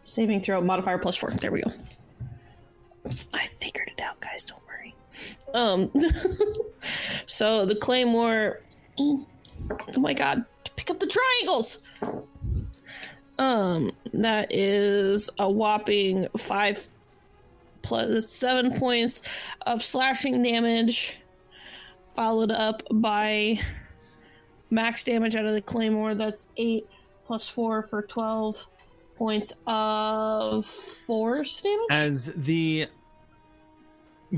Saving throw modifier plus four. There we go. I figured it out, guys. Don't worry. Um. so the claymore. Oh my god! Pick up the triangles. Um, that is a whopping five plus seven points of slashing damage, followed up by max damage out of the claymore. That's eight plus four for twelve points of force damage. as the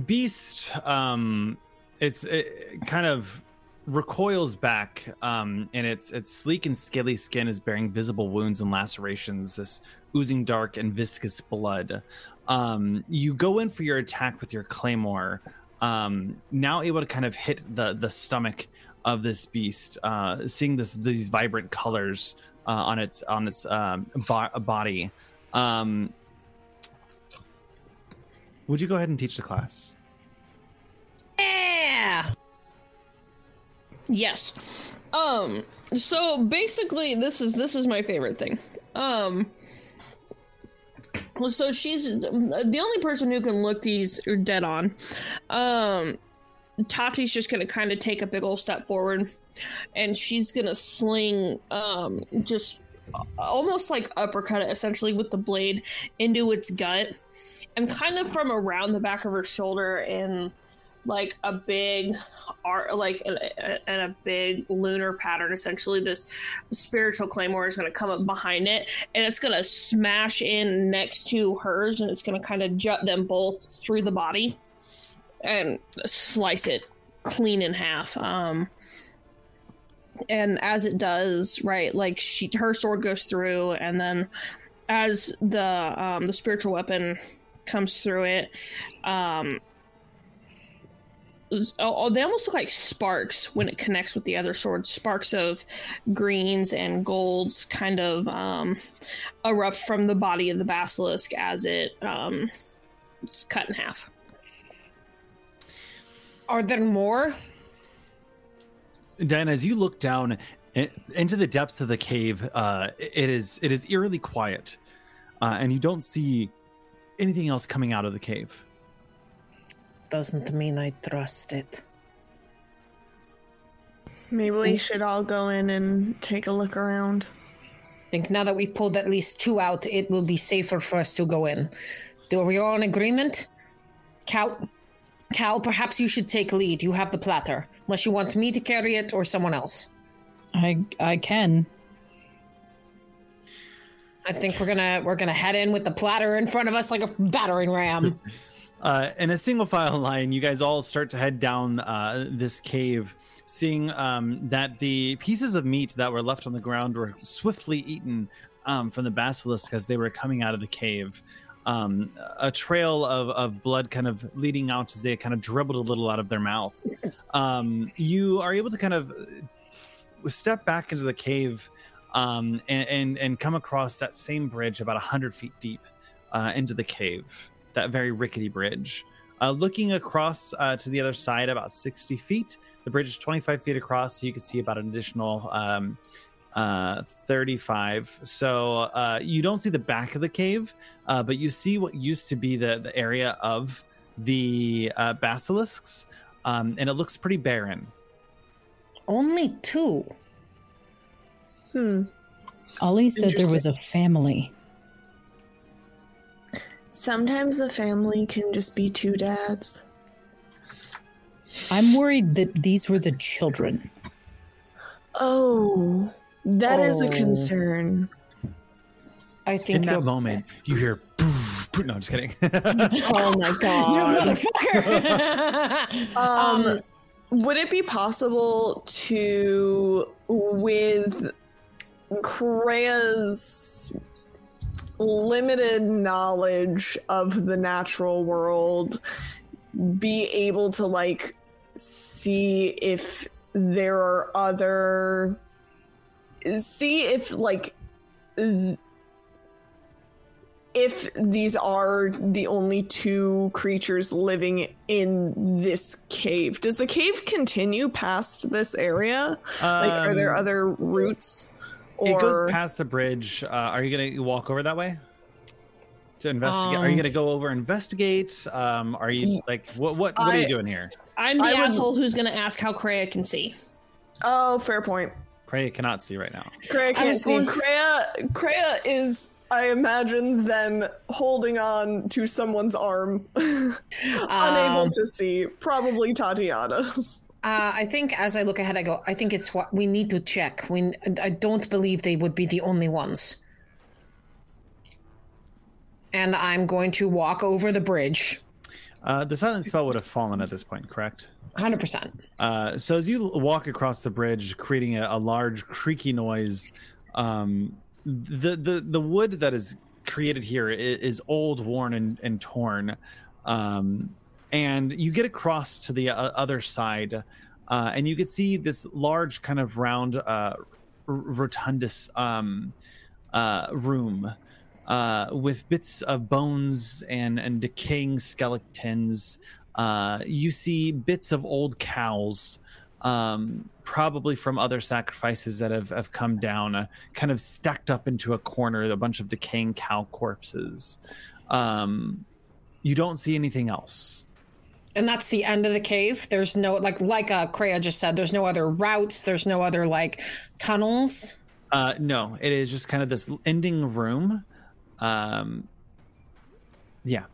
beast um it's it kind of recoils back um and its its sleek and scaly skin is bearing visible wounds and lacerations this oozing dark and viscous blood. Um you go in for your attack with your claymore um now able to kind of hit the the stomach of this beast uh seeing this these vibrant colors uh, on its on its um, bo- body. Um would you go ahead and teach the class? yeah. Yes. Um so basically this is this is my favorite thing. Um so she's the only person who can look these dead on. Um Tati's just gonna kind of take a big old step forward and she's gonna sling um just almost like uppercut it essentially with the blade into its gut and kind of from around the back of her shoulder in like a big art like and a, big lunar pattern. Essentially this spiritual claymore is going to come up behind it and it's going to smash in next to hers and it's going to kind of jut them both through the body and slice it clean in half um and as it does right like she her sword goes through and then as the um the spiritual weapon comes through it um oh, they almost look like sparks when it connects with the other sword. Sparks of greens and golds kind of um, erupt from the body of the basilisk as it um, it's cut in half. Are there more? Dan, as you look down into the depths of the cave, uh, it is it is eerily quiet, uh, and you don't see anything else coming out of the cave. Doesn't mean I trust it. Maybe we should all go in and take a look around. I think now that we've pulled at least two out, it will be safer for us to go in. Do we all in agreement? Cal, Cal, perhaps you should take lead. You have the platter, unless you want me to carry it or someone else. I I can. I think we're gonna we're gonna head in with the platter in front of us like a battering ram. Uh, in a single file line, you guys all start to head down uh, this cave, seeing um, that the pieces of meat that were left on the ground were swiftly eaten um, from the basilisk as they were coming out of the cave. um, a trail of, of blood kind of leading out as they kind of dribbled a little out of their mouth. Um, you are able to kind of step back into the cave um, and, and, and come across that same bridge about 100 feet deep uh, into the cave, that very rickety bridge. Uh, looking across uh, to the other side, about 60 feet, the bridge is 25 feet across, so you can see about an additional um, uh, 35. So uh, you don't see the back of the cave, uh, but you see what used to be the, the area of the uh, basilisks, um, and it looks pretty barren. Only two. Hmm. Ollie said there was a family. Sometimes a family can just be two dads. I'm worried that these were the children. Oh, that is a Oh. concern. I think In that. that moment, you hear. "Poof, poof." No, I'm just kidding. Oh my god! you god. motherfucker! Um, um, would it be possible to, with Kreia's limited knowledge of the natural world, be able to like see if there are other, see if like. th- if these are the only two creatures living in this cave, does the cave continue past this area? Like, are there Um, other routes? Or It goes past the bridge. Uh, are you gonna walk over that way to investigate? are you Um, gonna go over investigate? Um, are you like what? What? What are you doing here? I'm the I would- asshole who's gonna ask how Kreia can see. oh, fair point. Kreia cannot see right now. Kreia can't see. going- Kreia, Kreia is, I imagine, then holding on to someone's arm, unable Um, to see. Probably Tatiana's. Uh, I think as I look ahead, I go. I think it's what we need to check. We, I don't believe they would be the only ones. And I'm going to walk over the bridge. Uh, the silent spell would have fallen at this point, correct? 100%. Uh, so as you walk across the bridge, creating a, a large creaky noise, um, the the the wood that is created here is, is old, worn, and, and torn. Um, and you get across to the uh, other side, uh, and you can see this large, kind of round, uh, r- rotundous um, uh, room uh, with bits of bones and and decaying skeletons. Uh, you see bits of old cows, um, probably from other sacrifices that have, have come down, kind of stacked up into a corner, a bunch of decaying cow corpses. Um, you don't see anything else. And that's the end of the cave. There's no, like, like uh, Kreia just said, there's no other routes. There's no other, like, tunnels. Uh, no, it is just kind of this ending room. Um, yeah,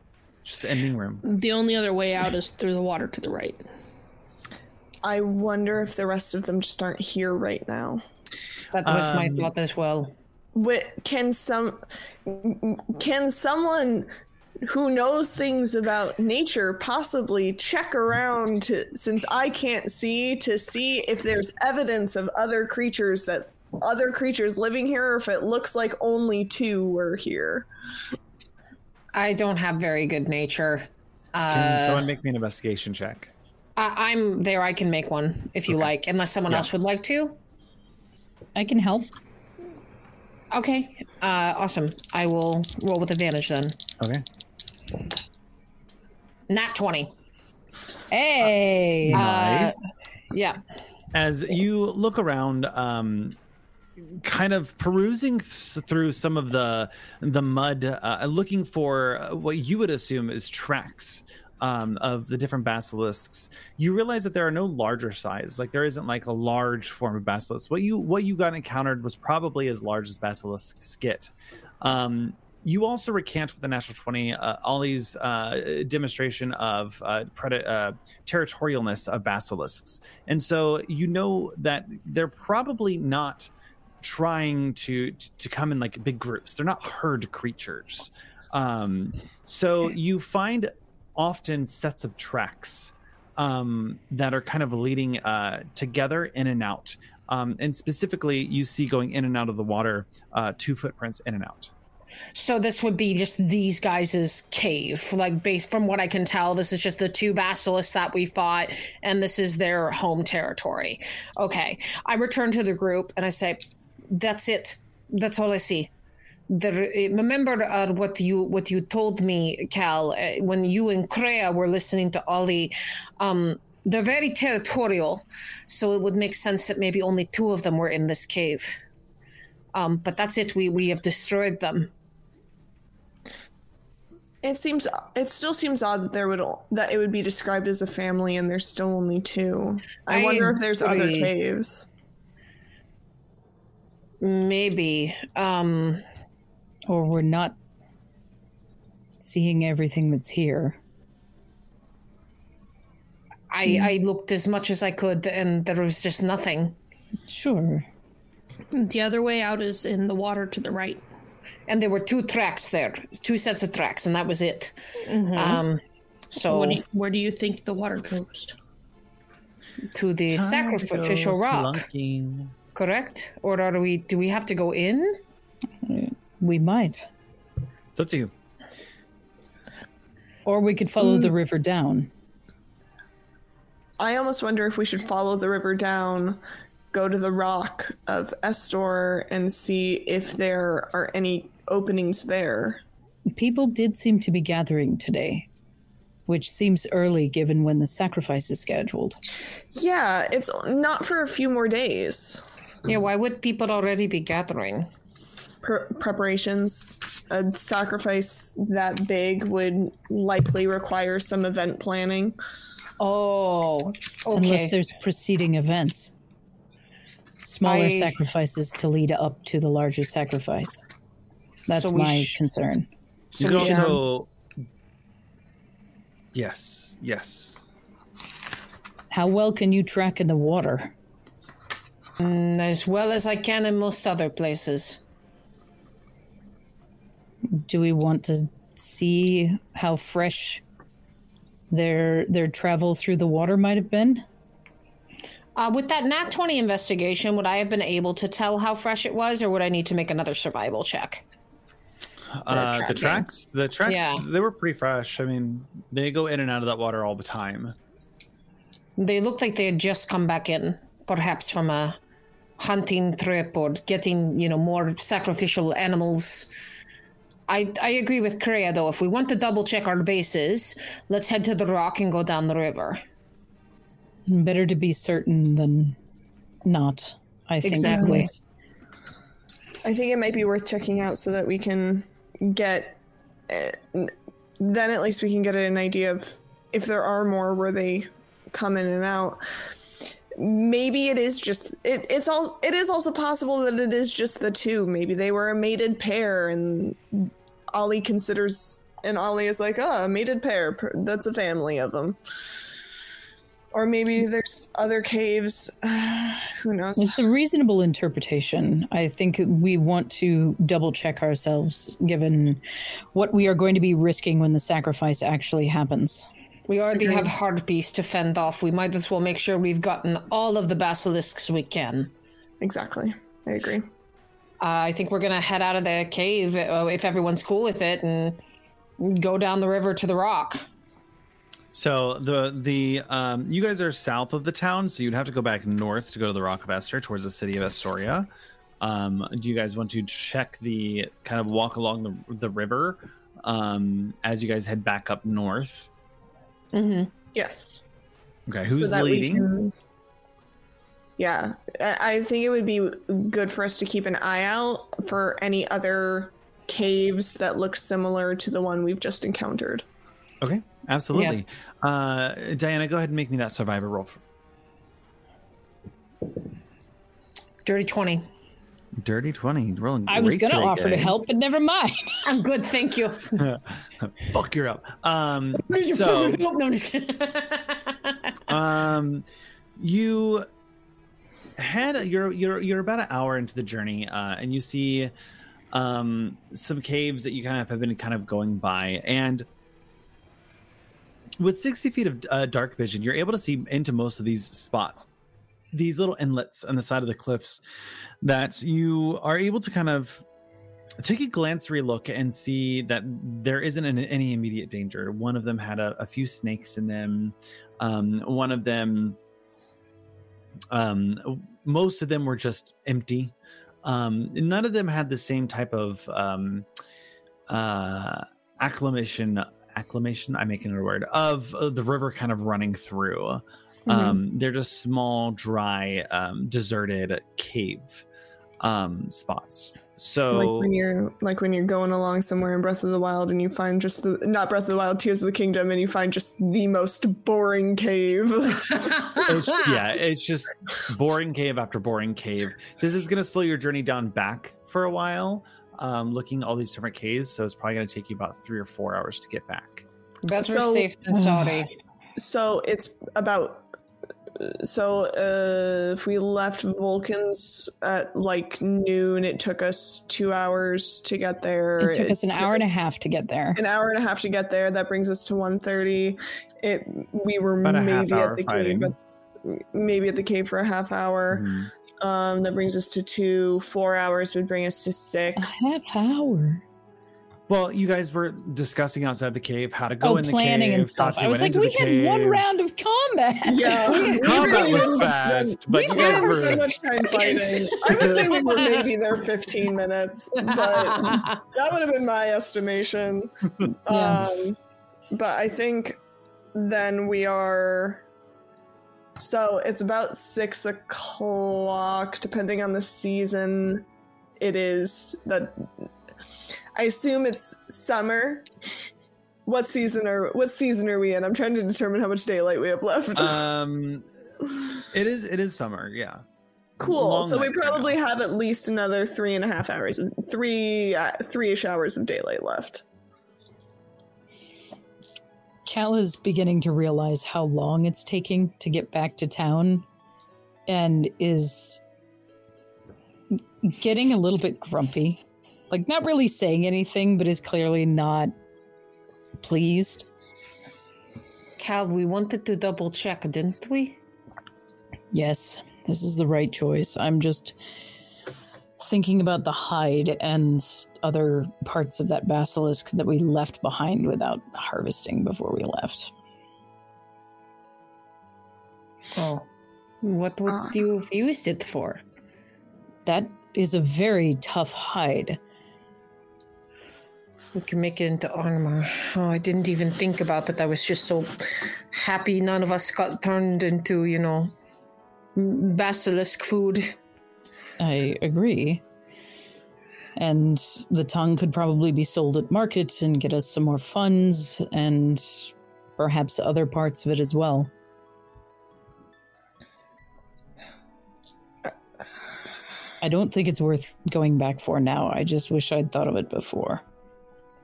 just the ending room. The only other way out is through the water to the right. I wonder if the rest of them just aren't here right now. That was my Um, thought as well. What can some can someone who knows things about nature possibly check around to since I can't see to see if there's evidence of other creatures that other creatures living here or if it looks like only two were here. I don't have very good nature. Can Uh, someone make me an investigation check? I, I'm there. I can make one if you Okay. like, unless someone Yeah. else would like to. I can help. Okay. Uh, awesome. I will roll with advantage then. Okay. Nat 20. Hey. Nice. Yeah. as you look around um kind of perusing th- through some of the the mud uh, looking for what you would assume is tracks um, of the different basilisks you realize that there are no larger size like there isn't like a large form of basilisk what you what you got encountered was probably as large as basilisk skit um, you also recant with the natural 20 uh, ollie's uh, demonstration of uh, pred- uh, territorialness of basilisks. And so you know that they're probably not trying to to come in like big groups. They're not herd creatures. Um so you find often sets of tracks um that are kind of leading uh together in and out. Um and specifically you see going in and out of the water uh two footprints in and out So this would be just these guys' cave. Like based from what I can tell, this is just the two basilisks that we fought, and this is their home territory. Okay. I return to the group and I say, That's it. That's all I see. The, remember uh, what you what you told me, Cal, uh, when you and Kreia were listening to Ollie. Um, they're very territorial, so it would make sense that maybe only two of them were in this cave. Um, but that's it. We we have destroyed them. It seems it still seems odd that there would that it would be described as a family and there's still only two. I, I wonder if there's other caves. Maybe. Um, Or we're not seeing everything that's here. I I looked as much as I could, and there was just nothing. Sure. The other way out is in the water to the right. And there were two tracks there, two sets of tracks, and that was it. Um, so do you- where do you think the water goes? to the sacrificial rock, correct? Or are we? Do we have to go in? We might. It's up to you. Or we could follow the river down. I almost wonder if we should follow the river down, go to the rock of Estor, and see if there are any openings there. People did seem to be gathering today, which seems early given when the sacrifice is scheduled. Yeah, it's not for a few more days. Yeah. Why would people already be gathering? Pre- preparations. A sacrifice that big would likely require some event planning. Oh, okay. Unless there's preceding events. Smaller I- sacrifices to lead up to the larger sacrifice. That's So my sh- concern. So you we could should- also. Yes, yes. How well can you track in the water? Mm, as well as I can in most other places. Do we want to see how fresh their their travel through the water might have been? Uh, with that Nat 20 investigation, would I have been able to tell how fresh it was, or would I need to make another survival check? Uh, the tracks, the tracks, Yeah. they were pretty fresh. I mean, they go in and out of that water all the time. They looked like they had just come back in, perhaps from a hunting trip or getting, you know, more sacrificial animals. I, I agree with Kreia though. If we want to double check our bases, let's head to the rock and go down the river. Better to be certain than not. I think Exactly. I think it might be worth checking out so that we can get. Uh, then at least we can get an idea of if there are more where they come in and out. Maybe it is just it, it's all it is also possible that it is just the two. Maybe they were a mated pair and Ollie considers and Ollie is like, oh, a mated pair. That's a family of them. Or maybe there's other caves. Who knows? It's a reasonable interpretation. I think we want to double check ourselves given what we are going to be risking when the sacrifice actually happens. We already Agreed. have Harpies to fend off. We might as well make sure we've gotten all of the basilisks we can. Exactly. I agree. Uh, I think we're gonna head out of the cave uh, if everyone's cool with it, and go down the river to the rock. So the the um, you guys are south of the town, so you'd have to go back north to go to the Rock of Esther towards the city of Astoria. Um, do you guys want to check the kind of walk along the the river um, as you guys head back up north? Mm-hmm. Yes. Okay, who's that we leading? can- Yeah, I I think it would be good for us to keep an eye out for any other caves that look similar to the one we've just encountered. Okay, absolutely. Uh, Diana, go ahead and make me that survivor roll. Dirty twenty. Dirty twenty, rolling. I was going to today, offer to help, but never mind. I'm good, thank you. Fuck, you're up. Um, so no, I'm just kidding. um you head you're you're you're about an hour into the journey uh and you see um some caves that you kind of have been kind of going by and with 60 feet of uh, dark vision you're able to see into most of these spots these little inlets on the side of the cliffs that you are able to kind of take a glance look and see that there isn't an, any immediate danger. One of them had a, a few snakes in them. Um, one of them, um, most of them were just empty. Um, none of them had the same type of um, uh. Acclamation. I'm making a word of uh, the river kind of running through. Um, they're just small, dry, um, deserted cave um, spots. So like when you're like when you're going along somewhere in Breath of the Wild and you find just the not Breath of the Wild, Tears of the Kingdom, and you find just the most boring cave. it's, yeah, it's just boring cave after boring cave. This is going to slow your journey down back for a while, um, looking all these different caves. So it's probably going to take you about three or four hours to get back. Better So- safe than sorry. so it's about so uh, if we left Vulcans at like noon, it took us two hours to get there. It took us an hour and a half to get there. An hour and a half to get there. That brings us to 1.30. It we were About maybe at the fighting. cave, maybe at the cave for a half hour. Mhm. Um, that brings us to two. Four hours would bring us to A six. half hour. Well, you guys were discussing outside the cave how to go Oh, in the planning cave. and stuff. Tati I was like, we the had one round of combat. Yeah, we Combat really was fast, spend- but we you guys were. so much time fighting. I would say we were maybe there 15 minutes, but that would have been my estimation. Yeah. Um, but I think then we are. So it's about six o'clock, depending on the season. It is that. I assume it's summer. What season are What season are we in? I'm trying to determine how much daylight we have left. Um, it is. It is summer. Yeah. Cool. long So we probably have at least another three and a half hours, three uh, three-ish hours of daylight left. Cal is beginning to realize how long it's taking to get back to town and is getting a little bit grumpy. Like, not really saying anything, but is clearly not pleased. Cal, we wanted to double check, didn't we? Yes, this is the right choice. I'm just thinking about the hide and other parts of that basilisk that we left behind without harvesting before we left. Oh. What would Ah. you have used it for? That is a very tough hide. We can make it into armor. Oh, I didn't even think about that. I was just so happy none of us got turned into, you know, basilisk food. I agree. And the tongue could probably be sold at market and get us some more funds and perhaps other parts of it as well. I don't think it's worth going back for now. I just wish I'd thought of it before.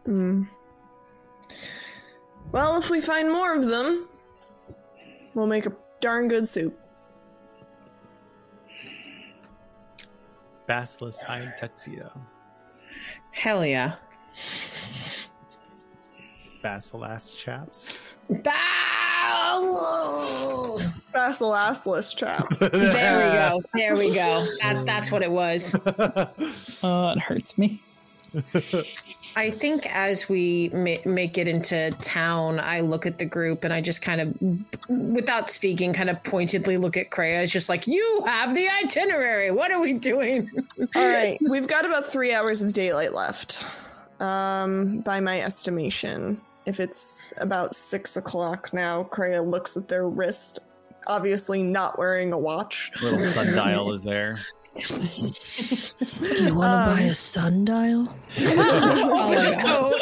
Hmm. Well, if we find more of them, we'll make a darn good soup. Basilisk hide tuxedo. Hell yeah. Basilisk chaps. Bow! Basil chaps. There we go. There we go. That, that's what it was. Oh, it hurts me. I think as we ma- make it into town, I look at the group and I just kind of, without speaking, kind of pointedly look at Kreia. It's just like, you have the itinerary. What are we doing? All right, we've got about three hours of daylight left, um, by my estimation. If it's about six o'clock now, Kreia looks at their wrist, obviously not wearing a watch. Little sundial is there. You want to Um, buy a sundial? Opens a coat.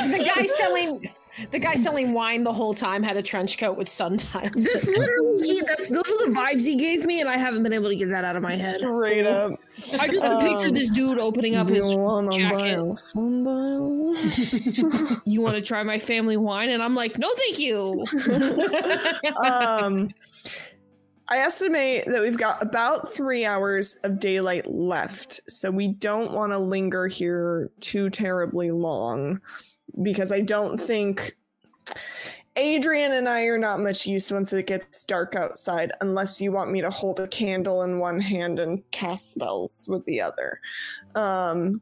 The guy selling. The guy selling wine the whole time had a trench coat with sundials. This literally he, that's those are the vibes he gave me, and I haven't been able to get that out of my head. Straight up. I just Um, picture this dude opening up his. You wanna buy jacket. a sundial? You want to try my family wine? And I'm like, no, thank you. um, I estimate that we've got about three hours of daylight left, so we don't want to linger here too terribly long because I don't think Adrian and I are not much use once it gets dark outside, unless you want me to hold a candle in one hand and cast spells with the other. Um,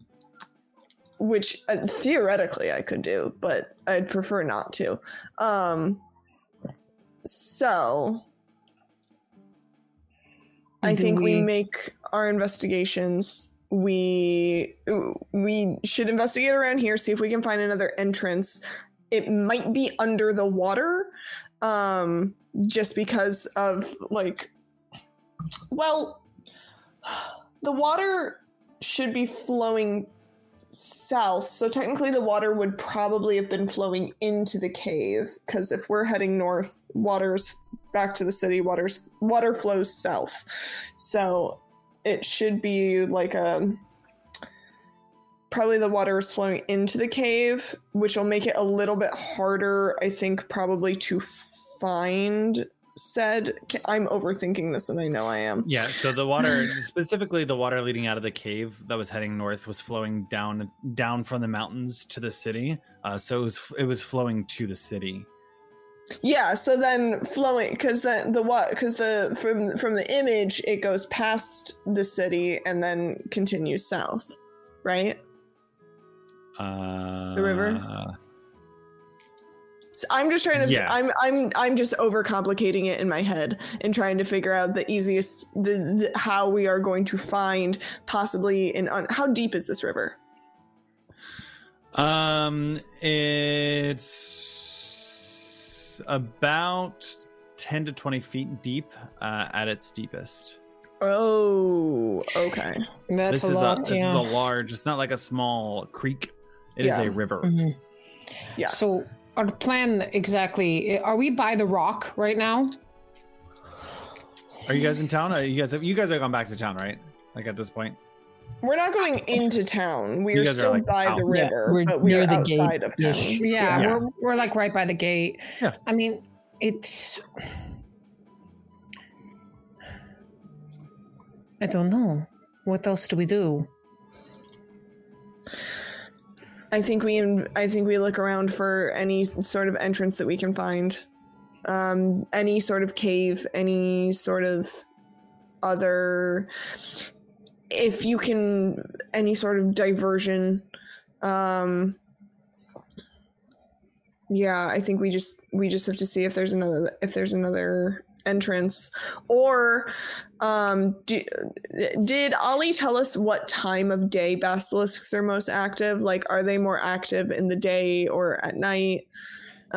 which uh, theoretically I could do, but I'd prefer not to. Um, so I think we we- make our investigations. We we should investigate around here, see if we can find another entrance. It might be under the water, um, just because of like, well, the water should be flowing south, so technically the water would probably have been flowing into the cave. Because if we're heading north, water's back to the city. Water's water flows south, so it should be like a probably the water is flowing into the cave, which will make it a little bit harder, I think, probably to find said. I'm overthinking this, and I know I am. Yeah, so the water, specifically the water leading out of the cave that was heading north, was flowing down down from the mountains to the city. Uh, so it was it was flowing to the city. Yeah, so then flowing because then the what because the from from the image it goes past the city and then continues south, right? Uh, river? So I'm just trying to Yeah. I'm I'm I'm just overcomplicating it in my head and trying to figure out the easiest the, the how we are going to find possibly an un, how deep is this river? Um, it's about ten to twenty feet deep uh, at its steepest. Oh, okay. That's this a is lot. a this yeah. is a large. It's not like a small creek. It is Yeah. a river. Mhm. Yeah. So our plan exactly? Are we by the rock right now? Are you guys in town? Are you guys have you guys have gone back to town, right? Like at this point. We're not going into town. We You are guys are, still like, by out. the Yeah, river, we're but we near are the gate outside of town. Yeah, Yeah. we're we're like right by the gate. Yeah. I mean, it's. I don't know. What else do we do? I think we I think we look around for any sort of entrance that we can find. Um, any sort of cave, any sort of other if you can any sort of diversion. Um Yeah, I think we just we just have to see if there's another if there's another entrance or um do, did ollie tell us what time of day basilisks are most active like are they more active in the day or at night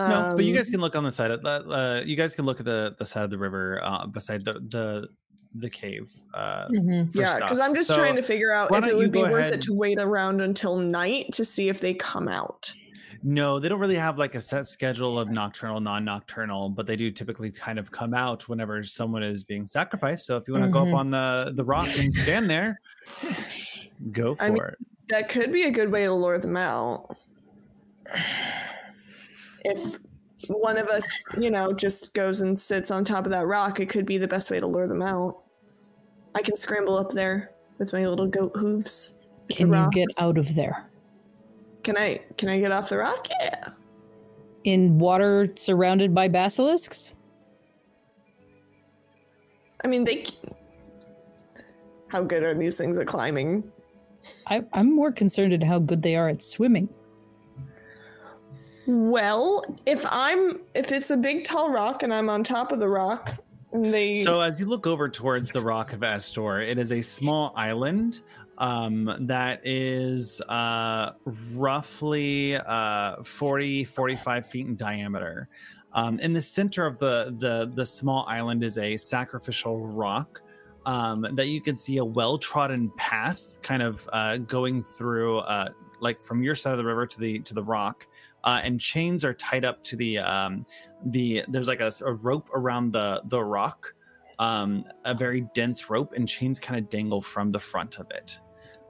No, but you Um, guys can look on the side of uh, uh, you guys can look at the the side of the river uh, beside the the the cave. Uh, Mhm. yeah because i'm just So, trying to figure out if it would be worth ahead- it to wait around until night to see if they come out No, they don't really have like a set schedule of nocturnal, non-nocturnal, but they do typically kind of come out whenever someone is being sacrificed. So if you want to go Mhm. up on the the rock and stand there, go for I mean- it. that could be a good way to lure them out if one of us you know just goes and sits on top of that rock it could be the best way to lure them out i can scramble up there with my little goat hooves it's Can you get out of there? can i can i get off the rock yeah In water surrounded by basilisks? i mean they how good are these things at climbing I, I'm more concerned at how good they are at swimming. well if i'm if it's a big tall rock and i'm on top of the rock they So as you look over towards the Rock of Astor, it is a small island um, that is uh, roughly uh, 40, 45 feet in diameter. Um, in the center of the, the, the small island is a sacrificial rock um, that you can see a well-trodden path kind of uh, going through uh, like from your side of the river to the to the rock uh, and chains are tied up to the um, the there's like a, a rope around the the rock um a very dense rope and chains kind of dangle from the front of it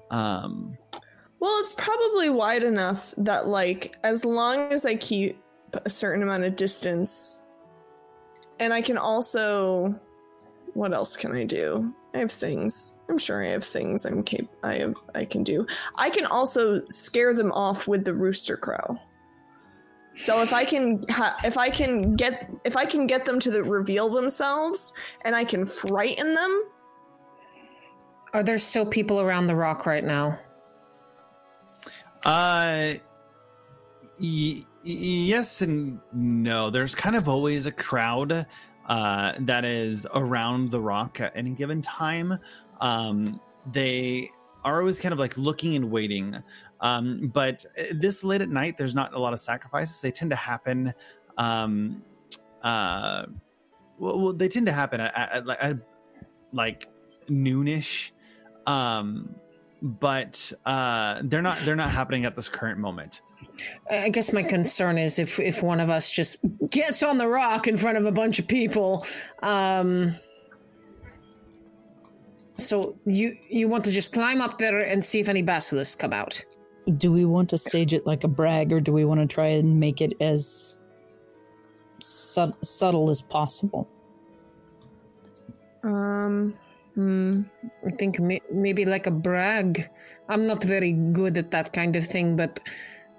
um Well, it's probably wide enough that, like, as long as I keep a certain amount of distance, and I can also, what else can I do? I have things. I'm sure I have things I'm cap- I have. I can do. I can also scare them off with the rooster crow. So if I can, ha- if I can get, if I can get them to the- reveal themselves, and I can frighten them, Are there still people around the rock right now? Uh, y- y- yes and no. There's kind of always a crowd uh, that is around the rock at any given time. Um, they are always kind of like looking and waiting. Um, but uh, this late at night, there's not a lot of sacrifices. They tend to happen. Um, uh, well, well they tend to happen at, at, at, at like noonish. Um, but uh, they're not they're not happening at this current moment. I guess my concern is if if one of us just gets on the rock in front of a bunch of people. Um, so you you want to just climb up there and see if any basilisks come out? Do we want to stage it like a brag, or do we want to try and make it as sub- subtle as possible? Um, hmm. I think may- maybe like a brag. I'm not very good at that kind of thing, but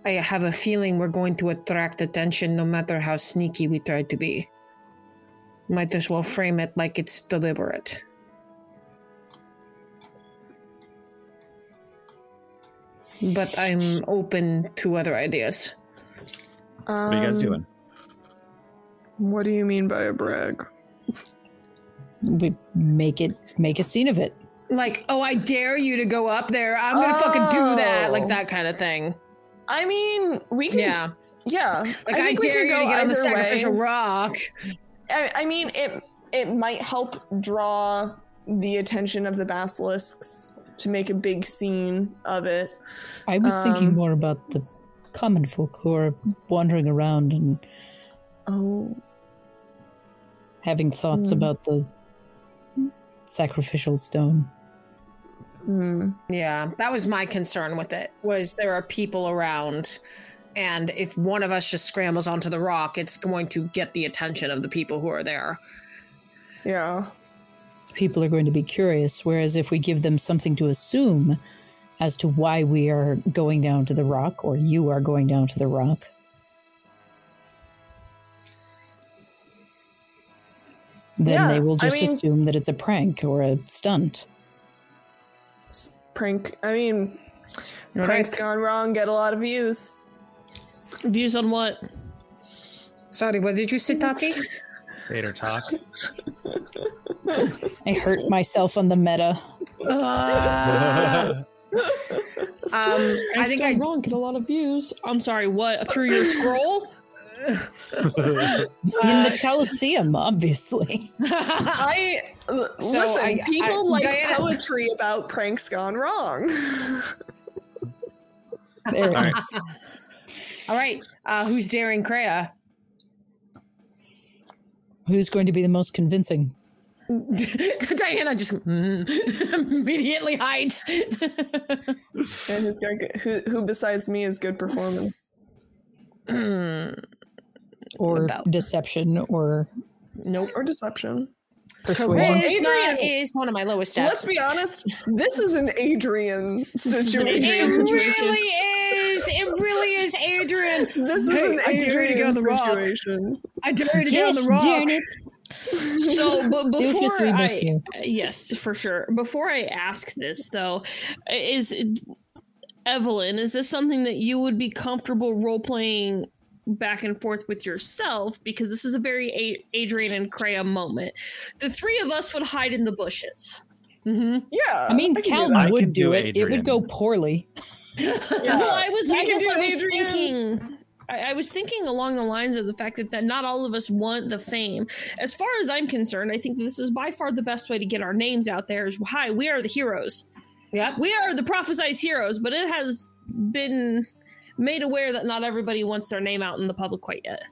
I have a feeling we're going to attract attention no matter how sneaky we try to be. Might as well frame it like it's deliberate. But I'm open to other ideas. What are you guys Um, doing? What do you mean by a brag? We make it make a scene of it. Like, oh, I dare you to go up there. I'm gonna fucking do that. Oh. Like that kind of thing. I mean, we can. Yeah. Yeah. Like I, think we dare can you to get on the either way. sacrificial rock. I, I mean, it it might help draw the attention of the basilisks to make a big scene of it. I was thinking Um, more about the common folk who are wandering around and Oh, having thoughts Hmm. about the sacrificial stone. hmm. Yeah, that was my concern with it. Was there are people around, and if one of us just scrambles onto the rock, it's going to get the attention of the people who are there. yeah. People are going to be curious, whereas if we give them something to assume as to why we are going down to the rock, or you are going down to the rock, then Yeah, they will I just mean- assume that it's a prank or a stunt. Prank. I mean, All pranks right. gone wrong get a lot of views. Views on what? Sorry, what did you say, Tati? Later talk. I hurt myself on the meta. Uh, um, I think I. wrong get a lot of views. I'm sorry. What through your scroll? In Uh, the Colosseum, obviously. I So, listen. I- people I- like Diana- poetry about pranks gone wrong. There it All right. is. All right, uh, who's daring Kreia? Who's going to be the most convincing? Diana just mm, immediately hides. and who's got good, who, who besides me is good performance? Hmm, Or About- deception or nope. or deception. persuasion? Adrian- is one of my lowest Let's be honest. This is an Adrian situation. It really is. It really is, Adrian. This is Hey, an I dare you to go Adrian on the rock. situation. I dare you to get on the rock. Darn it. So, but Duchess, before we miss I, you. yes, for sure. Before I ask this, though, is Evelyn, is this something that you would be comfortable role playing back and forth with yourself? Because this is a very a- Adrian and Kreia moment. The three of us would hide in the bushes. hmm Yeah. I mean, can do Cal that. I would do do it. It would go poorly. Well, I was, We I guess I was Adrian. thinking. I, I was thinking along the lines of the fact that, that not all of us want the fame. As far as I'm concerned, I think this is by far the best way to get our names out there. Is hi, we are the heroes. Yeah. We are the prophesized heroes, but it has been made aware that not everybody wants their name out in the public quite yet.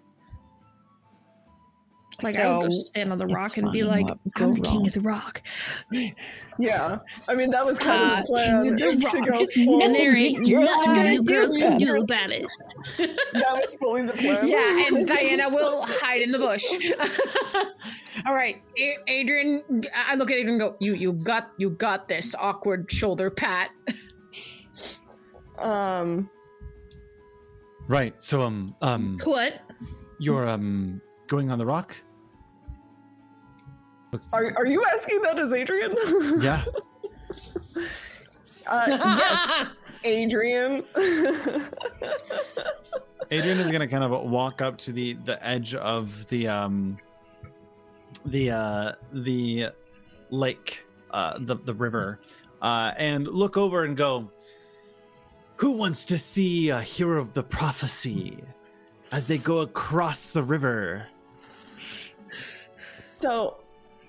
Like I would go stand on the rock and be fine. like, What would go "I'm the king wrong?" of the rock," Yeah. I mean, that was kind Uh, of the plan. King of the Is to go and full, there ain't nothing you girls can that. do about it. that was fully the plan. Yeah, and Diana will hide in the bush. All right, A- Adrian. I look at Adrian. and Go. You. You got. You got this. Awkward shoulder pat. Um. Right. So um um What? you're um going on the rock? Are, are you asking that as Adrian? Yeah. uh, yes. Adrian. Adrian is gonna kind of walk up to the the edge of the um the uh the lake uh the the river uh and look over and go who wants to see a hero of the prophecy as they go across the river so,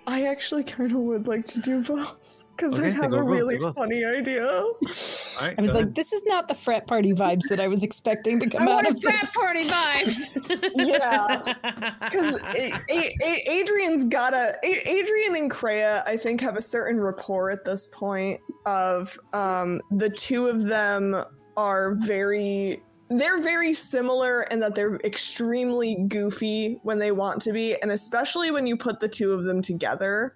I actually kind of would like to do both because Okay, I have a both, really funny idea. all right I was like, ahead. this is not the frat party vibes that I was expecting to come I out want of a frat this. party vibes. Yeah. Because Adrian's got a A- Adrian and Kreia, I think, have a certain rapport at this point. Of um, the two of them are very, they're very similar in that they're extremely goofy when they want to be, and especially when you put the two of them together.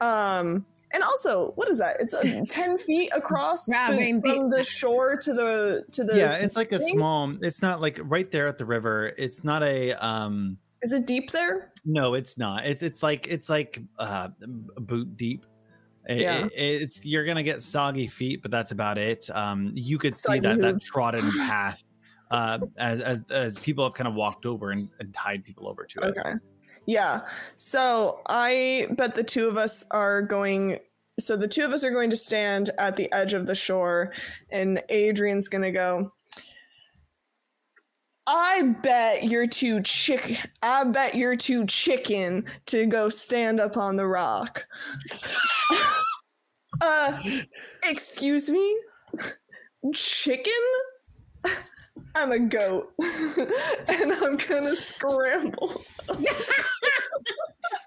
Um, and also, what is that? It's uh, ten feet across Yeah, I from- mean, from the shore to the to the. yeah it's like a small it's not like right there at the river it's not a um Is it deep there? No, it's not. It's it's like it's like uh, boot deep. It- Yeah. it- it's you're gonna get soggy feet, but that's about it. Um, you could see Soggy that that hooves. trodden path uh, as as as people have kind of walked over and, and tied people over to it. Okay. Yeah. So I bet the two of us are going. So the two of us are going to stand at the edge of the shore, and Adrian's going to go. I bet you're too chick. I bet you're too chicken to go stand up on the rock. uh, excuse me, chicken. I'm a goat, and I'm gonna scramble to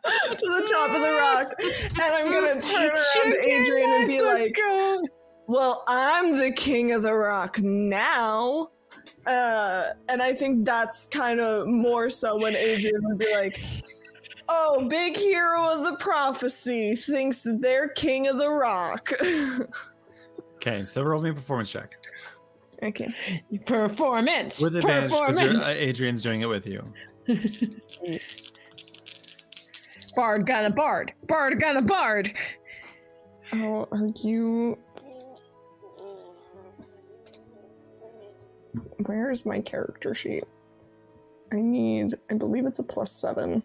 the top of the rock, and I'm gonna turn around to Adrian and be like, "Well, I'm the king of the rock now." Uh, and I think that's kind of more so when Adrian would be like, "Oh, big hero of the prophecy thinks that they're king of the rock." Okay, so roll me a performance check okay. Performance. with advantage because Performance. Uh, Adrian's doing it with you. Bard got a bard. Bard got a bard. Oh, are you? Where is my character sheet? I need. I believe it's a plus seven.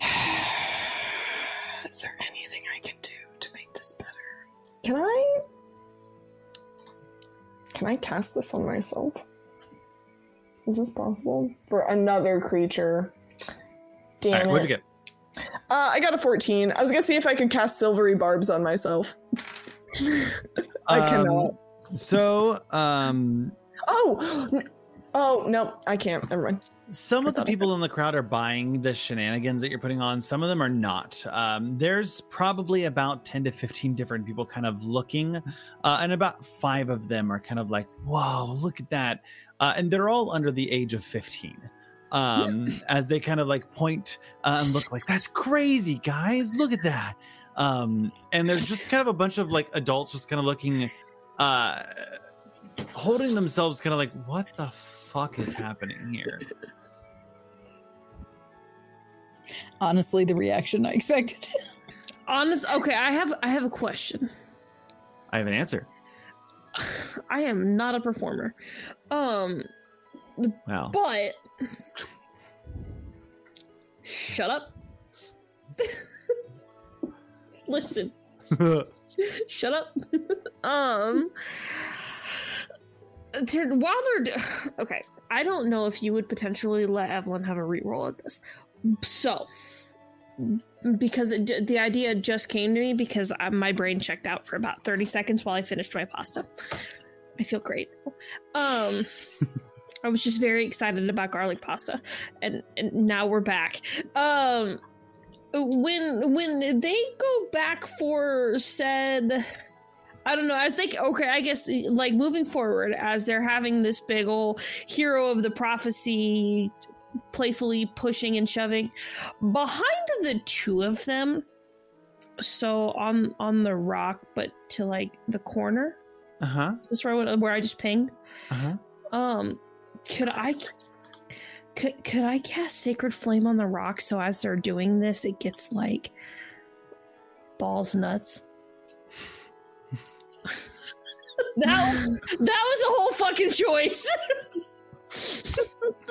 Is there anything I can do to make this better? Can I? Can I cast this on myself? Is this possible for another creature? Damn All right, it! what'd you get? Uh, I got a 14. I was gonna see if I could cast silvery barbs on myself. I Um, cannot. So, um, Oh, oh no, I can't. Never mind. Some of the people in the crowd are buying the shenanigans that you're putting on. Some of them are not. Um, there's probably about 10 to 15 different people kind of looking, uh, and about five of them are kind of like, whoa, look at that. Uh, and they're all under the age of 15. Um, as they kind of like point uh, and look like, that's crazy, guys. Look at that. Um, and there's just kind of a bunch of like adults just kind of looking, uh, holding themselves kind of like, what the fuck is happening here? Honestly, the reaction I expected. Honest. Okay, I have I have a question. I have an answer. I am not a performer. Um, Wow. but shut up. Listen, shut up. um, to- while they're okay, I don't know if you would potentially let Evelyn have a reroll at this. So, because it, the idea just came to me because I, my brain checked out for about thirty seconds while I finished my pasta. I feel great. Um, I was just very excited about garlic pasta, and, and now we're back. Um, when when they go back for said I don't know, as they okay, I guess like moving forward as they're having this big old hero of the prophecy playfully pushing and shoving behind the two of them so on on the rock but to like the corner Uh huh. is this right where I just pinged Uh huh. um could I could could I cast Sacred Flame on the rock so as they're doing this it gets like balls nuts? that, that was the whole fucking choice.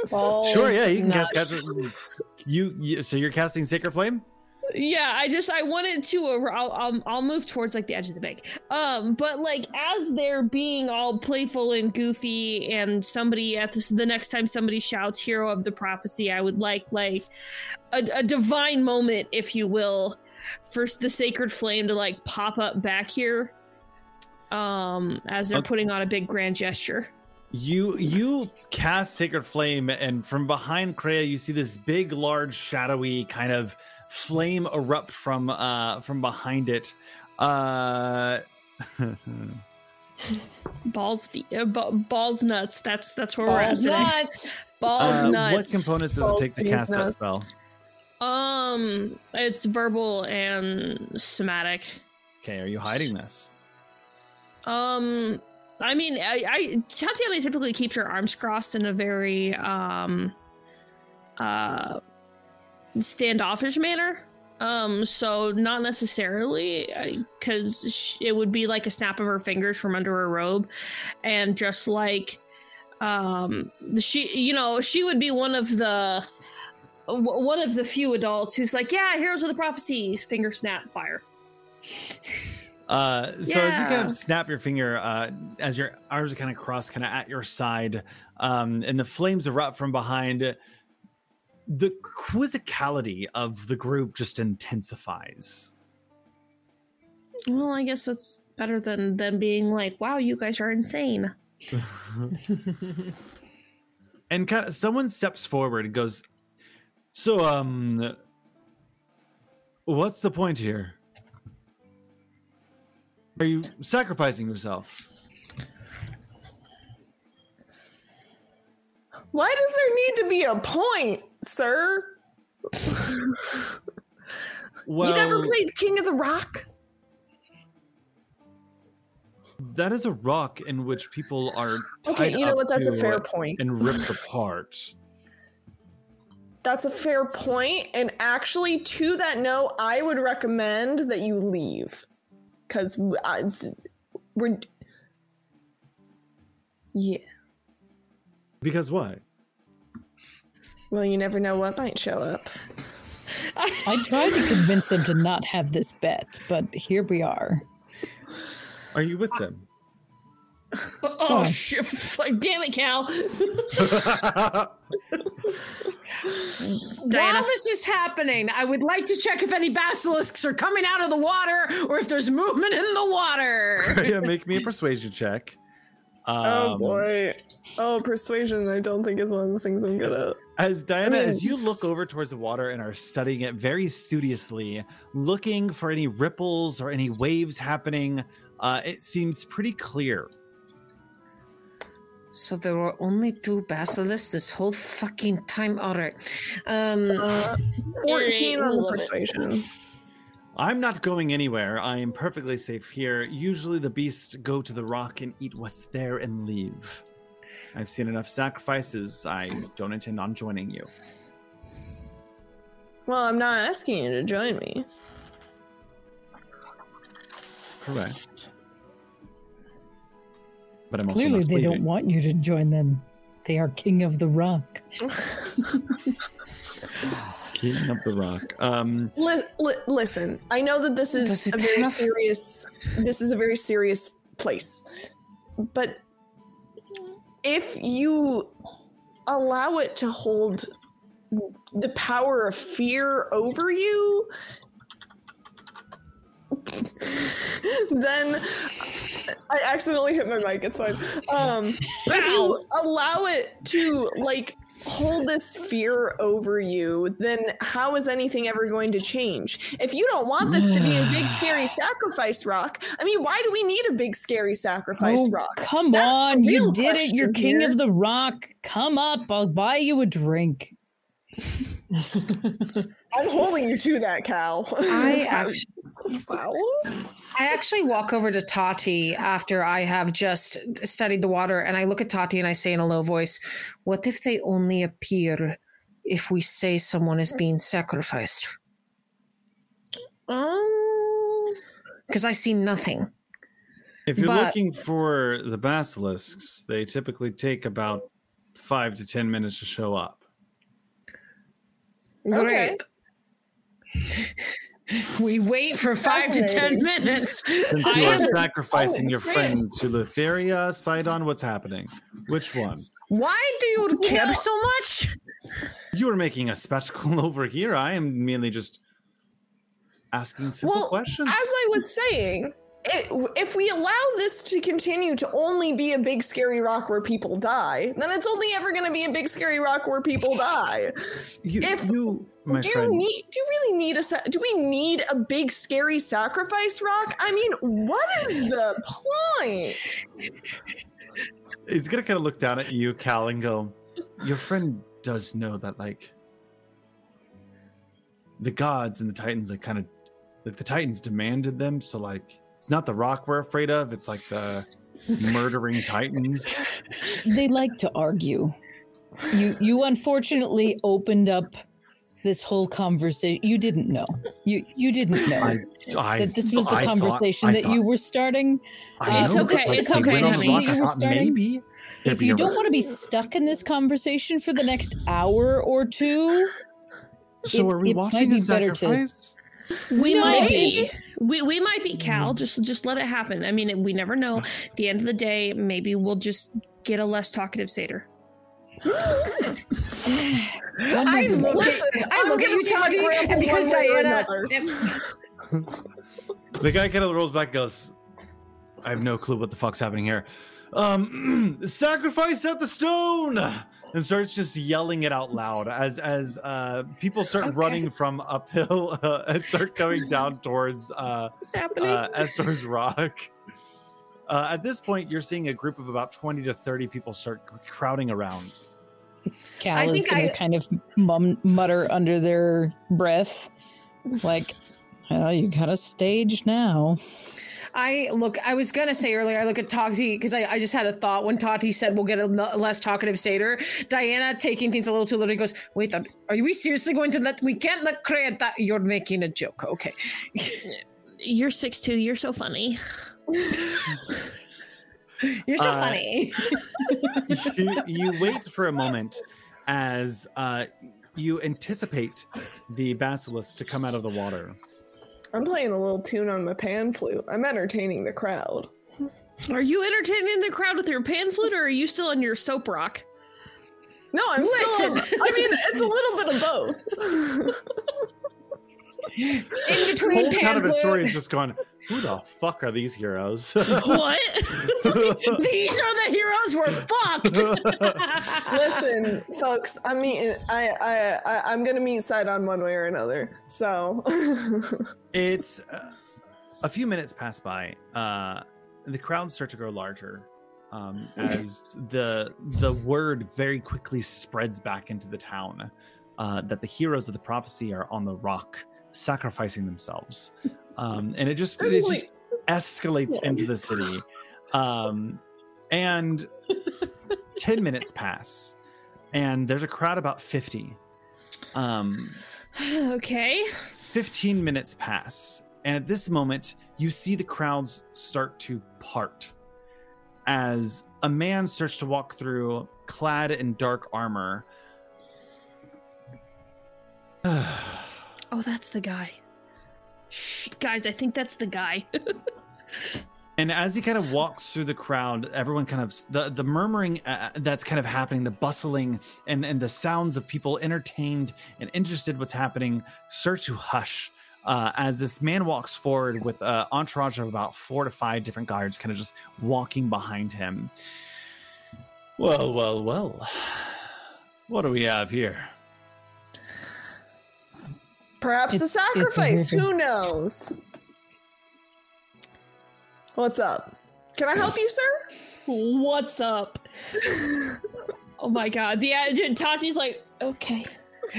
Sure, yeah, you can nuts. cast. cast you, you, so you're casting Sacred Flame. yeah, I just I wanted to. Uh, I'll, I'll I'll move towards like the edge of the bank. Um, but like as they're being all playful and goofy, and somebody at this, the next time somebody shouts "Hero of the Prophecy," I would like like a, a divine moment, if you will, for the sacred flame to like pop up back here. Um, as they're Okay. putting on a big grand gesture. You you cast Sacred Flame, and from behind Kreia, you see this big, large, shadowy kind of flame erupt from uh from behind it. Uh, Balls, de- uh, ba- balls nuts. That's that's where we're at Balls today. nuts. Balls uh, nuts. What components does Balls it take to these cast that spell? Um, it's verbal and somatic. Okay, are you hiding this? Um, I mean, I, I Tatiana typically keeps her arms crossed in a very um, uh, standoffish manner. Um, so not necessarily because it would be like a snap of her fingers from under her robe, and just like um, she, you know, she would be one of the one of the few adults who's like, yeah, heroes of the prophecies, finger snap, fire. Uh, so as you kind of snap your finger, uh, as your arms are kind of crossed, kind of at your side, um, and the flames erupt from behind, the quizzicality of the group just intensifies. Well, I guess that's better than them being like, "Wow, you guys are insane." and kind of someone steps forward and goes, "So, um, what's the point here? Are you sacrificing yourself?" Why does there need to be a point, sir? Well, you never played King of the Rock? that is a rock in which people are. Okay, you know what? That's a fair point. And ripped apart. That's a fair point. And actually, to that note, I would recommend that you leave. Because we're. Yeah. Because what? Well, you never know what might show up. I tried to convince them to not have this bet, but here we are. Are you with them? Oh, Oh. shit! Damn it, Cal. While this is happening, I would like to check if any basilisks are coming out of the water or if there's movement in the water. yeah, make me a persuasion check. oh Um, boy. Oh, persuasion, I don't think is one of the things I'm good at. As Diana, I mean- as you look over towards the water and are studying it very studiously, looking for any ripples or any waves happening, uh, it seems pretty clear. So there were only two basilisks this whole fucking time. All right. Um, Uh, 14 on the Love it. persuasion. I'm not going anywhere. I am perfectly safe here. Usually the beasts go to the rock and eat what's there and leave. I've seen enough sacrifices. I don't intend on joining you. Well, I'm not asking you to join me. Correct. But I'm also Clearly, not they don't want you to join them. They are king of the rock. King of the rock. Um, Li- li- listen, I know that this is a very have- serious. This is a very serious place, but if you allow it to hold the power of fear over you, then I accidentally hit my mic. It's fine. Um, but if you allow it to like hold this fear over you, then how is anything ever going to change? If you don't want this to be a big scary sacrifice rock, I mean, why do we need a big scary sacrifice Oh, rock? come That's the on. You did it. You're question king here. of the rock. Come up. I'll buy you a drink. I'm holding you to that, Cal. I actually, wow. I actually walk over to Tati after I have just studied the water, and I look at Tati and I say in a low voice, "What if they only appear if we say someone is being sacrificed?" Um, Because I see nothing. If you're But- looking for the basilisks, they typically take about five to ten minutes to show up. Great. We wait for five to ten minutes. Since you are oh, sacrificing Oh, your friend to Lutheria, Sydon, what's happening? Which one? Why do you care so much? You are making a spectacle over here. I am merely just asking simple Well, questions. As I was saying, it, if we allow this to continue to only be a big scary rock where people die, then it's only ever going to be a big scary rock where people die. you, if- you, my do friend, you need? Do you really need a? sa- Do we need a big scary sacrifice rock? I mean, what is the point? he's gonna kind of look down at you, Cal, and go, "Your friend does know that, like, the gods and the titans, like, kind of, like, the titans demanded them. So, like, it's not the rock we're afraid of. It's like the murdering titans. They like to argue. You you unfortunately opened up this whole conversation. You didn't know. You you didn't know. I, I, that this was the I conversation I that thought- you were starting. I um, It's okay, like, it's okay, went honey. You I were thought starting- maybe If you don't want to be stuck in this conversation for the next hour or two, So it- are we it might watching be a better to- sacrifice? We No. might be. We we might be hmm. Cal. Just just let it happen. I mean, we never know. At the end of the day, maybe we'll just get a less talkative satyr. I look Listen, at I look at gonna you, be my Tati, grandpa and because one way or Diana. The guy kind of rolls back and goes, I have no clue what the fuck's happening here. Um, sacrifice at the stone! And starts just yelling it out loud as as uh, people start Okay. running from uphill uh, and start coming down towards uh, What's happening? uh, Estor's Rock. Uh, at this point, you're seeing a group of about 20 to 30 people start crowding around. Cal I is going to kind of mum, mutter under their breath, like, "Well, you got a stage now." I look. I was gonna say earlier. I look at Tati because I, I just had a thought when Tati said we'll get a n- less talkative satyr. Diana taking things a little too literally goes, "Wait, are are we seriously going to let? We can't let Kreia that you're making a joke, okay?" You're six two. You're so funny. You're so Uh, funny. you, you wait for a moment as uh, you anticipate the basilisk to come out of the water. I'm playing a little tune on my pan flute. I'm entertaining the crowd. Are you entertaining the crowd with your pan flute, or are you still on your soap rock? No, I'm still. Listen. I mean, it's a little bit of both. In The between whole town of pamphlet- Astoria is just going, who the fuck are these heroes? What? These are the heroes. We're fucked. Listen, folks, I'm meeting. I, I, I, I'm gonna meet Sydon one way or another. So, it's uh, a few minutes pass by. Uh, the crowds start to grow larger um, as the the word very quickly spreads back into the town uh, that the heroes of the prophecy are on the rock sacrificing themselves, um, and it just it just escalates into the city. Um, and 10 minutes pass, and there's a crowd about 50. Um, okay. 15 minutes pass, and at this moment, you see the crowds start to part as a man starts to walk through, clad in dark armor. Oh, that's the guy. Shh, guys, I think that's the guy. And as he kind of walks through the crowd, everyone kind of the the murmuring uh, that's kind of happening, the bustling and and the sounds of people entertained and interested what's happening start to hush uh, as this man walks forward with an entourage of about four to five different guards, kind of just walking behind him. Well, well, well. What do we have here? Perhaps a It's- it's a sacrifice. hero. Who knows? What's up? Can I help you, sir? What's up? Oh my god. The uh, Tati's like, okay.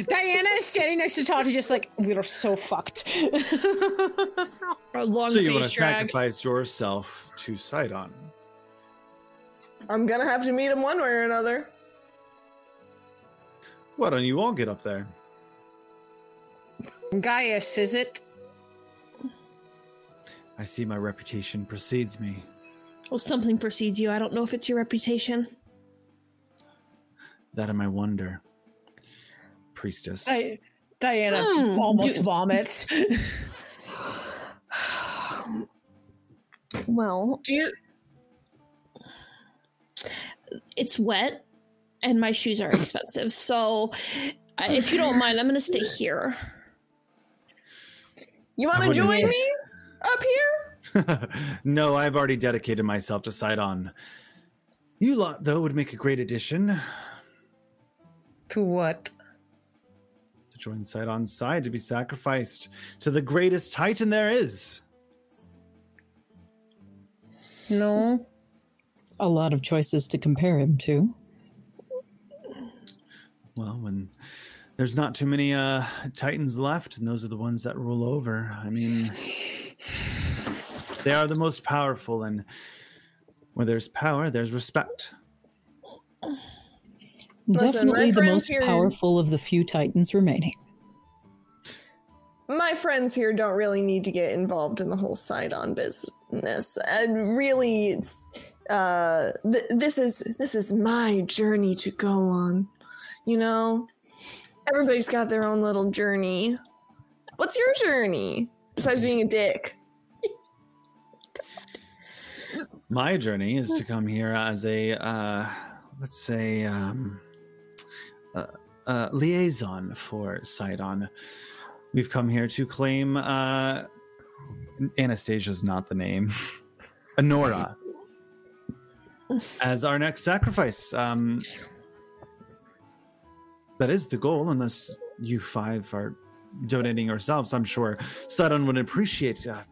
Diana is standing next to Tati, just like we are so fucked. A long so you want to sacrifice yourself to Sydon? I'm gonna have to meet him one way or another. Why don't you all get up there? Gaius, is it? I see my reputation precedes me. Well, something precedes you. I don't know if it's your reputation. That and my wonder. Priestess. Di- Diana Mm, almost do- vomits. Well, Do you? it's wet and my shoes are expensive. So, if you don't mind, I'm going to stay here. You want to join say- me up here? no, I've already dedicated myself to Sydon. You lot, though, would make a great addition to what? to join Sydon's side to be sacrificed to the greatest Titan there is. No. A lot of choices to compare him to. Well, when there's not too many uh, Titans left, and those are the ones that rule over. I mean, they are the most powerful, and where there's power, there's respect. Listen, Definitely the most here- powerful of the few titans remaining. My friends here don't really need to get involved in the whole Sydon business. And really, it's uh, th- this is this is my journey to go on. You know, everybody's got their own little journey. What's your journey besides being a dick? My journey is to come here as a, uh, let's say, um, uh, uh, liaison for Sydon. We've come here to claim uh, Anastasia's not the name, Honora, as our next sacrifice. Um, that is the goal, unless you five are donating yourselves. I'm sure Sydon would appreciate uh,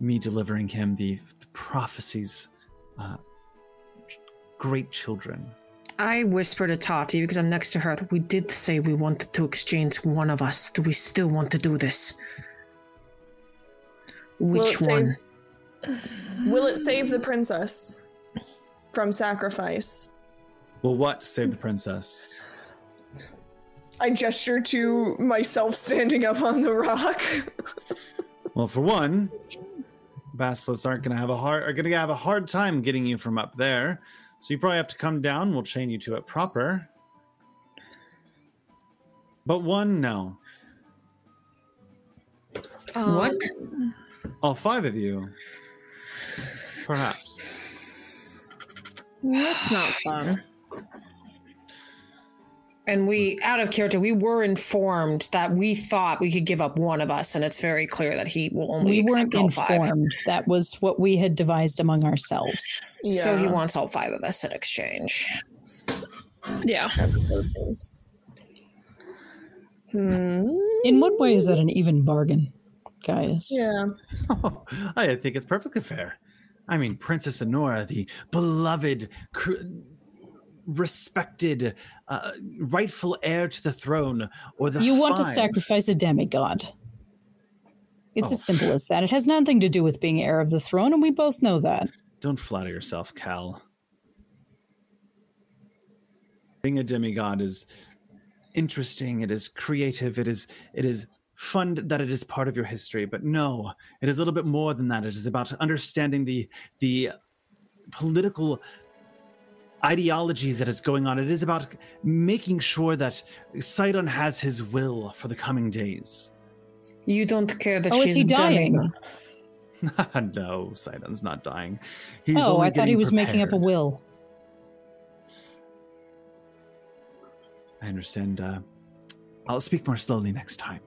me delivering him the, the prophecies. Uh, great children. I whisper to Tati because I'm next to her. We did say we wanted to exchange one of us. Do we still want to do this? Will Which save- one? Will it save the princess from sacrifice? Well, what save the princess? I gesture to myself standing up on the rock. Well, for one, basilisks aren't going to have a hard are going to have a hard time getting you from up there. So you probably have to come down. We'll chain you to it proper. But one, no. Um, What? All five of you, perhaps. That's not fun. And we, out of character, we were informed that we thought we could give up one of us, and it's very clear that he will only We weren't all five. informed. That was what we had devised among ourselves. So he wants all five of us in exchange. Yeah. Hmm. In what way is that an even bargain, Gaius? Yeah. I think it's perfectly fair. I mean, Princess Honora, the beloved, cr- respected, uh, rightful heir to the throne, or the you want to sacrifice a demigod. It's Oh. as simple as that. It has nothing to do with being heir of the throne, and we both know that. Don't flatter yourself, Cal. Being a demigod is interesting. It is creative. It is it is fun that it is part of your history. But no, it is a little bit more than that. It is about understanding the the political ideologies that is going on. It is about making sure that Sydon has his will for the coming days. You don't care that Oh, is she's he dying? dying. no, Sydon's not dying. He's oh, only I thought he getting was making up a will. I understand. Uh, I'll speak more slowly next time.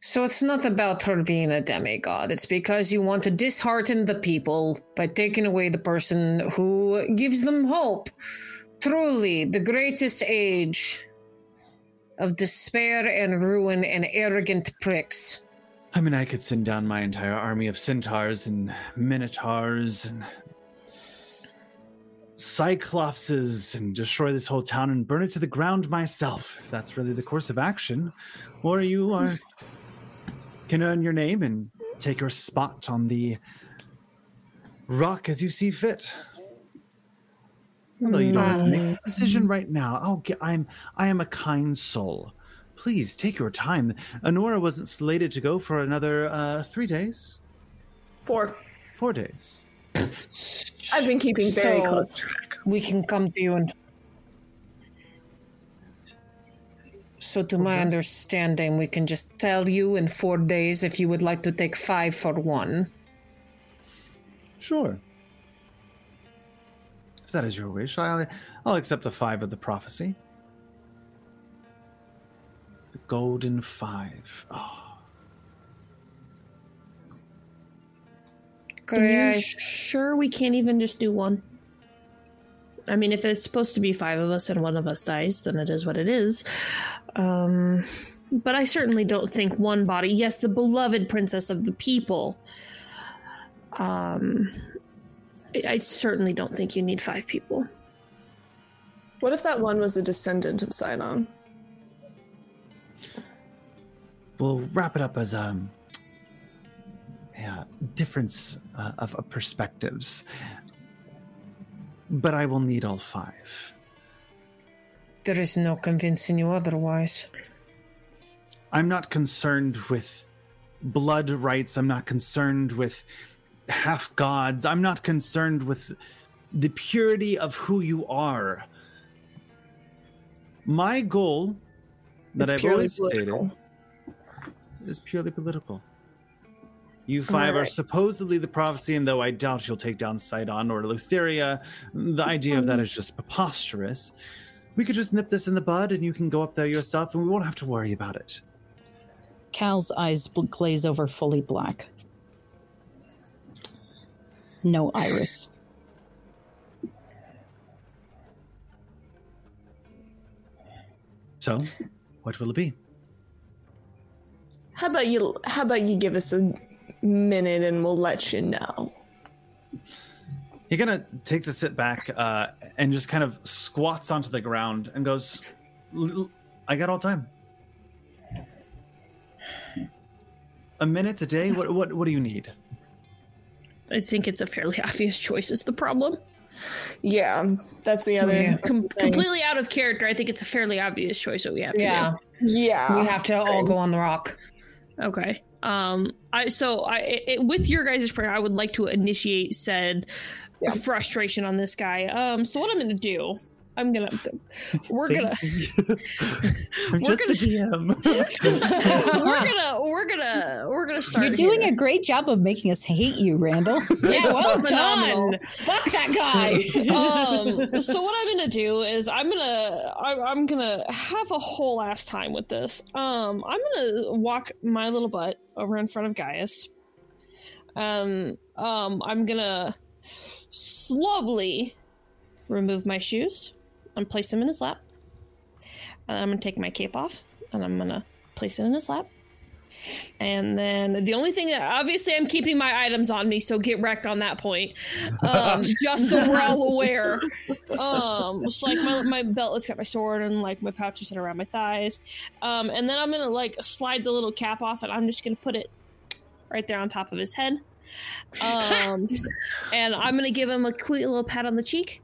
So it's not about her being a demigod. It's because you want to dishearten the people by taking away the person who gives them hope. Truly, the greatest age of despair and ruin and arrogant pricks. I mean, I could send down my entire army of centaurs and minotaurs and cyclopses and destroy this whole town and burn it to the ground myself, if that's really the course of action. Or you are can earn your name and take your spot on the rock as you see fit. Although you don't have to make this decision right now. Oh, ge- I'm I am a kind soul. Please take your time. Honora wasn't slated to go for another uh, three days. Four. Four days. I've been keeping very So- close track. We can come to you and. So, to my understanding, we can just tell you in four days if you would like to take five for one. Sure. If that is your wish, I'll, I'll accept the five of the prophecy. The golden five. Oh, Are you Correct. sure we can't even just do one? I mean, if it's supposed to be five of us and one of us dies, then it is what it is. Um, but I certainly don't think one body. Yes, the beloved princess of the people. Um, I, I certainly don't think you need five people. What if that one was a descendant of Sydon? we'll wrap it up as um, a difference uh, of, of perspectives. But I will need all five. There is no convincing you otherwise. I'm not concerned with blood rights. I'm not concerned with half gods. I'm not concerned with the purity of who you are. My goal that It's I've purely always political. stated is purely political. You five are supposedly the prophecy, and though I doubt you'll take down Sydon or Lutheria, the idea of that um, is just preposterous. We could just nip this in the bud, and you can go up there yourself, and we won't have to worry about it. Cal's eyes bl- glaze over fully black. No iris. So, what will it be? How about you? How about you give us a minute and we'll let you know. He kind of takes a sit back uh, and just kind of squats onto the ground and goes, "L- l- "I got all time. A minute a day. What what what do you need? I think it's a fairly obvious choice. Is the problem? Yeah, that's the other. Yeah. that's the Com- completely out of character. I think it's a fairly obvious choice that we have to Yeah, Yeah, we have to all go on the rock. Okay. Um. I so I it, with your guys' prayer, I would like to initiate said Yeah. frustration on this guy. Um. So what I'm gonna do? I'm gonna. We're Same gonna. I'm we're just the GM. we're gonna. We're gonna. We're gonna start. You're doing here. a great job of making us hate you, Randall. Yeah, well done. Fuck that guy. um so what i'm gonna do is i'm gonna I, i'm gonna have a whole ass time with this um i'm gonna walk my little butt over in front of gaius um um i'm gonna slowly remove my shoes and place them in his lap and i'm gonna take my cape off and i'm gonna place it in his lap and then the only thing that obviously I'm keeping my items on me, so get wrecked on that point. Um, just so we're all aware. Um, like my, my belt has got my sword and like my pouch is around my thighs. Um, and then I'm gonna like slide the little cap off and I'm just gonna put it right there on top of his head. Um, and I'm gonna give him a quick little pat on the cheek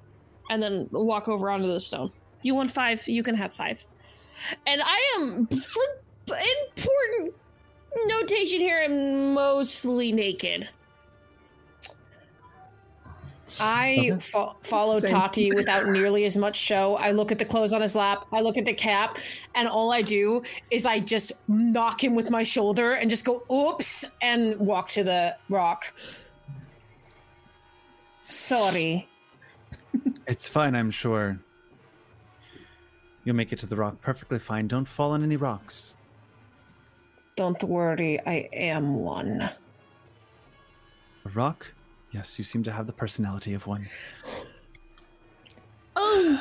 and then walk over onto the stone. You want five? You can have five. And I am for important notation here. I'm mostly naked. I Okay. fo- follow Same. Tati without nearly as much show. I look at the clothes on his lap, I look at the cap, and all I do is I just knock him with my shoulder and just go, oops, and walk to the rock. Sorry. It's fine, I'm sure. You'll make it to the rock perfectly fine. Don't fall on any rocks. Don't worry, I am one. A rock? Yes, you seem to have the personality of one. Oh,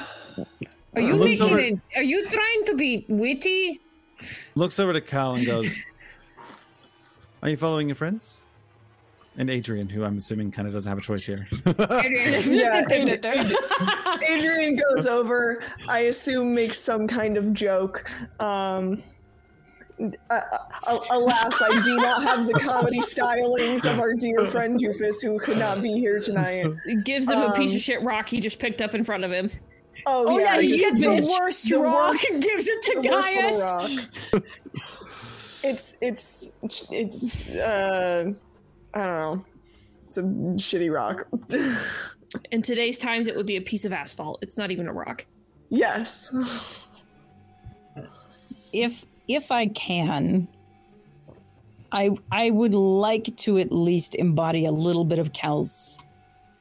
Are you Looks making over- it? Are you trying to be witty? Looks over to Cal and goes, Are you following your friends? And Adrian, who I'm assuming kind of doesn't have a choice here. Yeah, Adrian goes over. I assume makes some kind of joke. Um, uh, uh, alas, I do not have the comedy stylings of our dear friend Doofus, who could not be here tonight. It gives him a piece Um, of shit rock he just picked up in front of him. Oh, Oh yeah, he just gets the worst The rock worst- and gives it to the worst little Gaius. it's it's it's uh, I don't know. It's a shitty rock. In today's times, it would be a piece of asphalt. It's not even a rock. yes. if if I can, I I would like to at least embody a little bit of Cal's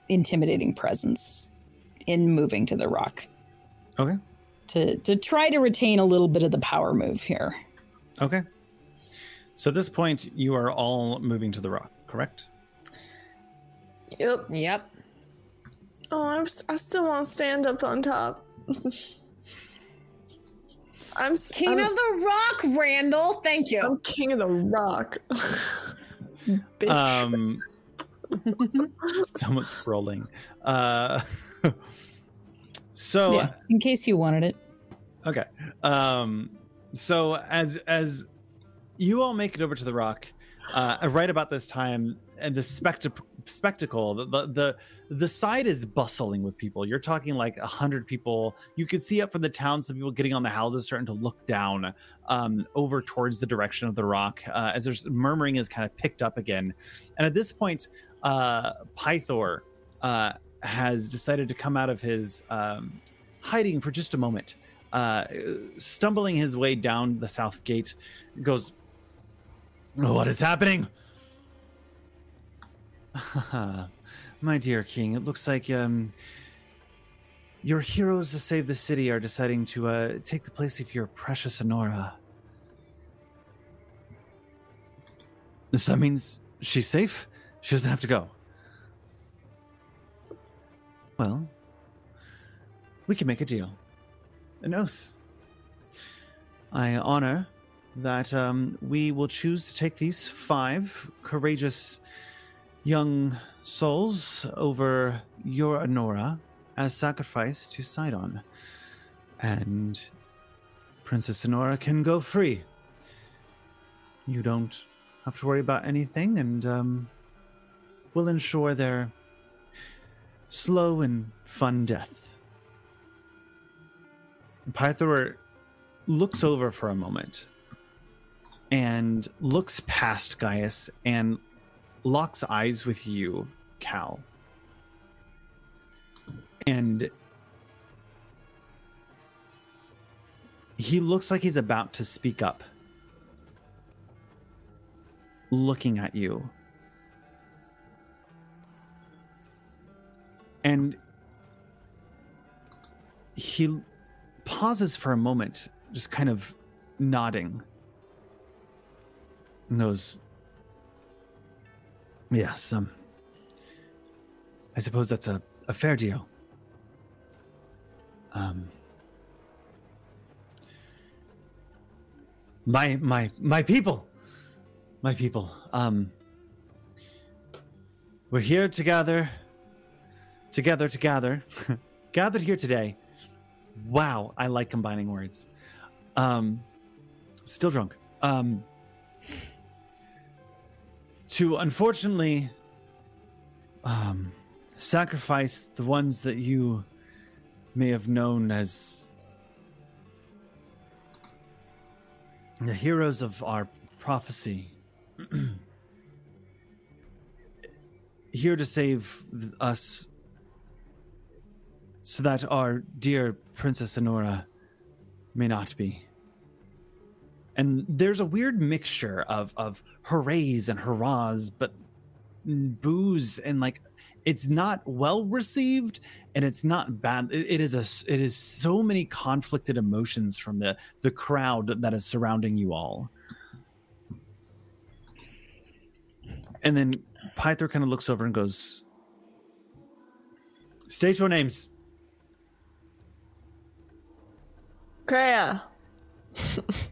intimidating presence in moving to the rock. Okay. To to try to retain a little bit of the power move here. Okay. So at this point, you are all moving to the rock, correct? Yep. Yep. Oh, I'm, s- I still want to stand up on top. I'm King I'm, of the Rock, Randall. Thank you. I'm king of the rock. Bitch. Um, someone's rolling. Uh, so yeah, in case you wanted it. Okay. Um so as as you all make it over to the rock, uh right about this time and the spectac- spectacle the, the the side is bustling with people. You're talking like a hundred people. You can see up from the town some people getting on the houses starting to look down um over towards the direction of the rock uh, as there's murmuring is kind of picked up again. And at this point uh pythor uh has decided to come out of his um hiding for just a moment. Uh, stumbling his way down the south gate, goes, What is happening? My dear king, it looks like um, your heroes to save the city are deciding to uh, take the place of your precious Honora. So that means she's safe? She doesn't have to go. Well, we can make a deal an oath. I honor that um, we will choose to take these five courageous young souls over your Honora as sacrifice to Sydon. And Princess Honora can go free. You don't have to worry about anything, and um, we'll ensure their slow and fun death. Pythor looks over for a moment and looks past Gaius and locks eyes with you, Cal. And he looks like he's about to speak up, looking at you. And he pauses for a moment, just kind of nodding. And goes, Yes, um, I suppose that's a, a fair deal. Um, my, my, my people, my people, um, we're here together, together, together, gathered here today Wow, I like combining words. Um, still drunk. Um, to unfortunately, um, sacrifice the ones that you may have known as the heroes of our prophecy. Here to save us so that our dear Princess Honora may not be. And there's a weird mixture of of hoorays and hurrahs, but booze and like it's not well received and it's not bad. It- it is a it is so many conflicted emotions from the the crowd that is surrounding you all. And then Pythor kind of looks over and goes, "State your names." Kreia.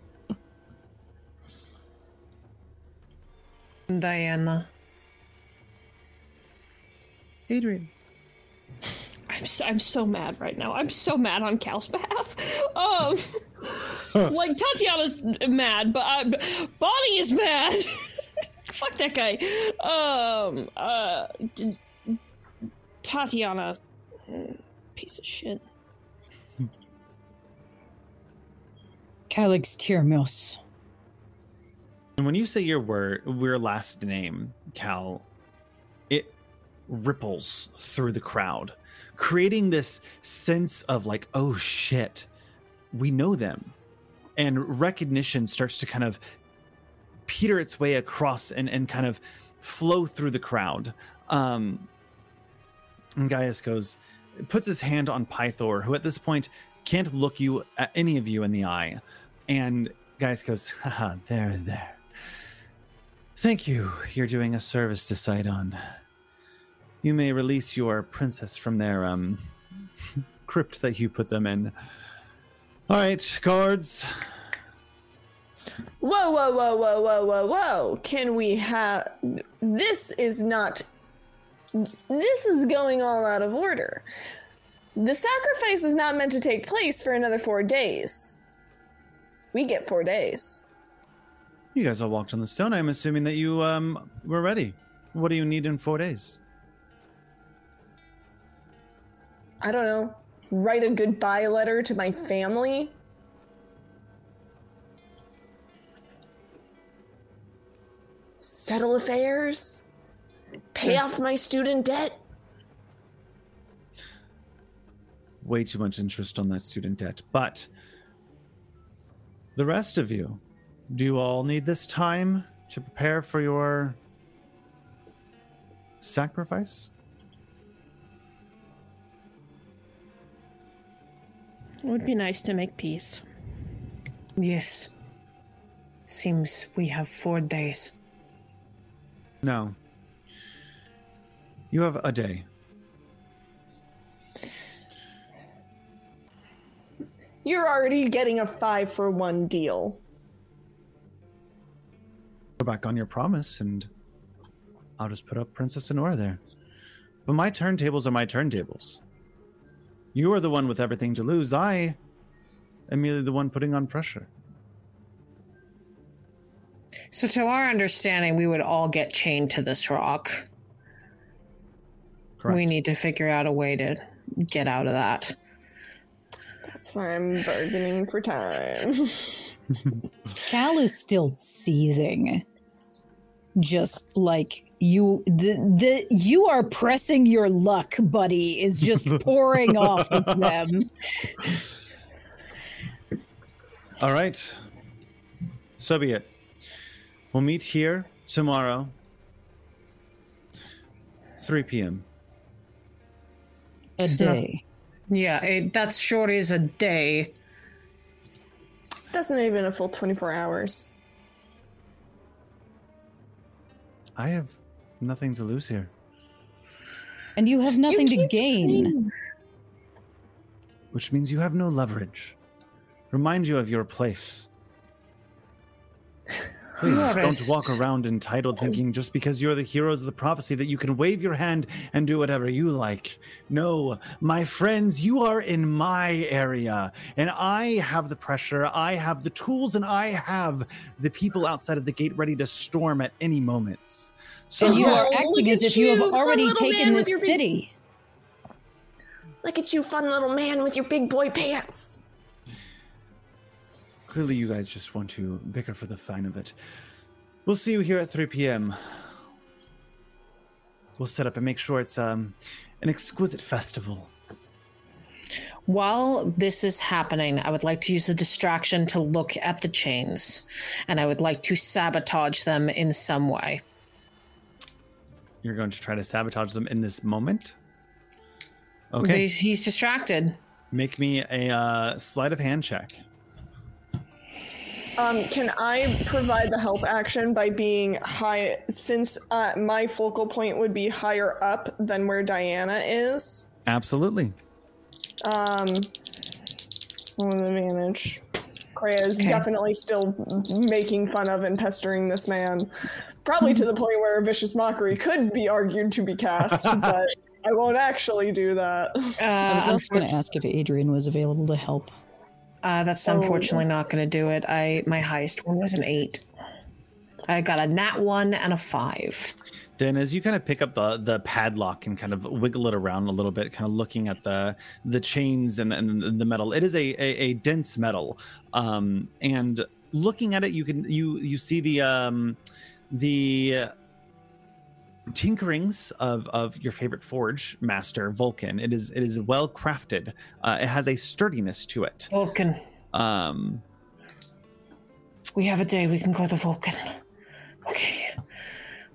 Diana. Adrian. I'm so, I'm so mad right now. I'm so mad on Cal's behalf. Um, like Tatiana's mad, but i Bonnie is mad. Fuck that guy. Um, uh, d- Tatiana, mm, piece of shit. Calix Tyrmos. And when you say your word, your last name, Cal, it ripples through the crowd, creating this sense of like, oh shit, we know them. And recognition starts to kind of peter its way across and, and kind of flow through the crowd. Um, and Gaius goes, puts his hand on Pythor, who at this point can't look you at any of you in the eye. And Gaius goes, haha, there, there. Thank you. You're doing a service to Sydon. You may release your princess from their um crypt that you put them in. All right, guards. Whoa, whoa, whoa, whoa, whoa, whoa, whoa. Can we have. This is not. This is going all out of order. The sacrifice is not meant to take place for another four days. We get four days. You guys all walked on the stone. I'm assuming that you um were ready. What do you need in four days? I don't know. Write a goodbye letter to my family? Settle affairs? Pay off my student debt? Way too much interest on that student debt. But the rest of you, do you all need this time to prepare for your sacrifice? It would be nice to make peace. Yes. Seems we have four days. No. You have a day. You're already getting a five for one deal. Go back on your promise, and I'll just put up Princess Honora there. But my turntables are my turntables. You are the one with everything to lose. I am merely the one putting on pressure. So, to our understanding, we would all get chained to this rock. Correct. We need to figure out a way to get out of that. That's why I'm bargaining for time. Cal is still seething. Just like you the the you are pressing your luck, buddy, is just pouring off of them. All right. So be it. We'll meet here tomorrow, 3 p.m. A It's not- day. Yeah, it, that's short as a day. That's not even a full 24 hours. I have nothing to lose here, And you have nothing to gain. saying- which means you have no leverage. Remind you of your place. Please don't walk around entitled thinking just because you're the heroes of the prophecy that you can wave your hand and do whatever you like. No, my friends, you are in my area and I have the pressure, I have the tools, and I have the people outside of the gate ready to storm at any moments. So and you Yes. are acting as if you have you, fun already little taken man with this your big- city. Look at you, fun little man with your big boy pants. Clearly, you guys just want to bicker for the fun of it. We'll see you here at 3 p.m. We'll set up and make sure it's um, an exquisite festival. While this is happening, I would like to use a distraction to look at the chains, and I would like to sabotage them in some way. You're going to try to sabotage them in this moment. Okay, He's, he's distracted. make me a uh, sleight of hand check. Um, can I provide the help action by being high, since uh, my focal point would be higher up than where Diana is? Absolutely. Um, what an advantage. Kreia is Okay. definitely still making fun of and pestering this man. Probably to the point where a vicious mockery could be argued to be cast, but I won't actually do that. Uh, I was also going to ask if Adrian was available to help. Uh, that's Oh. unfortunately not going to do it. I my highest one was an eight. I got a nat one and a five. Dan, as you kind of pick up the the padlock and kind of wiggle it around a little bit, kind of looking at the the chains and, and the metal, it is a, a, a dense metal. Um, and looking at it, you can you you see the um, the tinkerings of of your favorite forge master Vulcan. It is it is well crafted. Uh, it has a sturdiness to it. Vulcan. Um, We have a day. We can go to Vulcan. Okay.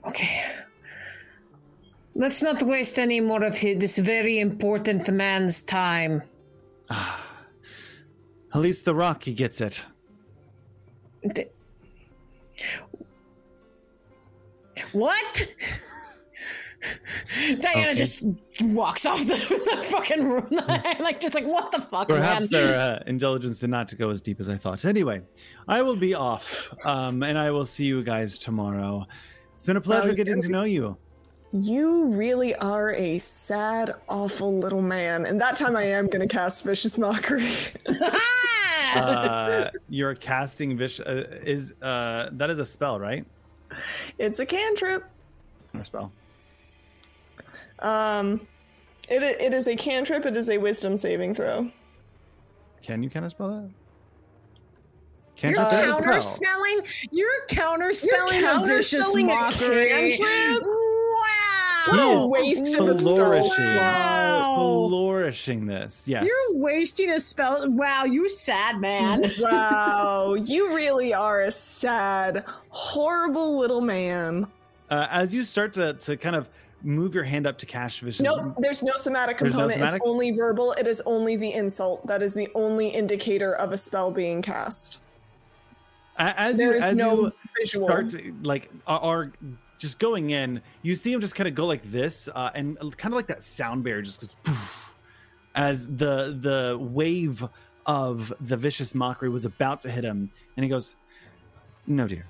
Okay. Let's not waste any more of his, this very important man's time. at least the rock he gets it. D- What? Diana Okay. just walks off the, the fucking room, like just like what the fuck, Perhaps man? their uh, intelligence did not go as deep as I thought. Anyway, I will be off, um, and I will see you guys tomorrow. It's been a pleasure getting to know you. You really are a sad, awful little man. And that time I am going to cast Vicious Mockery. Uh, you're casting Vish uh, is uh, that is a spell, right? it's a cantrip. Or a spell. Um, it, it is a cantrip. It is a wisdom saving throw. Can you counter spell that? Can't You're Cantrip is counter spell. spelling. You're counter spelling You're a vicious counterspelling a mockery. cantrip? Wow. What He a waste of a spell. flourishing. Wow. Flourishing this, yes. You're wasting a spell. Wow, you sad man. wow, you really are a sad, horrible little man. Uh, as you start to, to kind of move your hand up to cash vicious. Nope, there's no somatic There's no component. somatic? It's only verbal. It is only the insult. That is the only indicator of a spell being cast. As There you as no you visual. start to, like are, are just going in, you see him just kind of go like this, uh, and kind of like that sound barrier just goes poof, as the the wave of the vicious mockery was about to hit him, and he goes, "No, dear,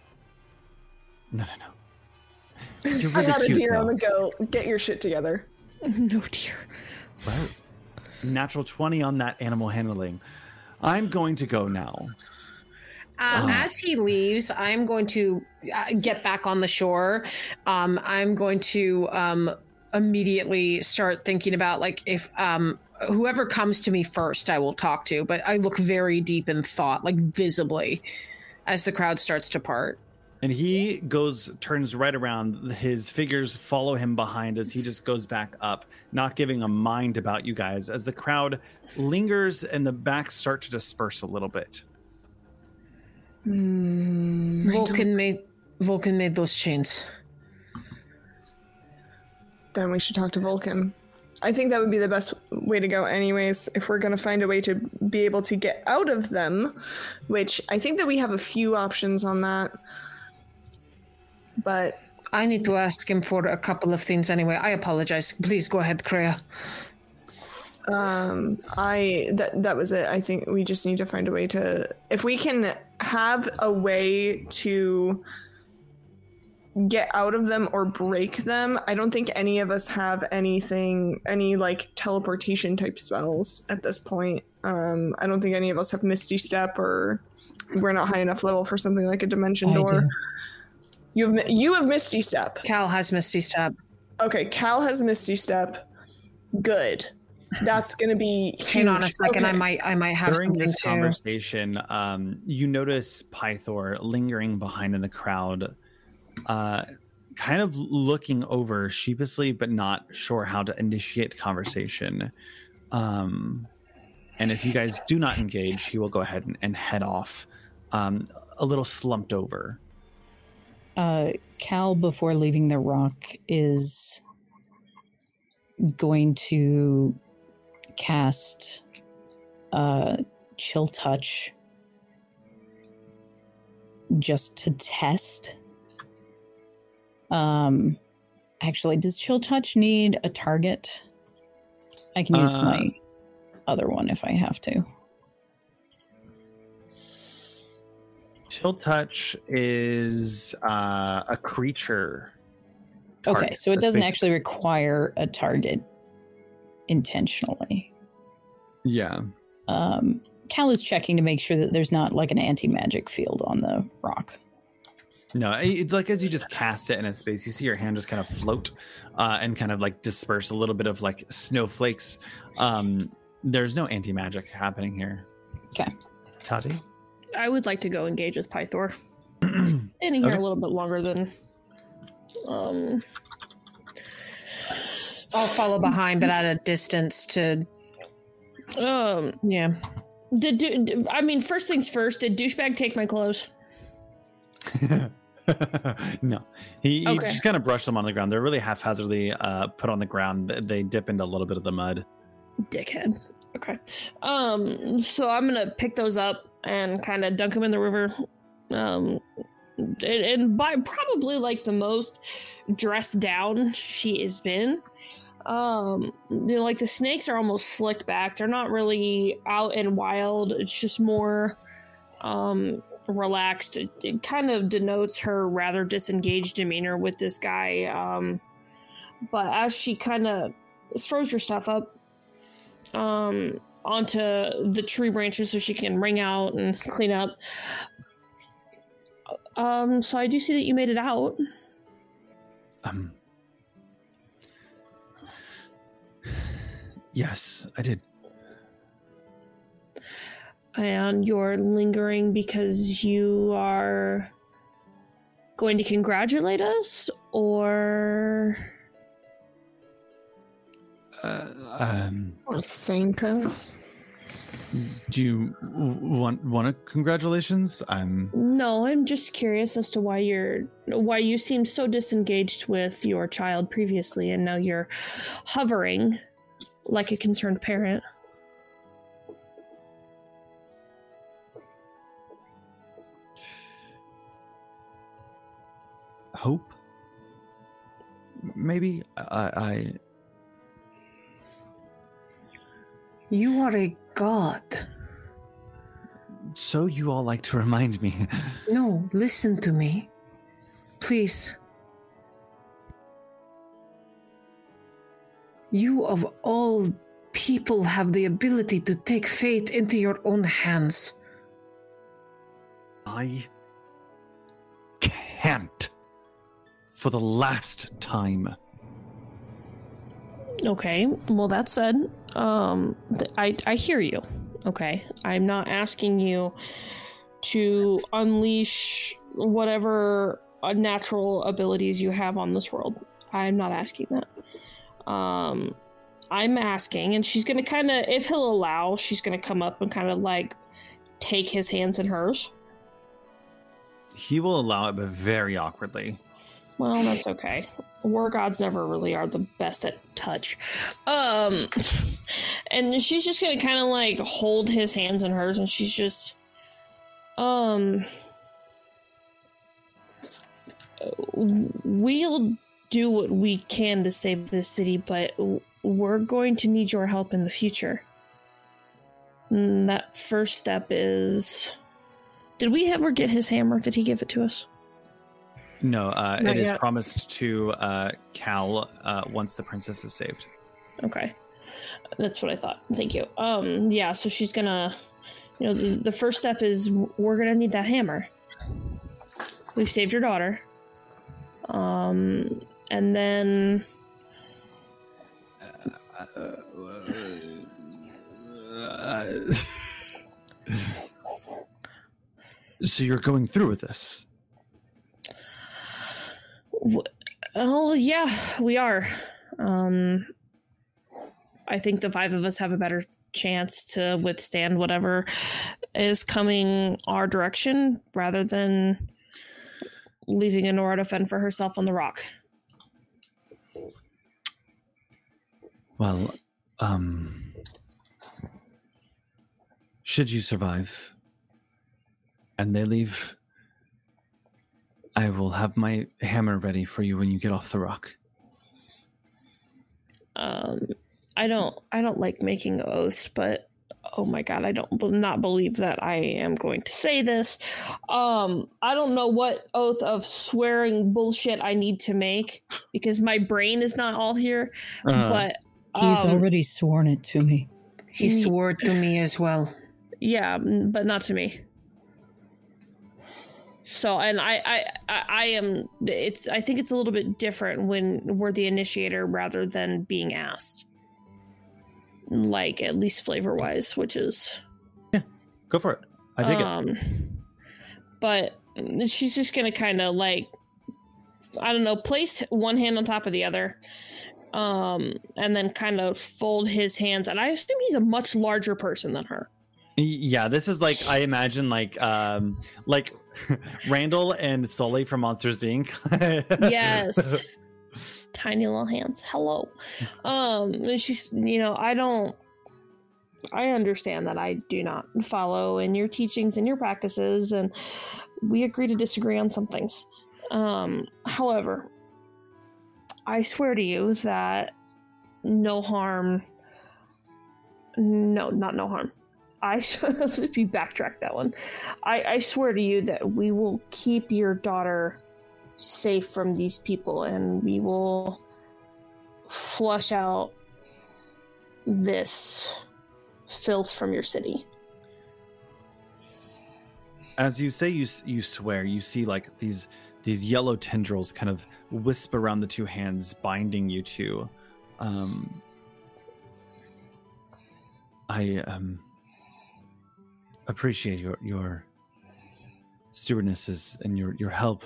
no, no, no. You're I really got a cute, deer on though." the go. Get your shit together. No deer. Well, natural twenty on that animal handling. I'm going to go now. Uh, Oh. As he leaves, I'm going to uh, get back on the shore. Um, I'm going to um, immediately start thinking about like if um, whoever comes to me first, I will talk to. But I look very deep in thought, like visibly, as the crowd starts to part. And he goes, turns right around. His figures follow him behind as he just goes back up, not giving a mind about you guys. As the crowd lingers and the backs start to disperse a little bit. Hmm, Vulcan made Vulcan made those chains. Then we should talk to Vulcan. I think that would be the best way to go, anyways, if we're going to find a way to be able to get out of them, which I think that we have a few options on that. But I need to ask him for a couple of things anyway. I apologize. Please go ahead, Kreia. um i that that was it i think we just need to find a way to if we can have a way to get out of them or break them i don't think any of us have anything any like teleportation type spells at this point um i don't think any of us have misty step or we're not high enough level for something like a dimension I door do. You have Mi- you have misty step Cal has Misty Step. okay cal has misty step good that's gonna be Hang on a huge. second. I Okay. might I might have During something this too. conversation, um, you notice Pythor lingering behind in the crowd, uh, kind of looking over sheepishly, but not sure how to initiate conversation. Um, and if you guys do not engage, he will go ahead and, and head off, um, a little slumped over. Uh, Cal, before leaving the rock, is going to cast uh, Chill Touch just to test. Um, actually, does Chill Touch need a target? I can use Uh, my other one if I have to. Chill touch is uh, a creature. Okay, so it That's doesn't basi- actually require a target intentionally. Yeah. Um, Cal is checking to make sure that there's not like an anti magic field on the rock. No, it- it's like as you just cast it in a space, you see your hand just kind of float uh, and kind of like disperse a little bit of like snowflakes. Um, there's no anti magic happening here. Okay. Tati? I would like to go engage with Pythor. Standing here Okay. a little bit longer than um I'll follow behind, but at a distance to Um, yeah. did do, I mean first things first? Did douchebag take my clothes? no, he, he Okay. just kind of brushed them on the ground. They're really haphazardly uh, put on the ground. They dip into a little bit of the mud. Dickheads. Okay. Um. So I'm gonna pick those up and kind of dunk them in the river. Um. And, and by probably like the most dressed down she has been. Um, you know, like the snakes are almost slicked back. They're not really out and wild. It's just more um relaxed. It, it kind of denotes her rather disengaged demeanor with this guy. Um, but as she kind of throws her stuff up um onto the tree branches so she can wring out and clean up. Um, so I do see that you made it out. Um. Yes, I did. and you're lingering because you are going to congratulate us or Uh, um, Or thank us. do you want want a congratulations? I'm. no i'm just curious as to why you're why you seemed so disengaged with your child previously and now you're hovering like a concerned parent hope maybe i i You are a god. so you all like to remind me No, listen to me. Please. You, of all people, have the ability to take fate into your own hands. i can't for the last time Okay. Well, that said, um, th- I I hear you. Okay, I'm not asking you to unleash whatever unnatural abilities you have on this world. I'm not asking that. Um, I'm asking, and she's gonna kind of, if he'll allow, she's gonna come up and kind of like take his hands in hers. he will allow it but very awkwardly Well, that's okay. War gods never really are the best at touch. Um and she's just gonna kinda like hold his hands in hers and she's just um we'll do what we can to save this city, but we're going to need your help in the future. And that first step is did we ever get his hammer? Did he give it to us? No uh Not it is yet. promised to uh cal uh once the princess is saved Okay. That's what I thought. Thank you. Um yeah, so she's going to you know the, the first step is we're going to need that hammer. We've saved your daughter. Um and then Uh, so you're going through with this w- oh yeah, we are. Um I think the five of us have a better chance to withstand whatever is coming our direction rather than leaving Honora to fend for herself on the rock. Well, um, should you survive and they leave, I will have my hammer ready for you when you get off the rock. um i don't i don't like making oaths but oh my god i don't b- not believe that i am going to say this um i don't know what oath of swearing bullshit i need to make because my brain is not all here Uh, but He's um, already sworn it to me. He Ye- swore to me as well. yeah but not to me so and I, I i i am it's i think it's a little bit different when we're the initiator rather than being asked like at least flavor wise which is yeah go for it. I dig it. um, But she's just gonna kind of like, I don't know, place one hand on top of the other, um, and then kind of fold his hands. And I assume he's a much larger person than her. Yeah, this is like I imagine like um like Randall and Sully from Monsters Inc. Yes. Tiny little hands. Hello. Um, she's, you know, I don't. I understand that I do not follow in your teachings and your practices, and we agree to disagree on some things. Um, however, I swear to you that no harm. No, not no harm. I if you backtrack that one. I, I swear to you that we will keep your daughter safe from these people and we will flush out this filth from your city. As you say, you you swear. You see like these these yellow tendrils kind of wisp around the two hands, binding you to. Um, I um appreciate your your stewardnesses and your your help.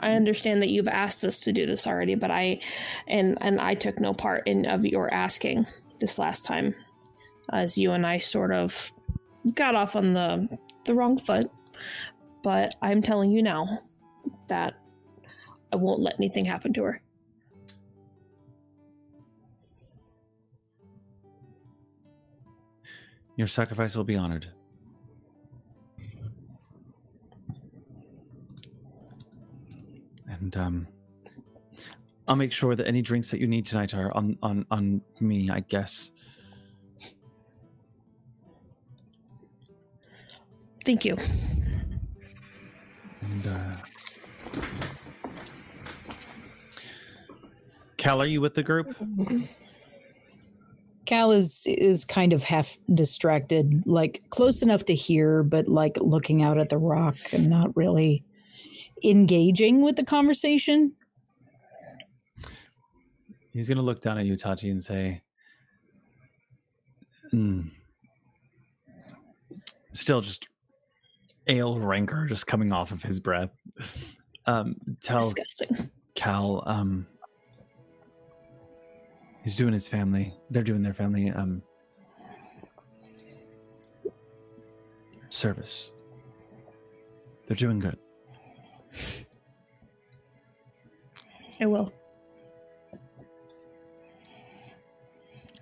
I understand that you've asked us to do this already, but I and and I took no part in of your asking this last time, as you and I sort of got off on the the wrong foot. But I'm telling you now that I won't let anything happen to her. Your sacrifice will be honored. And um I'll make sure that any drinks that you need tonight are on on on me, I guess. Thank you. And uh Cal, are you with the group? Cal is is kind of half distracted, like close enough to hear, but like looking out at the rock and not really engaging with the conversation. He's gonna look down at you, Tati, and say, "Hmm." still just ale rancor just coming off of his breath. Um, tell Disgusting. Cal, um, he's doing his family. They're doing their family um, service. They're doing good. I will.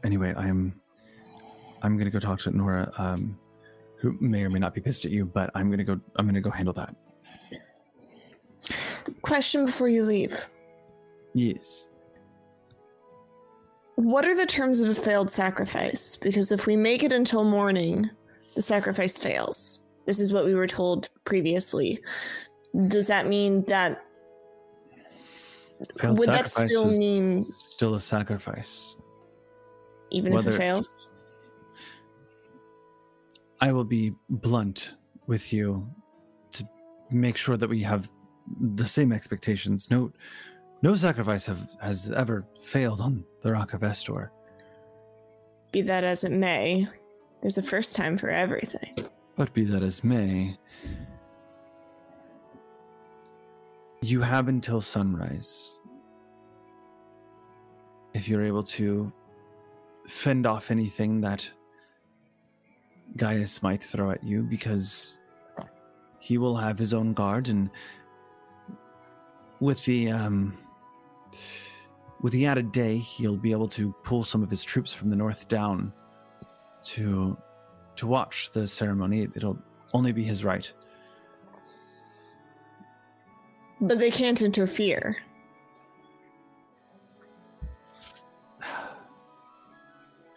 Anyway, I'm I'm gonna go talk to Nora, um, who may or may not be pissed at you, but I'm gonna go. I'm gonna go handle that. Question before you leave. Yes. What are the terms of a failed sacrifice? Because if we make it until morning, the sacrifice fails. This is what we were told previously. Does that mean that Failed Would that still mean- still a sacrifice? even if it fails? I will be blunt with you to make sure that we have the same expectations. No, no sacrifice have, has ever failed on the Rock of Estor. Be that as it may, there's a first time for everything. But be that as may, you have until sunrise. If you're able to fend off anything that Gaius might throw at you, because he will have his own guard, and with the um, with the added day, he'll be able to pull some of his troops from the north down to to watch the ceremony. It'll only be his right. But they can't interfere.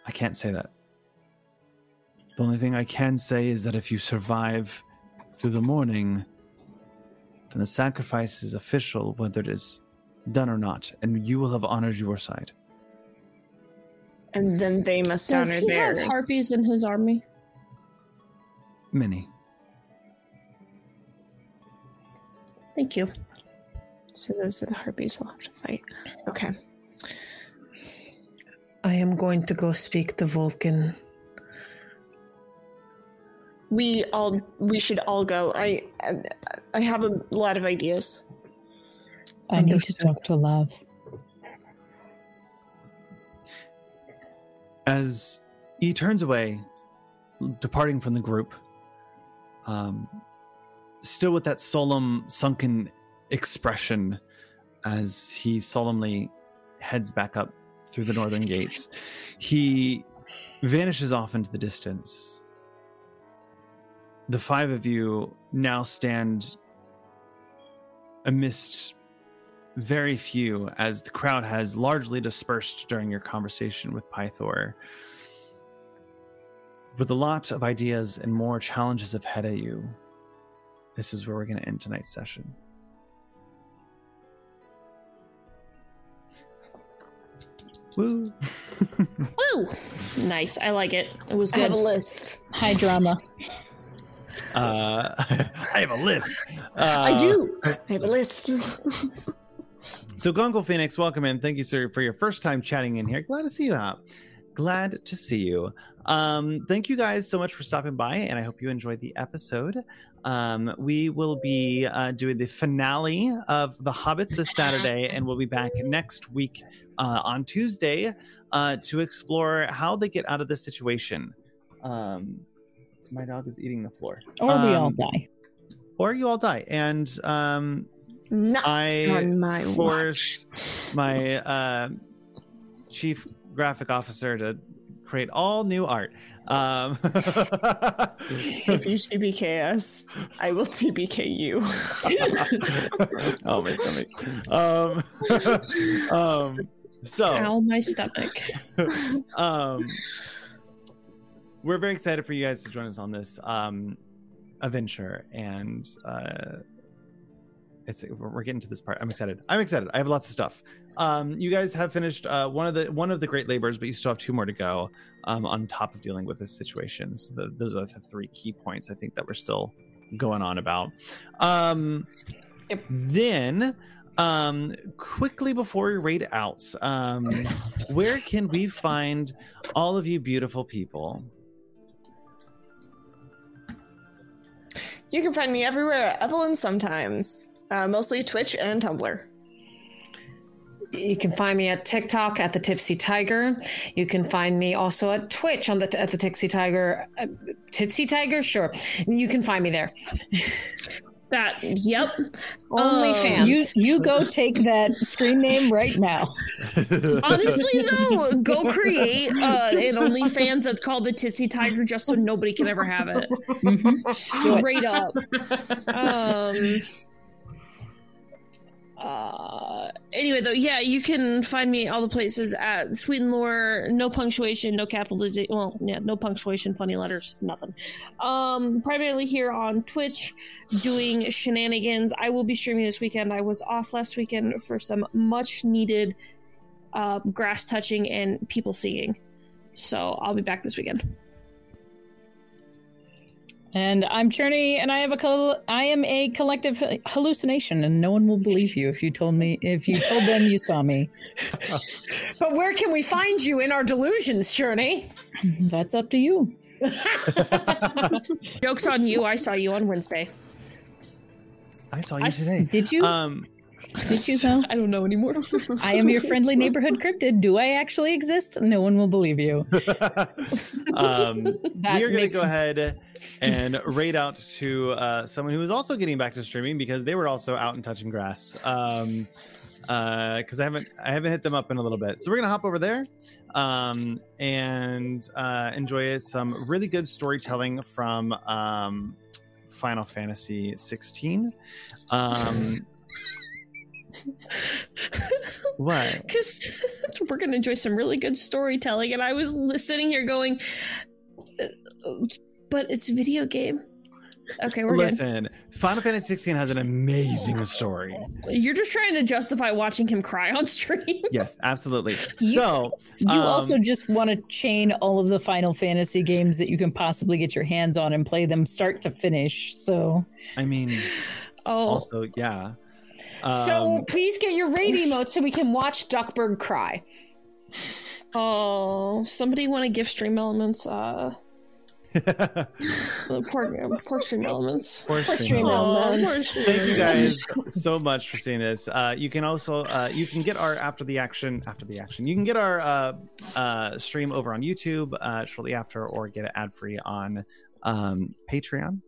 I can't say that. The only thing I can say is that if you survive through the morning, then the sacrifice is official, whether it is done or not, and you will have honored your side. And then they must Does honor he theirs. have harpies in his army? Many. Thank you. So those are the harpies we'll have to fight. Okay. I am going to go speak to Vulcan. We all we should all go. I I have a lot of ideas. I need to talk to Love. As he turns away, departing from the group, um, still with that solemn, sunken expression as he solemnly heads back up through the northern gates, he vanishes off into the distance. The five of you now stand amidst very few as the crowd has largely dispersed during your conversation with Pythor. With a lot of ideas and more challenges ahead of you, this is where we're going to end tonight's session. Woo! Woo! Nice. I like it. It was good. I have a list. High drama. Uh, I have a list. Uh, I do. I have a list. So, Gongo Phoenix, welcome in. Thank you, sir, for your first time chatting in here. Glad to see you out. Glad to see you. Um, thank you guys so much for stopping by, and I hope you enjoyed the episode. Um, we will be uh, doing the finale of The Hobbits this Saturday, and we'll be back next week uh, on Tuesday uh, to explore how they get out of this situation. Um, my dog is eating the floor. Or we all Um, die. Or you all die. And um, Not I on my watch. force my uh, chief graphic officer to create all new art. Um, If you TBKS, I will TBK you. oh my stomach. Um, um, so Ow, my stomach. um, we're very excited for you guys to join us on this um, adventure, and uh, it's we're getting to this part. I'm excited. I'm excited. I have lots of stuff. Um, you guys have finished uh, one of the one of the great labors, but you still have two more to go. Um, on top of dealing with this situation, so the, those are the three key points I think that we're still going on about. Um. Then, um, quickly before we raid out, um, where can we find all of you beautiful people? You can find me everywhere, Evelyn sometimes. Uh, mostly Twitch and Tumblr. You can find me at TikTok at the Tipsy Tiger. You can find me also at Twitch on the at the Tipsy Tiger, uh, Tipsy Tiger. Sure, you can find me there. That, yep. Only Oh, fans. You you go take that screen name right now. Honestly, though, go create uh, an OnlyFans that's called the Titsy Tiger just so nobody can ever have it. Mhm. Straight up. Um. Uh, anyway, though, yeah, you can find me all the places at Sweet Lore. No punctuation, no capitalization. Well, yeah, no punctuation, funny letters, nothing. Um, primarily here on Twitch, doing shenanigans. I will be streaming this weekend. I was off last weekend for some much needed uh, grass touching and people singing. So I'll be back this weekend. And I'm Cherney, and I have a col- I am a collective hallucination, and no one will believe you if you told me if you told them you saw me. But where can we find you in our delusions, Cherney? That's up to you. Joke's on you. I saw you on Wednesday. I saw you I s- today. Did you? Um, did you though? I don't know anymore. I am your friendly neighborhood cryptid. Do I actually exist? No one will believe you. um, we are going to go ahead and raid out to uh, someone who is also getting back to streaming because they were also out and touching grass. Um, because I haven't I haven't hit them up in a little bit, so we're gonna hop over there, um, and uh, enjoy some really good storytelling from um, Final Fantasy 16. Um, what? because we're gonna enjoy some really good storytelling and i was sitting here going "Uh, but it's a video game okay we're Listen, Final Fantasy 16 has an amazing story. you're just trying to justify watching him cry on stream Yes, absolutely. You- So, You Um, also just want to chain all of the Final Fantasy games that you can possibly get your hands on and play them start to finish. So I mean, oh also, yeah. So Um, please get your raid emote so we can watch Duckburg cry. oh somebody want to give stream elements uh The pork, pork stream elements. Poor Poor stream stream elements. Aw, elements. poor Thank you guys so much for seeing this. Uh, you can also uh, you can get our after the action after the action. You can get our uh, uh, stream over on YouTube uh, shortly after, or get it ad free on um, Patreon.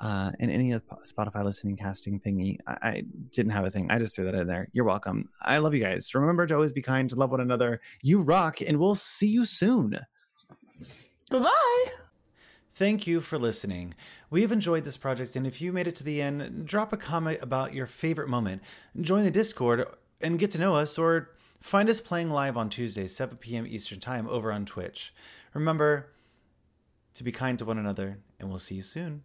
Uh, and any of Spotify listening casting thingy. I, I didn't have a thing. I just threw that in there. You're welcome. I love you guys. Remember to always be kind, to love one another. You rock, and we'll see you soon. Bye bye. Thank you for listening. We have enjoyed this project, and if you made it to the end, drop a comment about your favorite moment, join the Discord, and get to know us, or find us playing live on Tuesdays, 7 p.m. Eastern Time over on Twitch. Remember to be kind to one another, and we'll see you soon.